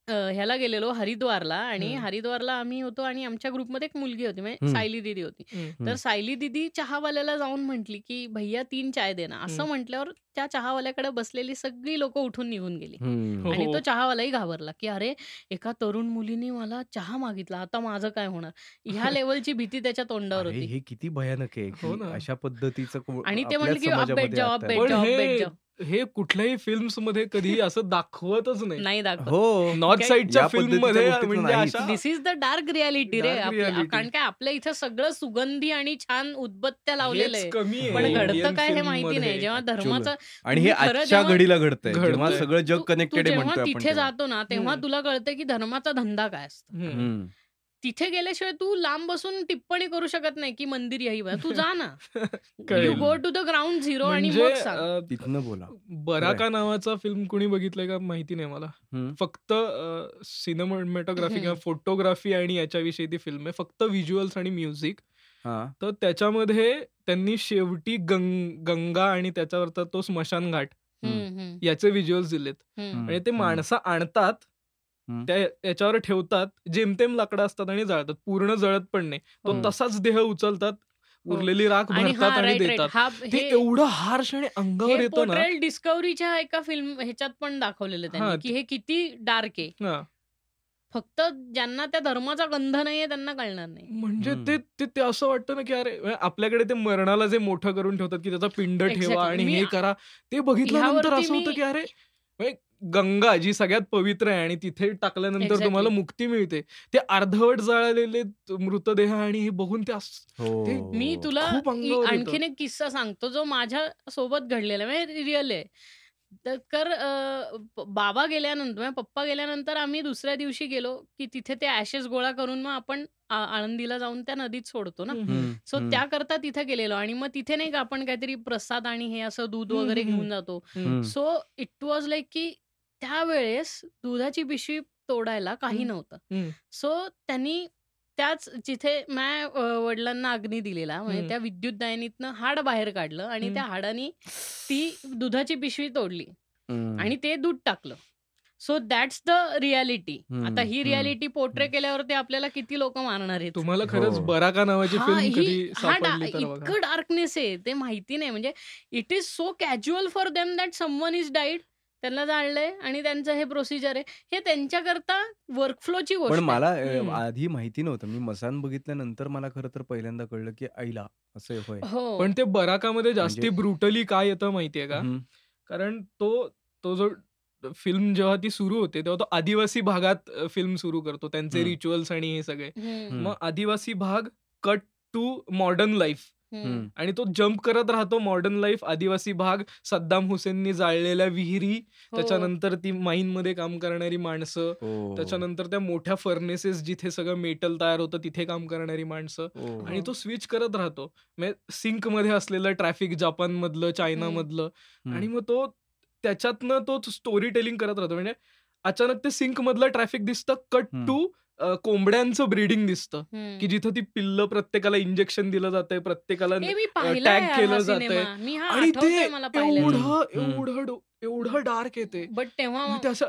अ, ह्याला गेलेलो हरिद्वारला आणि हम्म. हरिद्वारला आम्ही होतो आणि आमच्या ग्रुपमध्ये एक मुलगी होती म्हणजे हम्म. सायली दिदी होती हम्म. तर सायली दिदी चहावाल्याला जाऊन म्हटली की भैया तीन चाय देना असं हम्म. म्हटल्यावर त्या चहावाल्याकडे बसलेली सगळी लोक उठून निघून गेली हम्म. हो. आणि तो चहावालाही घाबरला की अरे एका तरुण मुलीने मला चहा मागितला आता माझं काय होणार ह्या (laughs) लेवलची भीती त्याच्या तोंडावर अरे होती हे किती भयानक आहे हो की ना. अशा पद्धतीचं को- आणि ते आपल्याच म्हणले की "अब समाजामध्ये बेट जाओ अब आता बेट आहे. पण जाओ अब हे- जाओ हे कुठल्याही फिल्म्समध्ये कधी (laughs) असं दाखवतच नाही नाही दाखवत हो नॉर्थ साईडच्या फिल्ममध्ये म्हणजे this is the dark reality ray Dark आपल्या- reality. कारण काय आपल्या इथं सगळं सुगंधी आणि छान उदबत्त्या लावलेलं आहे पण हो. घडतं काय हे माहिती नाही. जेव्हा. धर्माचं आणि हे आजच्या घडीला घडतंय. जेव्हा सगळं जग कनेक्टेड जेव्हा तिथे. जातो ना तेव्हा. तुला कळतं की धर्माचा धंदा काय असतो. तिथे गेल्याशिवाय तू लांब बसून टिप्पणी करू शकत नाही की मंदिर यही बा. तू (laughs) जा ना you. Go to the ground zero आणि म्हणजे तिथनं बोला बराका नावाचा फिल्म कुणी बघितलंय का माहिती नाही मला. फक्त सिनेमॅटोग्राफी किंवा. फोटोग्राफी आणि याच्याविषयी ती फिल्म आहे फक्त व्हिज्युअल्स आणि म्युझिक हा तर त्याच्यामध्ये त्यांनी शेवटी गंग आणि त्याच्यावरचा तो स्मशान घाट याचे व्हिज्युअल्स दिलेत. म्हणजे ते. माणसं आणतात. त्या याच्यावर ठेवतात जेमतेम लाकडं असतात आणि जाळतात पूर्ण जळत पण नाही तो हो. तसाच देह उचलतात उरलेली राख भरतात हा आणि देतात हा ते हे एवढं हार्श आणि अंगावर हे येतं ना डिस्कवरीच्या एका फिल्म ह्याच्यात पण दाखवलेलं हा, त्यांनी की हे किती डार्क आहे हा. फक्त ज्यांना त्या धर्माचा गंध नाहीये त्यांना कळणार नाही म्हणजे. ते ते असं वाटतं ना की अरे म्हणजे आपल्याकडे ते मरणाला जे मोठं करून ठेवतात की त्याचा पिंड. ठेवा आणि हे करा ते बघितल्यानंतर असं होतं की अरे म्हणजे गंगा जी सगळ्यात पवित्र आहे आणि तिथे टाकल्यानंतर Exactly. तुम्हाला मुक्ती मिळते ते अर्धवट जाळलेले मृतदेह आणि हे बघून ते असं- हो मी तुला. आणखीन एक किस्सा सांगतो जो माझ्या सोबत घडलेला आहे म्हणजे रिअल आहे तर बाबा गेल्यानंतर म्हणजे पप्पा गेल्यानंतर आम्ही दुसऱ्या दिवशी गेलो की तिथे ते ऍशेस गोळा करून मग आपण आळंदीला जाऊन त्या नदीत सोडतो ना सो. त्याकरता तिथे गेलेलो आणि मग तिथे नाही का आपण काहीतरी प्रसाद आणि हे असं दूध वगैरे घेऊन जातो. सो इट वॉज लाईक की त्यावेळेस दुधाची पिशवी तोडायला काही. नव्हतं. सो त्यांनी त्याच जिथे मॅ वडिलांना अग्नी दिलेला म्हणजे. त्या विद्युत दायनीतनं हाड बाहेर काढलं आणि. त्या हाडानी ती दुधाची पिशवी तोडली. आणि ते दूध टाकलं सो दॅट्स द रियालिटी आता ही. रियालिटी पोर्ट्रे केल्यावरती आपल्याला किती लोक मारणार आहेत तुम्हाला खरंच हो. बराका नावाची फिल्म कधी डा- सापडली तर बघा इतकं डार्कनेस आहे ते माहिती नाही म्हणजे it is so casual for them that someone is died त्यांना जाणलंय आणि त्यांचं हे प्रोसिजर आहे. हे त्यांच्याकरता वर्कफ्लोची गोष्ट पण. मला. आधी माहिती नव्हतं. मी मसान बघितल्यानंतर मला खरं तर पहिल्यांदा कळलं की आईला असं होय. हो. पण ते बराकामध्ये जास्ती म्हणजे- ब्रुटली काय येतं माहितीये का. कारण तो तो जो फिल्म जेव्हा ती सुरू होते तेव्हा तो आदिवासी भागात फिल्म सुरू करतो. त्यांचे. रिच्युअल्स आणि हे सगळे. मग आदिवासी भाग कट टू मॉडर्न लाईफ हम्म. आणि तो जम्प करत राहतो मॉडर्न लाईफ आदिवासी भाग सद्दाम हुसेननी जाळलेल्या विहिरी हो. त्याच्यानंतर ती माईन मध्ये काम करणारी माणसं हो. त्याच्यानंतर त्या मोठ्या फर्नेसेस जिथे सगळं मेटल तयार होतं तिथे काम करणारी माणसं हो. आणि तो स्विच करत राहतो म्हणजे सिंकमध्ये असलेलं ट्रॅफिक जपान मधलं चायना मधलं हम्म. आणि मग तो त्याच्यातनं तो स्टोरी टेलिंग करत राहतो म्हणजे अचानक ते सिंक मधलं ट्रॅफिक दिसतं कट हम्म. टू कोंबड्यांचं ब्रीडिंग दिसतं. की जिथं ती पिल्ल प्रत्येकाला इंजेक्शन दिलं जातंय प्रत्येकाला हे tag केलं जातंय. हा आणि ते आठवतंय मला पाहिलं एवढं. एवढं एवढं डार्क येते बट तेव्हा असं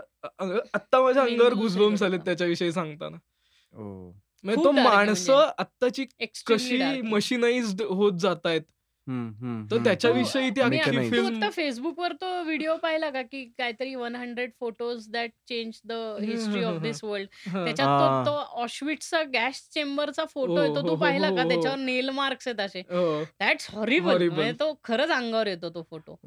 आत्ता माझ्या अंगावर आलेत होता. त्याच्याविषयी सांगताना हो. म्हणजे तो माणसं म्हणजे. आत्ताची कशी. मशिनाइज्ड होत जात आहेत तर. त्याच्याविषयी ती तो- मी- अख्खी Mechanized. तू फिल्म आता फेसबुकवर तो व्हिडिओ पाहिला का की काहीतरी one hundred photos that change the history of this world त्याच्यात. तो तो ऑशविटचा गॅस चेंबरचा फोटो आहे तो हो, हो, पाहिला हो, का. त्याच्यावर नेल मार्क्स आहेत असे. That's horrible Horrible. म्हणजे तो खरंच अंगावर येतो तो फोटो.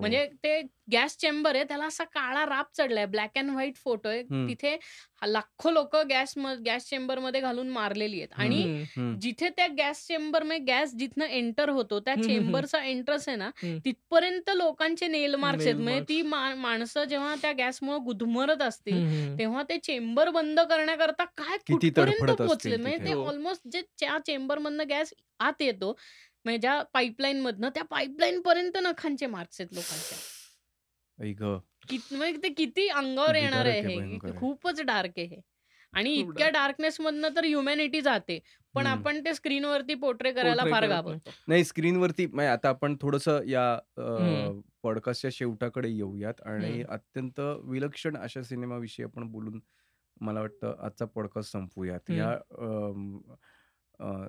म्हणजे ते गॅस चेंबर आहे त्याला असा काळा राप चढलाय ब्लॅक अँड व्हाईट फोटो आहे. तिथे लाखो लोक गॅस गॅस चेंबरमध्ये घालून मारलेली आहेत आणि. जिथे त्या गॅस चेंबरमध्ये गॅस जिथनं एंटर होतो त्या. चेंबरचा एंट्रन्स आहे ना. तिथपर्यंत लोकांचे नेल मार्क्स आहेत म्हणजे. ती माणसं जेव्हा त्या गॅसमुळे गुदमरत असतील. तेव्हा ते चेंबर बंद करण्याकरता काय कुठपर्यंत पोहोचले म्हणजे. ते हो. ऑलमोस्ट जे त्या चेंबर मधनं गॅस आत येतो म्हणजे ज्या पाईपलाईन मधनं त्या पाईपलाईन पर्यंत नखांचे मार्क्स आहेत लोकांच्या म्हणजे ते किती अंगावर येणार आहे हे. खूपच डार्क आहे हे आणि इतक्या. डार्कनेस मधनं तर ह्युमॅनिटी जाते पण. आपण ते स्क्रीनवरती पोर्ट्रे करायला फार करत नाही. घाबरतो नाही स्क्रीनवरती म्हणजे आता आपण थोडस या. पॉडकास्टच्या शेवटाकडे येऊयात आणि. अत्यंत विलक्षण अशा सिनेमाविषयी आपण बोलून मला वाटतं आजचा पॉडकास्ट संपवूयात. या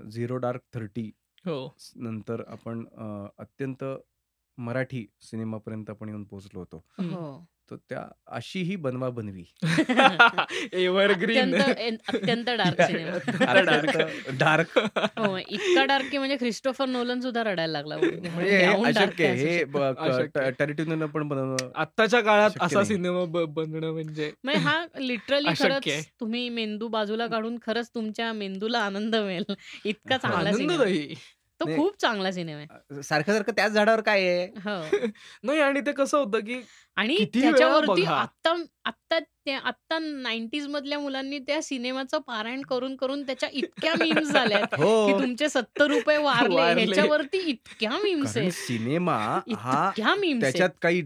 झिरो डार्क थर्टी हो नंतर आपण अत्यंत मराठी सिनेमापर्यंत आपण येऊन पोहोचलो होतो हो तर त्या अशीही बनवा बनवी. एव्हरग्रीन अत्यंत (laughs) डार्क सिनेमा. डार्क. हो इतका डार्क की म्हणजे क्रिस्टोफर नोलन सुद्धा रडायला लागला. म्हणजे हे dark अशक्य हे पण बनवणं आत्ताच्या काळात असा. सिनेमा बनणं म्हणजे म्हणजे हा लिटरली खरंच. तुम्ही मेंदू बाजूला काढून खरंच तुमच्या मेंदूला आनंद मिळेल. इतका चांगला सिनेमा. आहे. आनंददायी तो. खूप चांगला सिनेमा आहे. सारखं सारखं त्याच झाडावर काय आहे? हो. (laughs) नाही आणि ते कसं होतं की आणि त्याच्यावरती बघा. आत्ता आत्ता त्या आत्ता नाईन्टीज मधल्या मुलांनी त्या सिनेमाचं पारायण करून करून त्याच्या इतक्या मीम्स झाल्या की हो तुमचे सत्तर रुपये वारले. ह्याच्यावरती इतक्या मीम्स आहेत सिनेमा हा इतक्या मीम्स त्याच्यात काही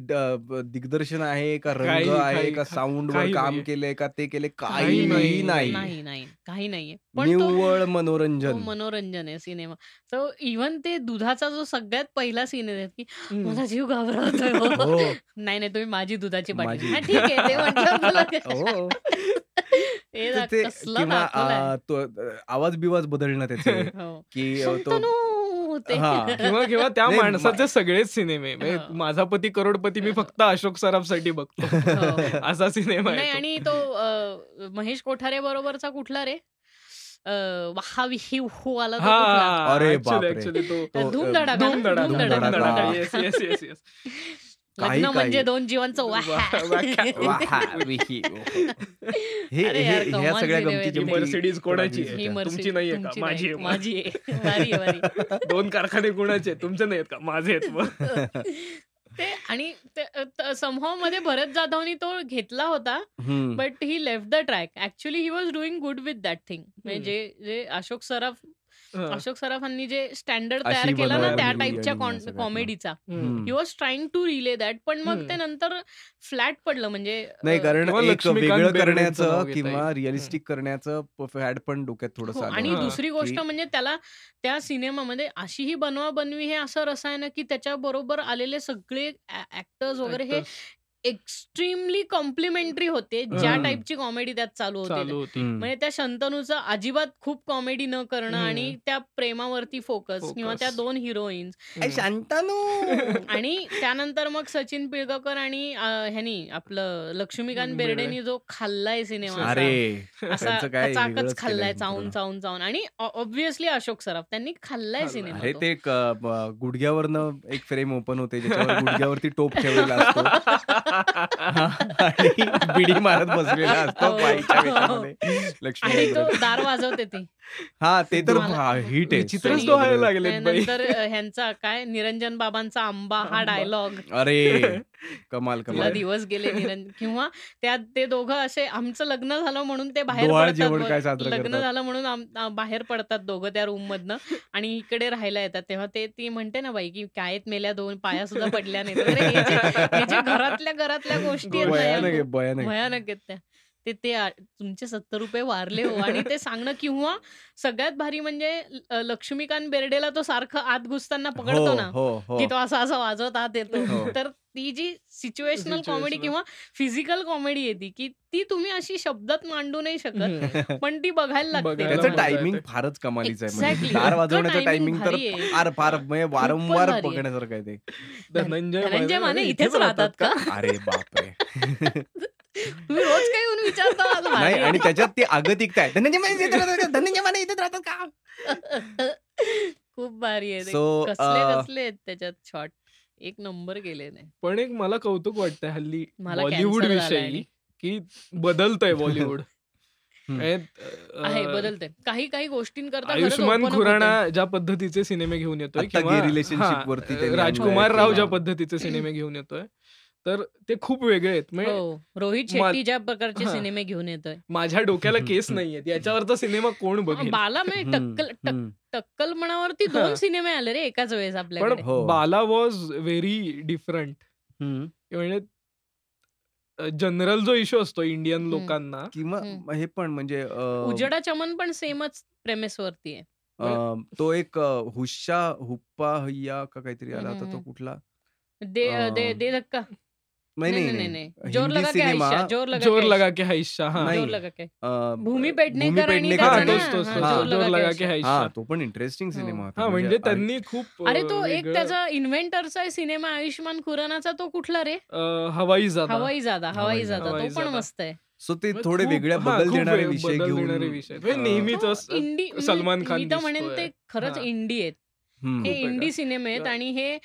दिग्दर्शन आहे का रंग आहे का साऊंड वर काम. केलंय का ते केले काही काही नाही. नाही नाही काही नाहीये पण तो निव्वळ मनोरंजन मनोरंजन आहे सिनेमा सो इव्हन ते दुधाचा जो सगळ्यात पहिला सीन आहे की. माझा जीव घाबरतोय हो. हो (laughs) नाही नाही तुम्ही माझी दुधाची बाटली. हा, ठीक आहे (laughs) हो आवाज बिवाज बदलणं त्याचे (laughs) हो. की. हा. किंवा किंवा त्या माणसाचे सगळेच सिनेमे म्हणजे हो. माझा पती करोडपती मी फक्त अशोक सराफसाठी बघतो. (laughs) असा सिनेमा नाही आहे तो. आणि तो महेश कोठारे बरोबरचा कुठला रे अ, वाहा विही आला तो कुठला? अरे धूम ना? धूम धडाका, लग्न म्हणजे. दोन जीवांचं वाहा. वाहा. वाहा, विही, ओहो. हे अरे हे यार, ह्या सगळ्या गमती. ही Mercedes कोणाची आहे? ही तुमची नाहीये का? माझी. माझी (laughs) दोन कारखाने कोणाचे? तुमचे नाहीत का माझे आहेत मग. (laughs) ते आणि समहावमध्ये भरत जाधवनी तो घेतला होता. But he left the track actually he was doing good with that thing म्हणजे जे जे अशोक सराफ हा. अशोक सराफांनी जे स्टँडर्ड अशी तयार केलं ना त्या टाईपच्या आणि या सगळ्यातलं. कॉमेडीचा हम्म. He was trying to relay that पण मग ते हम्म. नंतर फ्लॅट पडलं म्हणजे नाही अ, कारण किंवा एक लक्ष्मीकांत वेगळं बेर्डेंचं नाव करण्याचं घेता किंवा येईल. रिअलिस्टिक करण्याचं फॅड पण डोक्यात थोडस हो, आलं आणि हा. दुसरी गोष्ट की- म्हणजे त्याला त्या सिनेमामध्ये अशीही बनवा बनवी हे असं रसायन की त्याच्या बरोबर आलेले सगळे ऍक्टर्स वगैरे हे Actors एक्स्ट्रीमली कॉम्प्लिमेंटरी होते ज्या. टाईपची कॉमेडी त्यात चालू होती. म्हणजे त्या शंतनूचं अजिबात खूप कॉमेडी न करणं. आणि त्या प्रेमावरती फोकस किंवा Focus. त्या दोन हिरोईन्स ऐ, शांतनू आणि त्यानंतर मग सचिन पिळगावकर आणि ह्यानी आपलं लक्ष्मीकांत बेर्डे. बेर्डेनी जो खाल्लाय सिनेमा असा- वेगळंच खाल्लाय चावून. चावून चावून आणि ऑब्विसली अशोक सराफ त्यांनी खाल्लाय. सिनेमा तो. गुडघ्यावरनं एक फ्रेम ओपन होते गुडघ्यावरती टोप ठेवलेला असतो हा, (laughs) (laughs) आणि बिडी मारत बसलेला असतो हो. बाईच्या आणि लक्ष्मी दार वाजवते ती. हा ते तर हिट आहे. विचित्रच आणि- डोहायला लागलेत बाई. नंतर ह्यांचा काय? निरंजन बाबांचा आंबा हा. डायलॉग अरे (laughs) कमाल कमाल. दिवस गेले निरंजन किंवा त्यात ते दोघं असे आमचं लग्न झालं म्हणून ते बाहेर पडतात लग्न. झालं म्हणून बाहेर पडतात दोघं त्या रूम मधनं आणि इकडे राहायला येतात. तेव्हा ते ती म्हणते ना बाई की कायत मेल्या दोन? पाया सुद्धा पडल्या नाही घरातल्या घरातल्या गोष्टी भयानक आहेत त्या. ते ते तुमचे सत्तर रुपये वारले हो आणि ते सांगणं किंवा सगळ्यात भारी म्हणजे लक्ष्मीकांत बेर्डेला तो सारखं आत घुसताना हो पकडतो ना हो हो की तो असा असा वाजवत आत येतो हो. तर ती जी सिच्युएशनल कॉमेडी. किंवा फिजिकल कॉमेडी येते की ती तुम्ही अशी शब्दात मांडू नाही शकत. (laughs) पण ती बघायला लागते त्याचं टायमिंग. फारच कमालीचं आहे म्हणजे. दार वाजवण्याचं टायमिंग तर. फार फार म्हणजे वारंवार भारी आहे. बघण्यासारखं आहे ते धनंजय धनंजय माने इथेच राहतात का अरे बापरे (laughs) (laughs) तुम्ही रोज काही येऊन विचारता नाही. आणि त्याच्यात ती आगतिकता आहे धनंजय माने इथेच राहतात का? धनंजय माने इथेच राहतात का खूप भारी आहे. So, कसले त्याच्यात शॉट एक नंबर गेले नाही पण एक मला कौतुक वाटतंय हल्ली मला बॉलिवूड विषयी की बदलतंय (laughs) बॉलिवूड आहे बदलते काही काही गोष्टींकरता आयुष्मान खुराणा. ज्या पद्धतीचे सिनेमे घेऊन येतोय किंवा हा, राजकुमार राव केला. ज्या पद्धतीचे सिनेमे (clears throat) घेऊन येतोय तर ते खूप वेगळे आहेत म्हणजे हो रोहित शेट्टी ज्या प्रकारचे. सिनेमे घेऊन येतोय माझ्या डोक्याला केस. (laughs) नाहीयेत याच्यावरचा सिनेमा कोण बघेल बाला म्हणजे टक्कल. टक्कल म्हणावरती. दोन सिनेमे आले रे एकाच वेळेस आपल्याकडे पण हो. बाला वॉज व्हेरी डिफरंट हम्म. म्हणजे जनरल जो इश्यू असतो इंडियन. लोकांना किंवा. हे पण म्हणजे उजडा चमन पण सेमच प्रेमेस वरती आहे तो एक अ, हुश्शा हुप्पा हय्या का काहीतरी आला होता तो. कुठला दे दे धक्का नाही नहीं, नाही. जोर लगा के आयशा, जोर लगा जोर के लगा. के हाईशा हा. जोर लगा के भूमी पेडणेकर आणि. जोर लगा के आयशा. हा हाईशा तो पण इंटरेस्टिंग. सिनेमा होता हा म्हणजे आणि- त्यांनी खूप अरे तो एक त्याचा इन्व्हेंटरचा सिनेमा आयुष्मान खुरानाचा तो कुठला रे हवाई जादा हवाई जादा हवाई जादा तो पण. मस्त आहे सो ते म्हणजे थोडे वेगळ्या बदल देणारे विषय घेऊन म्हणजे नेहमीच सलमान खान मी तर म्हणेन. ते खरंच. इंडी आहेत. हे इंडी? सिनेमे आहेत हा. आणि हे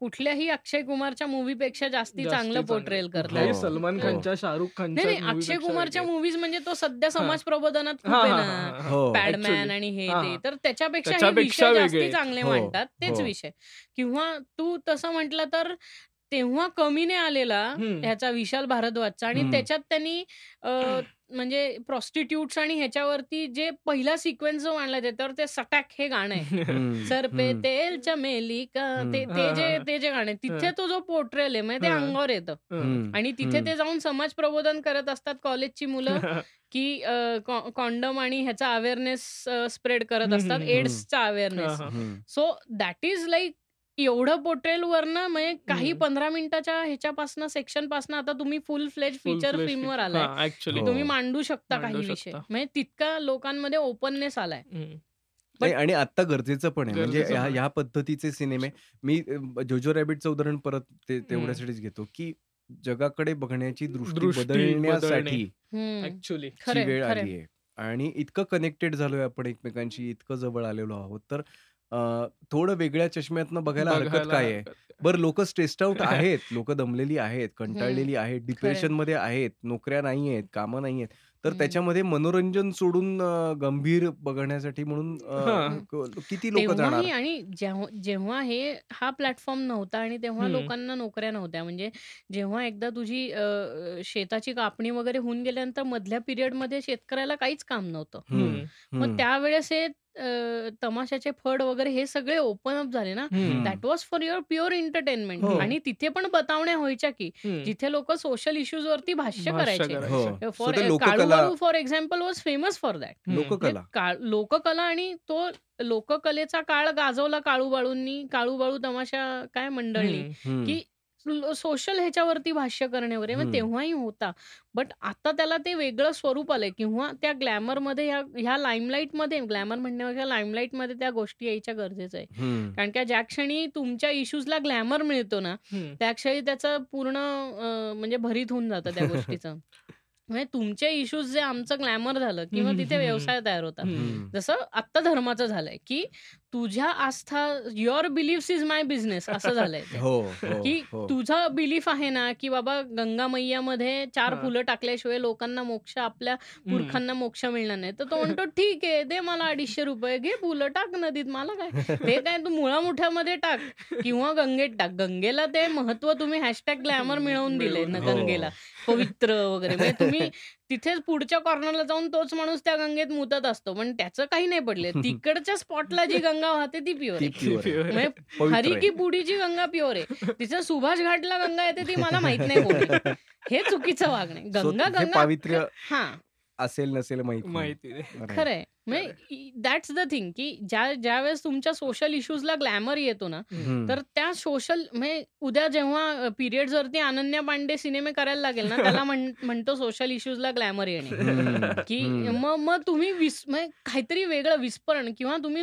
कुठल्याही अक्षय कुमारच्या मूवी पेक्षा जास्ती जास्ती चांगलं. पोर्ट्रेल करतात हो. सलमान हो. खानच्या शाहरुख खानच्या नाही अक्षय कुमारच्या. मूवीज म्हणजे तो सध्या समाज प्रबोधनात खूप हा, आहे हा, ना हा, हा. हो. पॅडमॅन Actually. आणि हे हा, ते हा. तर त्याच्यापेक्षा हे विषय जास्ती. चांगले हो, मांडतात तेच हो. विषय किंवा तू तसं म्हटलं तर तेव्हा कमी नाही आलेला. ह्याचा विशाल भारद्वाजचा आणि. त्याच्यात त्यांनी म्हणजे प्रॉस्टिट्यूट्स आणि ह्याच्यावरती जे पहिला सिक्वेन्स जो मांडला त्याच्यावर ते सटॅक हे गाणं आहे. (laughs) सर पे. तेल चमेली. ते जे. ते जे गाणे तिथे. तो जो पोर्ट्रेल आहे म्हणजे ते. अंगावर येतं. आणि तिथे. ते जाऊन समाज प्रबोधन करत असतात कॉलेजची मुलं (laughs) की कॉन्डम आणि ह्याचा अवेअरनेस स्प्रेड करत असतात एड्सचा awareness. So that is like एवढं पोर्ट्रेल वरनं म्हणजे काही हम्म. पंधरा मिनिटाच्या ह्याच्यापासून सेक्शनपासून आता तुम्ही फुल फ्लेज फीचर fledged फिल्मवर. आलाय हा, actually. हो. तुम्ही मांडू शकता मांडू काही विषय शकता. म्हणजे तितका लोकांमध्ये ओपननेस आलाय हम्म. नाही आणि आता गरजेचं पण आहे म्हणजे गरजेचं ह्या पण आहे. ह्या पद्धतीचे सिनेमे मी अ, जोजो रॅबिटचं उदाहरण परत ते तेवढ्यासाठीच घेतो की जगाकडे बघण्याची दृष्टी दृष्टी बदलण्यासाठी हम्म. Actually. ची खरंय, वेळ खरंय. आली आहे आणि इतकं कनेक्टेड झालोय आपण एकमेकांशी इतकं जवळ आलेलो आहोत तर अ, थोडं वेगळ्या चष्म्यातनं बघायला हरकत बघायला काय आहे हरकत काय. बरं लोक स्ट्रेस्ड आउट आहेत लोक दमलेली आहेत कंटाळलेली आहेत डिप्रेशनमध्ये आहेत नोकऱ्या नाही आहेत कामं नाही आहेत तर. त्याच्यामध्ये मनोरंजन सोडून अ, गंभीर बघण्यासाठी म्हणून अ, हा. क- किती लोक जाणार तेव्हाही आणि जेव्हा जेव्हा हे हा प्लॅटफॉर्म नव्हता आणि तेव्हा. लोकांना नोकऱ्या नव्हत्या म्हणजे जेव्हा एकदा तुझी अ, शेताची कापणी वगैरे होऊन गेल्यानंतर मधल्या पिरियडमध्ये शेतकऱ्याला काहीच काम नव्हतं. मग. त्यावेळेस हे अ, तमाशाचे फड वगैरे हे सगळे ओपन अप झाले ना. That was for your pure entertainment हो. आणि तिथे पण बतावण्या व्हायच्या की. जिथे लोक सोशल इश्यूज वरती भाष्य भाष्य करायचे करायचे. फॉर लोककला काळू for example was famous for that. लोककला काळ लोककला आणि तो लोककलेचा काळ गाजवला काळू बाळूंनी काळू बाळू तमाशा काय मंडळी हम्म. हम्म. की सोशल ह्याच्यावरती भाष्य करणे वगैरे मग हम्म. तेव्हाही होता बट आता त्याला ते वेगळं स्वरूप आलंय किंवा त्या ग्लॅमरमध्ये ह्या ह्या लाईमलाईटमध्ये ग्लॅमर म्हणण्यापेक्षा लाईमलाईटमध्ये त्या गोष्टी यायच्या गरजेचं आहे हम्म. कारण का ज्या क्षणी तुमच्या इश्यूजला ग्लॅमर मिळतो ना हम्म. त्या क्षणी त्याचं पूर्ण अं, म्हणजे भरीत होऊन जातं त्या गोष्टीचं (laughs) म्हणजे तुमचे इश्यूज जे आमचं ग्लॅमर झालं किंवा हम्म, तिथे हम्म, व्यवसाय तयार होता. हम्म. जसं आत्ता धर्माचं झालंय की तुझ्या आस्था your beliefs is my business असं झालंय. हो हो की हो तुझा बिलीफ आहे ना की बाबा गंगा मैयामध्ये चार. फुलं टाकल्याशिवाय लोकांना मोक्ष आपल्या. पुरखांना मोक्ष मिळणार नाही तर तो म्हणतो ठीक आहे दे मला अडीचशे रुपये घे फुलं टाक नदीत मला काय ते काय तू मुळामुठ्यामध्ये टाक किंवा गंगेत टाक गंगेला ते महत्त्व तुम्ही हॅशटॅग ग्लॅमर मिळवून दिले ना. गंगेला पवित्र वगैरे म्हणजे तुम्ही तिथेच पुढच्या कॉर्नरला जाऊन तोच माणूस त्या गंगेत मुतत असतो. पण त्याचं काही नाही पडले. (laughs) तिकडच्या स्पॉटला जी गंगा वाहते ती प्युअर आहे. (laughs) म्हणजे हरी. की बुडीची गंगा प्युअर आहे. तिचं सुभाष घाटला गंगा येते ती मला माहीत नाही (laughs) कोणी हे चुकीचं वागणे. गंगा हे गंगा पावित्र्य हा. असेल नसेल माहीत. माहिती. खरंय म्हणजे दॅट्स द थिंग की ज्या ज्या वेळेस तुमच्या सोशल इश्यूजला ग्लॅमर येतो ना. तर त्या सोशल म्हणजे उद्या जेव्हा पिरियड्स वरती अनन्या पांडे सिनेमे करायला लागेल ना त्याला म्हण- (laughs) म्हणतो सोशल इश्यूजला ग्लॅमर येणे. की. मग मग तुम्ही विस म्हणजे काहीतरी वेगळं विस्परण किंवा तुम्ही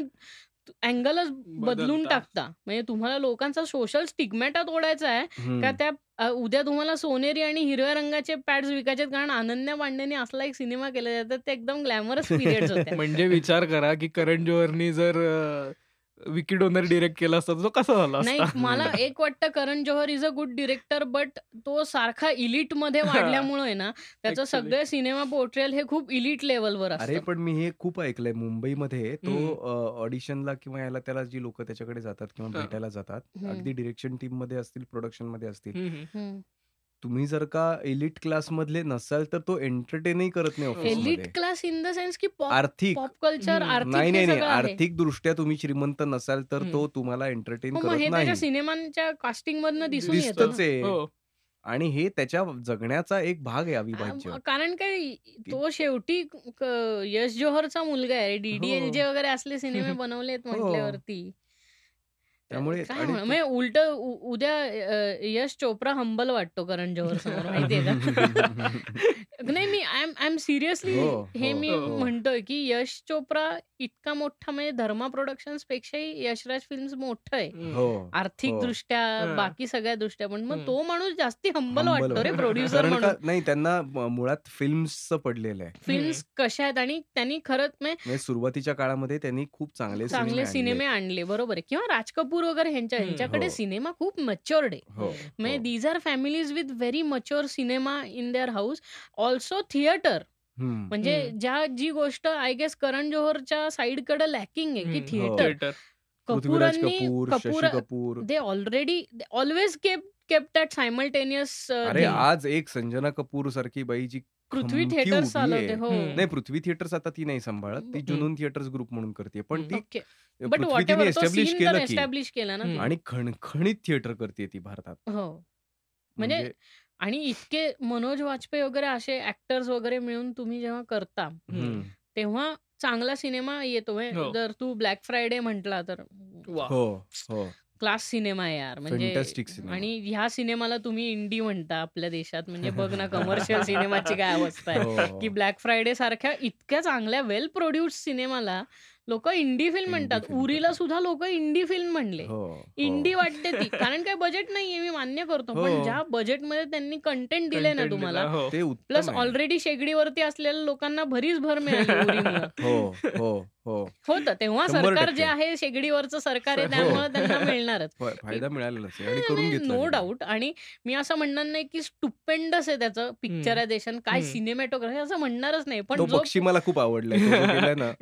अँगलच बदलून. टाकता म्हणजे तुम्हाला लोकांचा सोशल स्टिग्मॅटा तोडायचा आहे. का त्या उद्या तुम्हाला सोनेरी आणि हिरव्या रंगाचे पॅड्स विकायचे कारण अनन्या पांडेने असला एक सिनेमा केला तर ते एकदम ग्लॅमरस (laughs) पिरियड म्हणजे विचार करा की करण जोहरनी जर विकी डोनर डिरेक्ट केला असता तो कसा झाला नाही मला (laughs) एक वाटतं Karan Johar is a good director but तो सारखा इलिटमध्ये वाढल्यामुळे ना त्याचं. सगळे सिनेमा पोर्ट्रेल हे खूप इलिट लेवलवर अरे पण मी हे खूप ऐकलंय मुंबईमध्ये तो. ऑडिशनला किंवा याला त्याला जी लोक त्याच्याकडे जातात किंवा. भेटायला जातात. अगदी डिरेक्शन टीममध्ये असतील प्रोडक्शनमध्ये असतील. तुम्ही जर का एलिट क्लास मधले नसाल तर तो एंटरटेनही करत नाही office elite class in the sense की पॉप आर्थिक. Pop culture hmm. आर्थिक नाही हे नाही. नाही सगळं आहे. आर्थिक दृष्ट्या तुम्ही श्रीमंत नसाल तर तो. तुम्हाला एंटरटेन हो, मग हे करत त्याच्या नाही. सिनेमांच्या कास्टिंग मधनं दिसून येतं दिसतच ना. आहे. हो. आणि हे त्याच्या जगण्याचा एक भाग आहे अविभाज्य. आ, कारण काय तो शेवटी क- यश जोहरचा मुलगा आहे डीडीएलजे वगैरे असले सिनेमे बनवलेत (laughs) हो. म्हटल्यावरती. त्यामुळे म्हणजे उलट उ- उद्या यश चोप्रा हंबल वाटतो करण जोहर समोर माहितीये का (laughs) नाही मी I am I am seriously हो, हे मी हो. म्हणतोय की यश चोप्रा इतका मोठा म्हणजे धर्मा प्रोडक्शन्स पेक्षाही यशराज फिल्म्स मोठं आहे. हो आर्थिक. दृष्ट्या. बाकी सगळ्या दृष्ट्या पण मग. तो माणूस जास्ती हंबल वाटतो रे. प्रोड्युसर म्हणून नाही त्यांना मुळात फिल्म्सचं पडलेलं आहे फिल्म्स कशा आहेत आणि त्यांनी खरंच म्हणजे म्हणजे सुरुवातीच्या काळामध्ये त्यांनी खूप चांगले चांगले सिनेमे आणले. आणले बरोबर आहे किंवा राज कपूर वगैरे ह्यांच्या हम्म. ह्यांच्याकडे सिनेमा खूप मच्युअर्ड आहे हो म्हणजे these are families with very mature cinema in their house also theatre hmm. म्हणजे हम्म. ज्या जी गोष्ट आय गेस करण जोहरच्या साईडकडे लॅकिंग आहे की hmm. Theatre theatre कपूरांनी Kapoor Kapoor Kapoor they already always keep keep that simultaneous अरे आज एक संजना कपूर सारखी बाई जी पृथ्वी खमकी थिएटर उभी चालवते आहे. हो. नाही पृथ्वी थिएटर्स आता ती नाही सांभाळत ती. जुनून थिएटर्स ग्रुप म्हणून करते पण ती ओके बट पृथ्वी वॉट तिने एव्हर तो एस्टॅब्लिश केलं की एस्टॅब्लिश केला ना. आणि खणखणीत थिएटर करते ती भारतात हो म्हणजे म्हणजे आणि इतके मनोज वाजपेयी वगैरे असे ऍक्टर्स वगैरे मिळून तुम्ही जेव्हा करता. तेव्हा चांगला सिनेमा येतो म्हणजे हो. जर तू ब्लॅक फ्रायडे म्हटला तर हो हो क्लास सिनेमा आहे यार म्हणजे. आणि ह्या सिनेमाला तुम्ही इंडी म्हणता आपल्या देशात म्हणजे (laughs) बघ ना कमर्शियल सिनेमाची काय अवस्था आहे हो. की ब्लॅक फ्रायडे सारख्या इतक्या चांगल्या वेल प्रोड्युस्ड सिनेमाला लोक इंडी फिल्म Indie म्हणतात film उरीला. सुद्धा लोक इंडी फिल्म म्हणले हो, हो. इंडी वाटते ती कारण काय बजेट नाहीये मी मान्य करतो पण हो. ज्या बजेटमध्ये त्यांनी कंटेंट दिले ना Content तुम्हाला हो. प्लस. ऑलरेडी शेगडीवरती असलेल्या लोकांना भरीच भर मिळाली. (laughs) हो हो हो होतं तेव्हा सरकार. जे आहे शेगडीवरचं सरकार आहे हो. त्यामुळे त्यांना मिळणारच (laughs) फायदा मिळालेलाच घेतला नो. डाऊट आणि मी असं म्हणणार नाही की स्टुपेंडस आहे त्याचं पिक्चरायझेशन काय. सिनेमॅटोग्राफी असं म्हणणारच नाही पण पक्षी मला खूप (laughs) (laughs)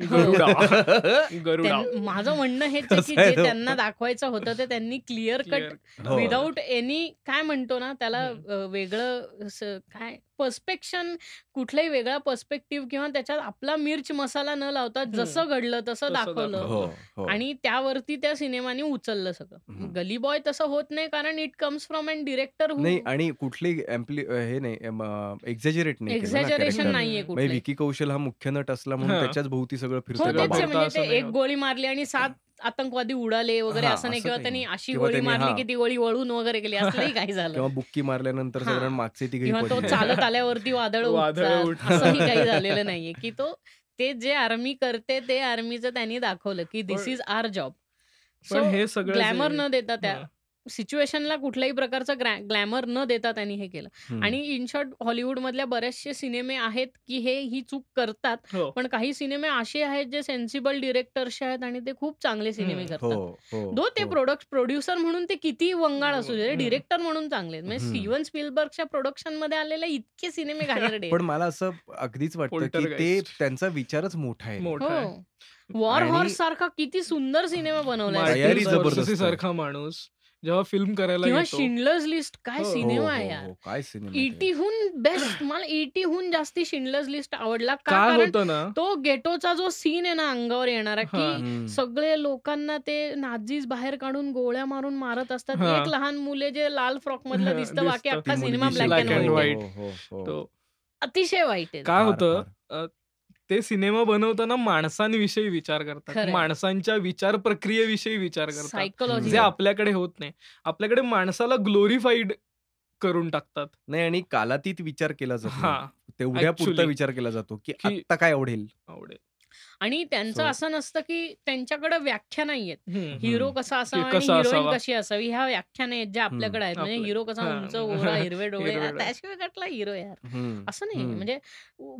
त्यां- माझं म्हणणं हेच आहे की जे तो? त्यांना दाखवायचं होतं ते त्यांनी क्लिअर कट. हो. विदाऊट एनी काय म्हणतो ना त्याला वेगळं असं काय पर्स्पेक्शन कुठलाही वेगळा पर्स्पेक्टिव्ह किंवा त्याच्यात आपला मिर्च मसाला न लावता. जसं घडलं तसं दाखवलं. हो हो आणि त्यावरती त्या सिनेमाने उचललं सगळं. गली बॉय तसं होत नाही कारण it comes from and director नाही आणि कुठली हे नाही एक्झॅजरेट नाही एक्झॅजरेशन. नाहीये म्हणजे विकी कौशल हा मुख्य नट असला म्हणून. त्याच्याच भोवती सगळं फिरतं. म्हणजे एक. गोळी मारली आणि सात आतंकवादी उडाले वगैरे हा, असं नाही असं किंवा त्यांनी नाही. अशी गोळी मारली हा. की ती गोळी वळून वगैरे गेली असंही काही झालं (laughs) किंवा बुक्की मारल्यानंतर हा. साधारण मागचे तिघही किंवा तो. चालत आल्यावरती वादळ. असंही काही झालेलं नाहीये की तो ते जे आर्मी करते ते आर्मीचं त्यांनी दाखवलं की दिस इज आर जॉब पण हे सगळं ग्लॅमर न देता त्या. सिच्युएशनला कुठल्याही प्रकारचं ग्लॅमर न देता त्यांनी हे केलं. आणि इन शॉर्ट हॉलिवूड मधल्या बरेचसे सिनेमे आहेत की हे ही चूक करतात हो पण काही सिनेमे असे आहेत जे सेन्सिबल डिरेक्टर्स आहेत आणि ते खूप चांगले सिनेमे हम्म. हो करतात हो दो ते हो. प्रोडक्ट प्रोड्युसर म्हणून ते किती वंगाळ असू दे. डिरेक्टर म्हणून चांगले आहेत. म्हणजे. स्टीव्हन स्पिलबर्गच्या प्रोडक्शनमध्ये आलेले इतके सिनेमे घाणेरडे पण मला असं अगदीच वाटतं की ते. त्यांचा विचारच मोठा आहे वॉर हॉर्स सारखा किती सुंदर सिनेमा आहे. सारखा माणूस जेव्हा फिल्म करायला शिंडलर्स लिस्ट काय हो, हो, सिनेमा आहे हो, यार हो. काय सिनेमा. ईटीहून बेस्ट मला ईटीहून जास्ती शिंडलर्स लिस्ट आवडला का काय कारण होतं ना तो गेटोचा जो सीन आहे ना अंगावर येणारा हा. की. सगळे लोकांना ते नाझीज बाहेर काढून गोळ्या मारून मारत असतात हा. एक लहान मुले जे लाल फ्रॉक मधलं (laughs) हा, दिसतं बाकी. अख्खा ती सिनेमा ब्लॅक अँड व्हाईट. हो, हो, हो. अतिशय वाईट आहे काय होतं ते सिनेमा बनवताना माणसांविषयी विचार करतात. खरंय. माणसांच्या विचार प्रक्रियेविषयी विचार करतात. सायकोलॉजी जे आपल्याकडे होत नाही. आपल्याकडे माणसाला ग्लोरीफाईड करून टाकतात. नाही आणि कालातीत विचार केला जातो. हा. तेवढ्या पुरता Actually. विचार केला जातो की की- आत्ता काय आवडेल? आवडेल. आणि त्यांचं असं नसतं की त्यांच्याकडे व्याख्या नाहीयेत. हिरो. कसा असावा आणि हिरोईन. कशी असावी ह्या व्याख्या नाहीत ज्या आपल्याकडे आहेत म्हणजे हिरो कसा हा. उंच गोरा (laughs) हिरवे डोळे. त्याशिवाय कटला हिरो यार. असं नाही. म्हणजे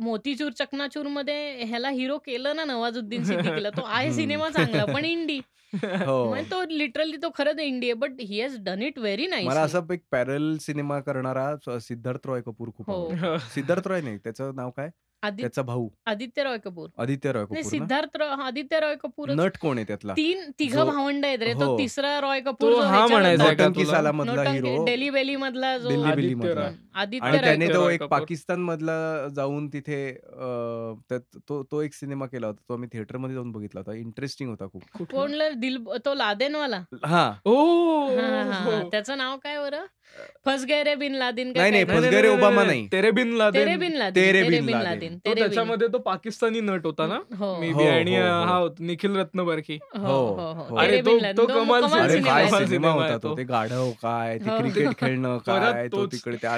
मोतीचूर चकनाचूरमध्ये ह्याला हिरो केलं ना नवाजुद्दीन सिद्दीकीला तो आहे. सिनेमा चांगला पण (laughs) इंडी हो म्हणजे तो लिटरली तो खरंच इंडी आहे but he has done it very मला नाईस असा एक पॅरल सिनेमा करणारा सिद्धार्थ रॉय कपूर खूप हो. आवडतो (laughs) सिद्धार्थ रॉय नाही त्याचं नाव काय आदित्य त्याचा भाऊ आदित्य रॉय कपूर आदित्य रॉय नाही कपूर ना? सिद्धार्थ रॉय आदित्य रॉय कपूर नट कोण आहे त्यातला तीन तिघ जो- भावंड आहेत रे तो हो. तिसरा रॉय कपूर तो जो हा ह्याच्यात म्हणायचा होता. आहे का नौटंकी तुला? साला मधला नौटंकी- हिरो डेली बेली मधला जो दिल्ली बिल्ली आदित्य मधला रॉय. आदित्य आणि रॉय त्याने. तो एक. पाकिस्तान मधला जाऊन तिथे अं, त्यात- तो तो एक सिनेमा केला होता तो आम्ही थिएटरमध्ये जाऊन बघितला होता इंटरेस्टिंग होता खूप? कोणला दिल तो लादेनवाला हा ओ हा, हा, हा, हा. त्याचं नाव काय बरं फस गए रे बिन लादिन का नाही, नाही, काय? फस गए रे ओबामा नाही. तेरे बिन लादेन तेरे बिन लादिन तेरे बिन लादेन. तो तेरे बिन. त्याच्यामध्ये तो पाकिस्तानी नट होता ना हो मे हो, बी आणि हो, हो. होता, निखिल रत्नबर्की हो अरे तेरे तो- बिन लादिन. तो कमाल सिनेमा होता तो तो. गाढव काय ते. क्रिकेट खेळणं (laughs) काय तो. तिकडे त्या.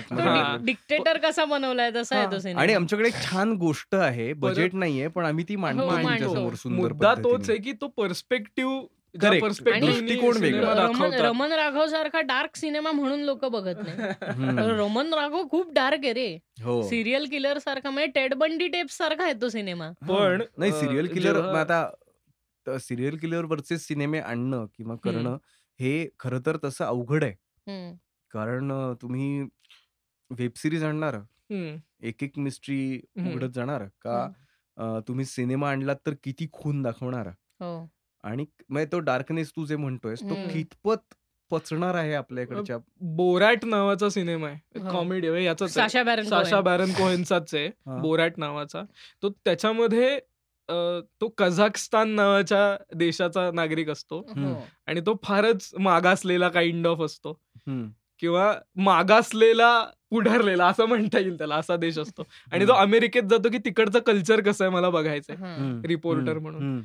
डिक्टेटर कसा बनवलाय तसा आहे तो. सिनेमा आणि आमच्याकडे एक छान गोष्ट आहे बजेट नाहीये पण आम्ही ती मांडतो. सुंदर मुद्दा तोच. आहे की तो पर्स्पेक्टिव्ह रमन रमन राघव सारखा डार्क सिनेमा म्हणून लोक बघत नाही. रमन राघव खूप डार्क आहे रे. हो. सिरियल किलर सारखा म्हणजे टेड बंडी टेप सारखा आहे तो सिनेमा पण, नाही सिरियल किलर आता सिरियल किलर वरचे सिनेमे आणणं किंवा करणं हे खरं तर तसं अवघड आहे. कारण तुम्ही वेब सिरीज आणणार. एक एक मिस्ट्री. उघडत जाणार का तुम्ही सिनेमा आणलात तर किती खून दाखवणार? हो. आणि म्हणजे तो डार्कनेस तू जे म्हणतोयस तो हम्म. कितपत पचणार आहे आपल्याकडच्या बोरॅट नावाचा सिनेमा आहे हो. कॉमेडी आहे याचाच आहे. Sasha Baron Sasha Cohen. Baron कोहेनचाच आहे (laughs) हा. बोरॅट नावाचा तो त्याच्यामध्ये अं, तो कझाकस्तान नावाच्या देशाचा नागरिक असतो हो. आणि तो फारच मागासलेला काइंड ऑफ असतो हम्म. किंवा मागासलेला पुढारलेला असं म्हणता येईल त्याला असा देश असतो आणि तो हम्म. अमेरिकेत जातो की तिकडचं कल्चर कसं आहे मला बघायचंय. हम्म. रिपोर्टर. म्हणून. हम्म.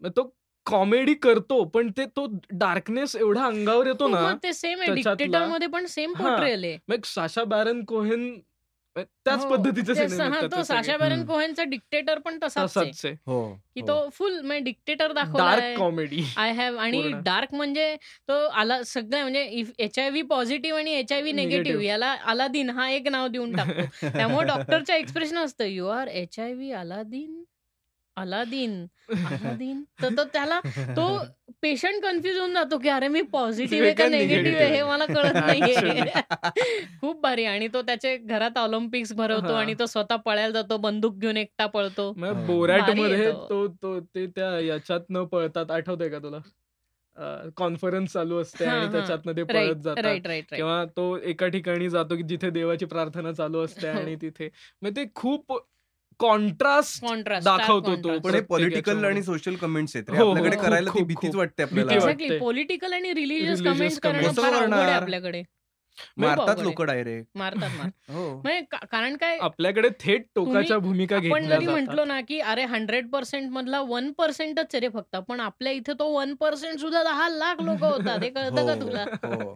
मग तो कॉमेडी करतो पण ते तो डार्कनेस एवढा अंगावर येतो हो, ना मग ते सेम आहे त्याच्यातला- डिक्टेटरमध्ये पण सेम हा. पोर्ट्रेल आहे मग साशा बॅरन कोहेन त्याच हो, पद्धतीचे हा, साशा. बॅरन. कोहेनचा डिक्टेटर पण तसाच आहे हो की हो. तो फुल म्हणजे dictator dark comedy I have आणि. डार्क म्हणजे तो आला सगळं म्हणजे एच आय व्ही पॉझिटिव्ह आणि H I V negative Negative. याला अलादीन हा एक नाव देऊन टाकतो त्यामुळे डॉक्टरचं एक्सप्रेशन असतं you are H I V Aladeen Aladeen Aladeen (laughs) तर तो त्याला तो पेशंट कन्फ्युज होऊन जातो की अरे मी पॉझिटिव्ह आहे का निगेटिव्ह आहे हे negative मला कळत नाहीये. (laughs) खूप भारी आणि तो त्याचे घरात ऑलिम्पिक्स भरवतो. आणि तो स्वतः पळायला जातो बंदूक घेऊन एकटा पळतो. बोरॅटमध्ये तो. तो तो त्या याच्यात न पळतात आठवतंय का तुला कॉन्फरन्स चालू असते हा, आणि. त्याच्यातनं ते पळत जातात किंवा तो एका ठिकाणी जातो की जिथे देवाची प्रार्थना चालू असते हो. आणि तिथे मग ते खूप कॉन्ट्रास्ट कॉन्ट्रास्ट दाखवतो तो. पण हे पॉलिटिकल. आणि सोशल कमेंट्स आहेत रे. हो, हो, आपल्याकडे करायला ती खूप, भीतीच खूप. वाटते भीती आपल्याला वाटते. एक्झॅक्टली पॉलिटिकल आणि रिलिजियस Religious कमेंट करणं comments. फार कसं अवघड आहे करणार? आपल्याकडे मारतात लोक डायरेक्ट. मारतात मारतात. (laughs) हो. म्हणजे का- कारण काय आपल्याकडे थेट टोकाच्या भूमिका आपण घेतल्या जरी म्हंटलो ना की अरे हंड्रेड पर्सेंट मधला वन पर्सेंटच रे फक्त. पण आपल्या इथे तो वन पर्सेंट सुद्धा दहा लाख लोक होतात. हे कळतं का हो, तुला? हो.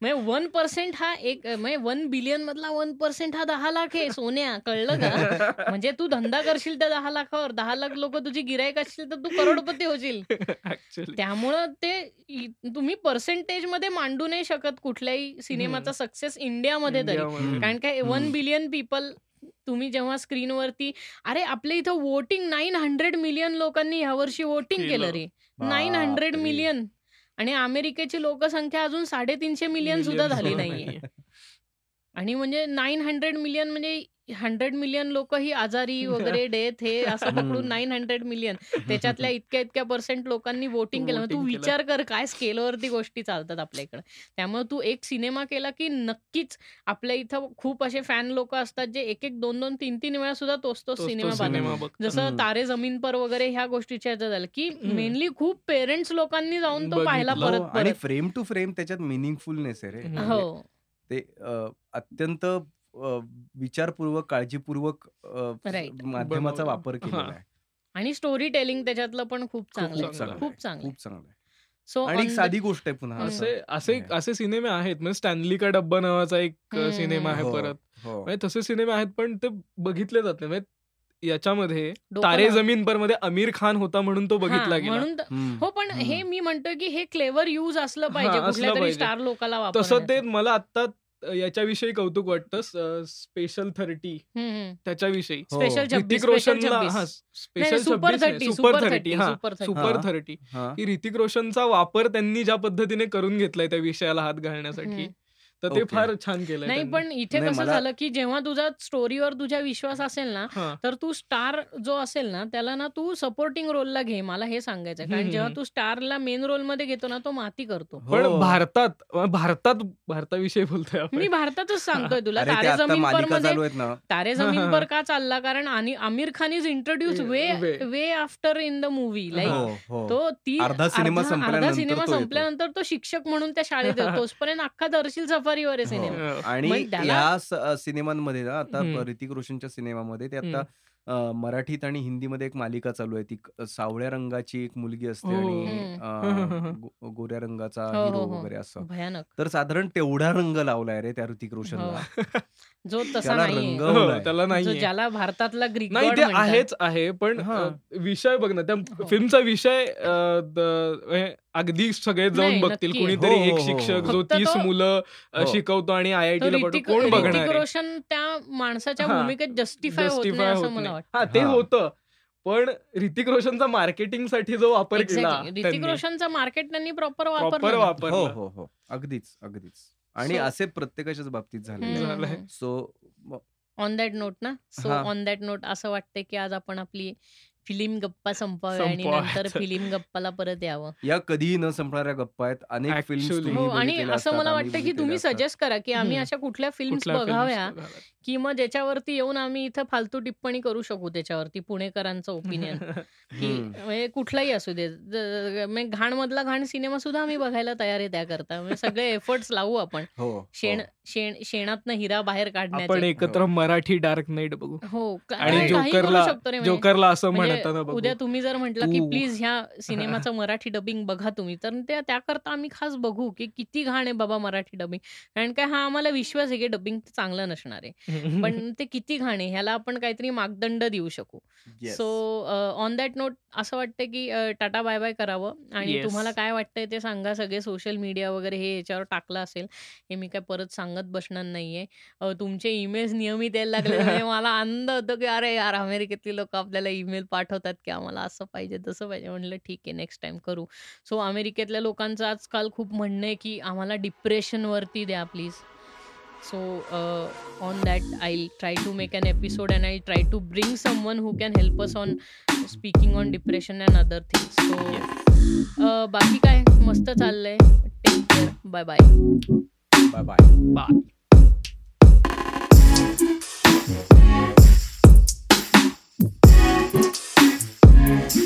म्हणजे वन पर्सेंट हा एक म्हणजे वन बिलियन मधला वन पर्सेंट हा दहा लाख आहे सोन्या. कळलं का? (laughs) म्हणजे तू धंदा करशील त्या दहा लाखावर. दहा लाख लोक तुझी गिरायक असतील तर तू करोडपती होशील. (laughs) त्यामुळं ते इ- तुम्ही पर्सेंटेजमध्ये मांडू नाही शकत कुठल्याही सिनेमाचा सक्सेस इंडियामध्ये तरी. कारण काय वन. बिलियन पीपल तुम्ही जेव्हा स्क्रीनवरती अरे आपल्या इथं वोटिंग नाईन हंड्रेड मिलियन लोकांनी यावर्षी वोटिंग केलं. रे नाईन हंड्रेड. मिलियन आणि अमेरिकेची लोकसंख्या अजून साडेतीनशे मिलियन सुद्धा झाली नाहीये आणि म्हणजे नाईन हंड्रेड मिलियन म्हणजे हंड्रेड मिलियन लोक ही आजारी (laughs) वगैरे डेथ हे असं पकडून. नाईन हंड्रेड मिलियन त्याच्यातल्या इतक्या इतक्या पर्सेंट लोकांनी वोटिंग केलं तू. विचार कर काय स्केलवरती गोष्टी चालतात आपल्या इकडे त्यामुळे तू एक सिनेमा केला की नक्कीच आपल्या इथं खूप असे फॅन लोक असतात जे एक एक दोन दोन तीन तीन वेळा सुद्धा तोच तोच सिनेमा. जसं. तारे जमीन पर वगैरे ह्या गोष्टीच्या झालं की. मेनली खूप पेरेंट्स लोकांनी जाऊन तो पाहायला. परत हो, फ्रेम टू फ्रेम त्याच्यात मिनिंगफुलनेस आहे रे हम्म. म्हणजे हो ते अत्यंत विचारपूर्वक काळजीपूर्वक. माध्यमाचा. वापर केलेला हा. आहे आणि स्टोरी टेलिंग त्याच्यातलं पण खूप चांगलं. खूप चांगलं खूप चांगलं आहे सो आणि एक साधी गोष्ट आहे पुन्हा. असं. असे असे सिनेमे आहेत म्हणजे स्टॅनली का डब्बा नावाचा एक सिनेमा आहे हो, परत हो. म्हणजे तसे सिनेमे आहेत पण ते बघितले जात नाही म्हणजे याच्यामध्ये तारे. जमीन परमध्ये आमिर खान होता म्हणून तो बघितला गेला म्हणून. हो पण. हे मी म्हणतोय की हे क्लेवर यूज असलं पाहिजे हा, असलं कुठल्या तरी. स्टार लोकाला तसं ते. मला आता याच्याविषयी कौतुक वाटतं स्पेशल थर्टी. त्याच्याविषयी हो. स्पेशल ऋतिक स्पेशल रोशनला हा special super thirty super thirty हा सुपर थर्टी. की ऋतिक रोशनचा वापर त्यांनी ज्या पद्धतीने करून घेतलाय त्या विषयाला हात घालण्यासाठी. तर ते. फार छान केलंय नाही. पण इथे कसं झालं की जेव्हा तुझा स्टोरीवर तुझा विश्वास असेल ना. तर तू स्टार जो असेल ना त्याला ना तू सपोर्टिंग रोलला घे मला हे सांगायचं आहे. कारण जेव्हा. तू स्टारला मेन रोलमध्ये घेतो ना तो माती करतो पण हो. भारतात भारतात भारताविषयी बोलतोय मी भारतातच सांगतोय तुला तारे जमीन पर तारे जमीन पर. का चालला कारण आणि Aamir Khan is introduce way way. After in the movie like तो ती अर्धा सिनेमा संपल्यानंतर सिनेमा तो येतो. संपल्यानंतर तो शिक्षक म्हणून त्या शाळेत येतो तोचपर्यंत (laughs) अख्खा दर्शील सफारीवर आहे हो. सिनेमा आणि मग त्याला- या स- सिनेमांमध्ये ना आता हम्म. ऋतिक रोशनच्या सिनेमामध्ये ते आता अ, मराठीत आणि हिंदीमध्ये एक मालिका चालू आहे ती क- सावळ्या रंगाची एक मुलगी असते हो. आणि हम्म. अ, गो- गोऱ्या रंगाचा हो, हिरो हो, हो. वगैरे असं भयानक तर साधारण तेवढा रंग लावलाय रे त्या ऋतिक हो. रोशनला (laughs) जो तसा रंग हो. त्याला जो नाही ज्याला भारतातला ग्रीक नाही ते. आहेच आहे पण हा. विषय बघ ना त्या हो. फिल्मचा विषय हे अगदी सगळे जाऊन नाही, बघतील. कुणीतरी हो, एक शिक्षक. जो तीस मुलं. शिकवतो आणि आय आय टीला कोण बघणार? रोशन त्या माणसाच्या. भूमिकेत जस्टिफाय होत Justify नाही असं होत मला नाही. वाटतं हा ते. होतं पण ऋतिक रोशनचा मार्केटिंगसाठी जो वापर केला. ऋतिक रोशनचा मार्केट त्यांनी प्रॉपर वापर हो हो हो अगदीच अगदीच आणि असे प्रत्येकाच्याच बाबतीत झाले. सो ऑन दॅट नोट ना सो. ऑन दॅट नोट असं वाटतंय की आज आपण आपली फिल्म गप्पा संपवावी आणि संपवाव्यात. नंतर फिल्म गप्पाला परत यावं या कधीही न संपणाऱ्या गप्पा आहेत अनेक Actually. फिल्म हो आणि असं मला वाटतं की तुम्ही सजेस्ट करा की आम्ही हम्म. अशा कुठल्या फिल्म्स कुठल्या films बघाव्या बघाव्यात. की मग ज्याच्यावरती येऊन आम्ही इथं फालतू टिप्पणी करू शकू त्याच्यावरती पुणेकरांचं ओपिनियन (laughs) की म्हणजे कुठलाही असू दे म्हणजे घाण मधला घाण सिनेमा सुद्धा आम्ही बघायला तयार आहे त्याकरता म्हणजे सगळे (laughs) एफर्ट्स लावू आपण हो शेण हो. शेण शेणातनं हिरा बाहेर आपण काढण्याचे एकत्र मराठी डार्क नाईट बघू हो का- आणि काही करू जोकरला शकतो रे म्हणजे. जोकरला असं म्हणजे उद्या तुम्ही जर म्हटलं की प्लीज ह्या सिनेमाचं (laughs) मराठी डबिंग बघा तुम्ही तर त्या त्याकरता आम्ही खास बघू की किती घाण आहे बाबा मराठी डबिंग कारण काय हा आम्हाला विश्वास आहे की डबिंग चांगलं नसणार आहे. (laughs) पण ते किती घाण आहे ह्याला आपण काहीतरी मापदंड देऊ शकू. सो ऑन दॅट नोट असं वाटतं की टाटा बाय बाय करावं. आणि. तुम्हाला काय वाटतंय ते सांगा सगळे सोशल मीडिया वगैरे हे याच्यावर टाकलं असेल हे मी काय परत सांगत बसणार नाहीये. तुमचे ईमेल्स नियमित यायला लागले (laughs) म्हणजे मला आनंद होतो की अरे यार अमेरिकेतली लोक आपल्याला ईमेल पाठवतात की आम्हाला असं पाहिजे तसं पाहिजे. म्हटलं ठीक आहे नेक्स्ट टाइम करू. सो अमेरिकेतल्या लोकांचं आजकाल खूप म्हणणं आहे की आम्हाला डिप्रेशनवरती द्या please so on that I try to make an episode and I try to bring someone who can help us on speaking on depression and other things so बाकी काय? मस्त चाललंय. Take care bye bye bye bye bye You.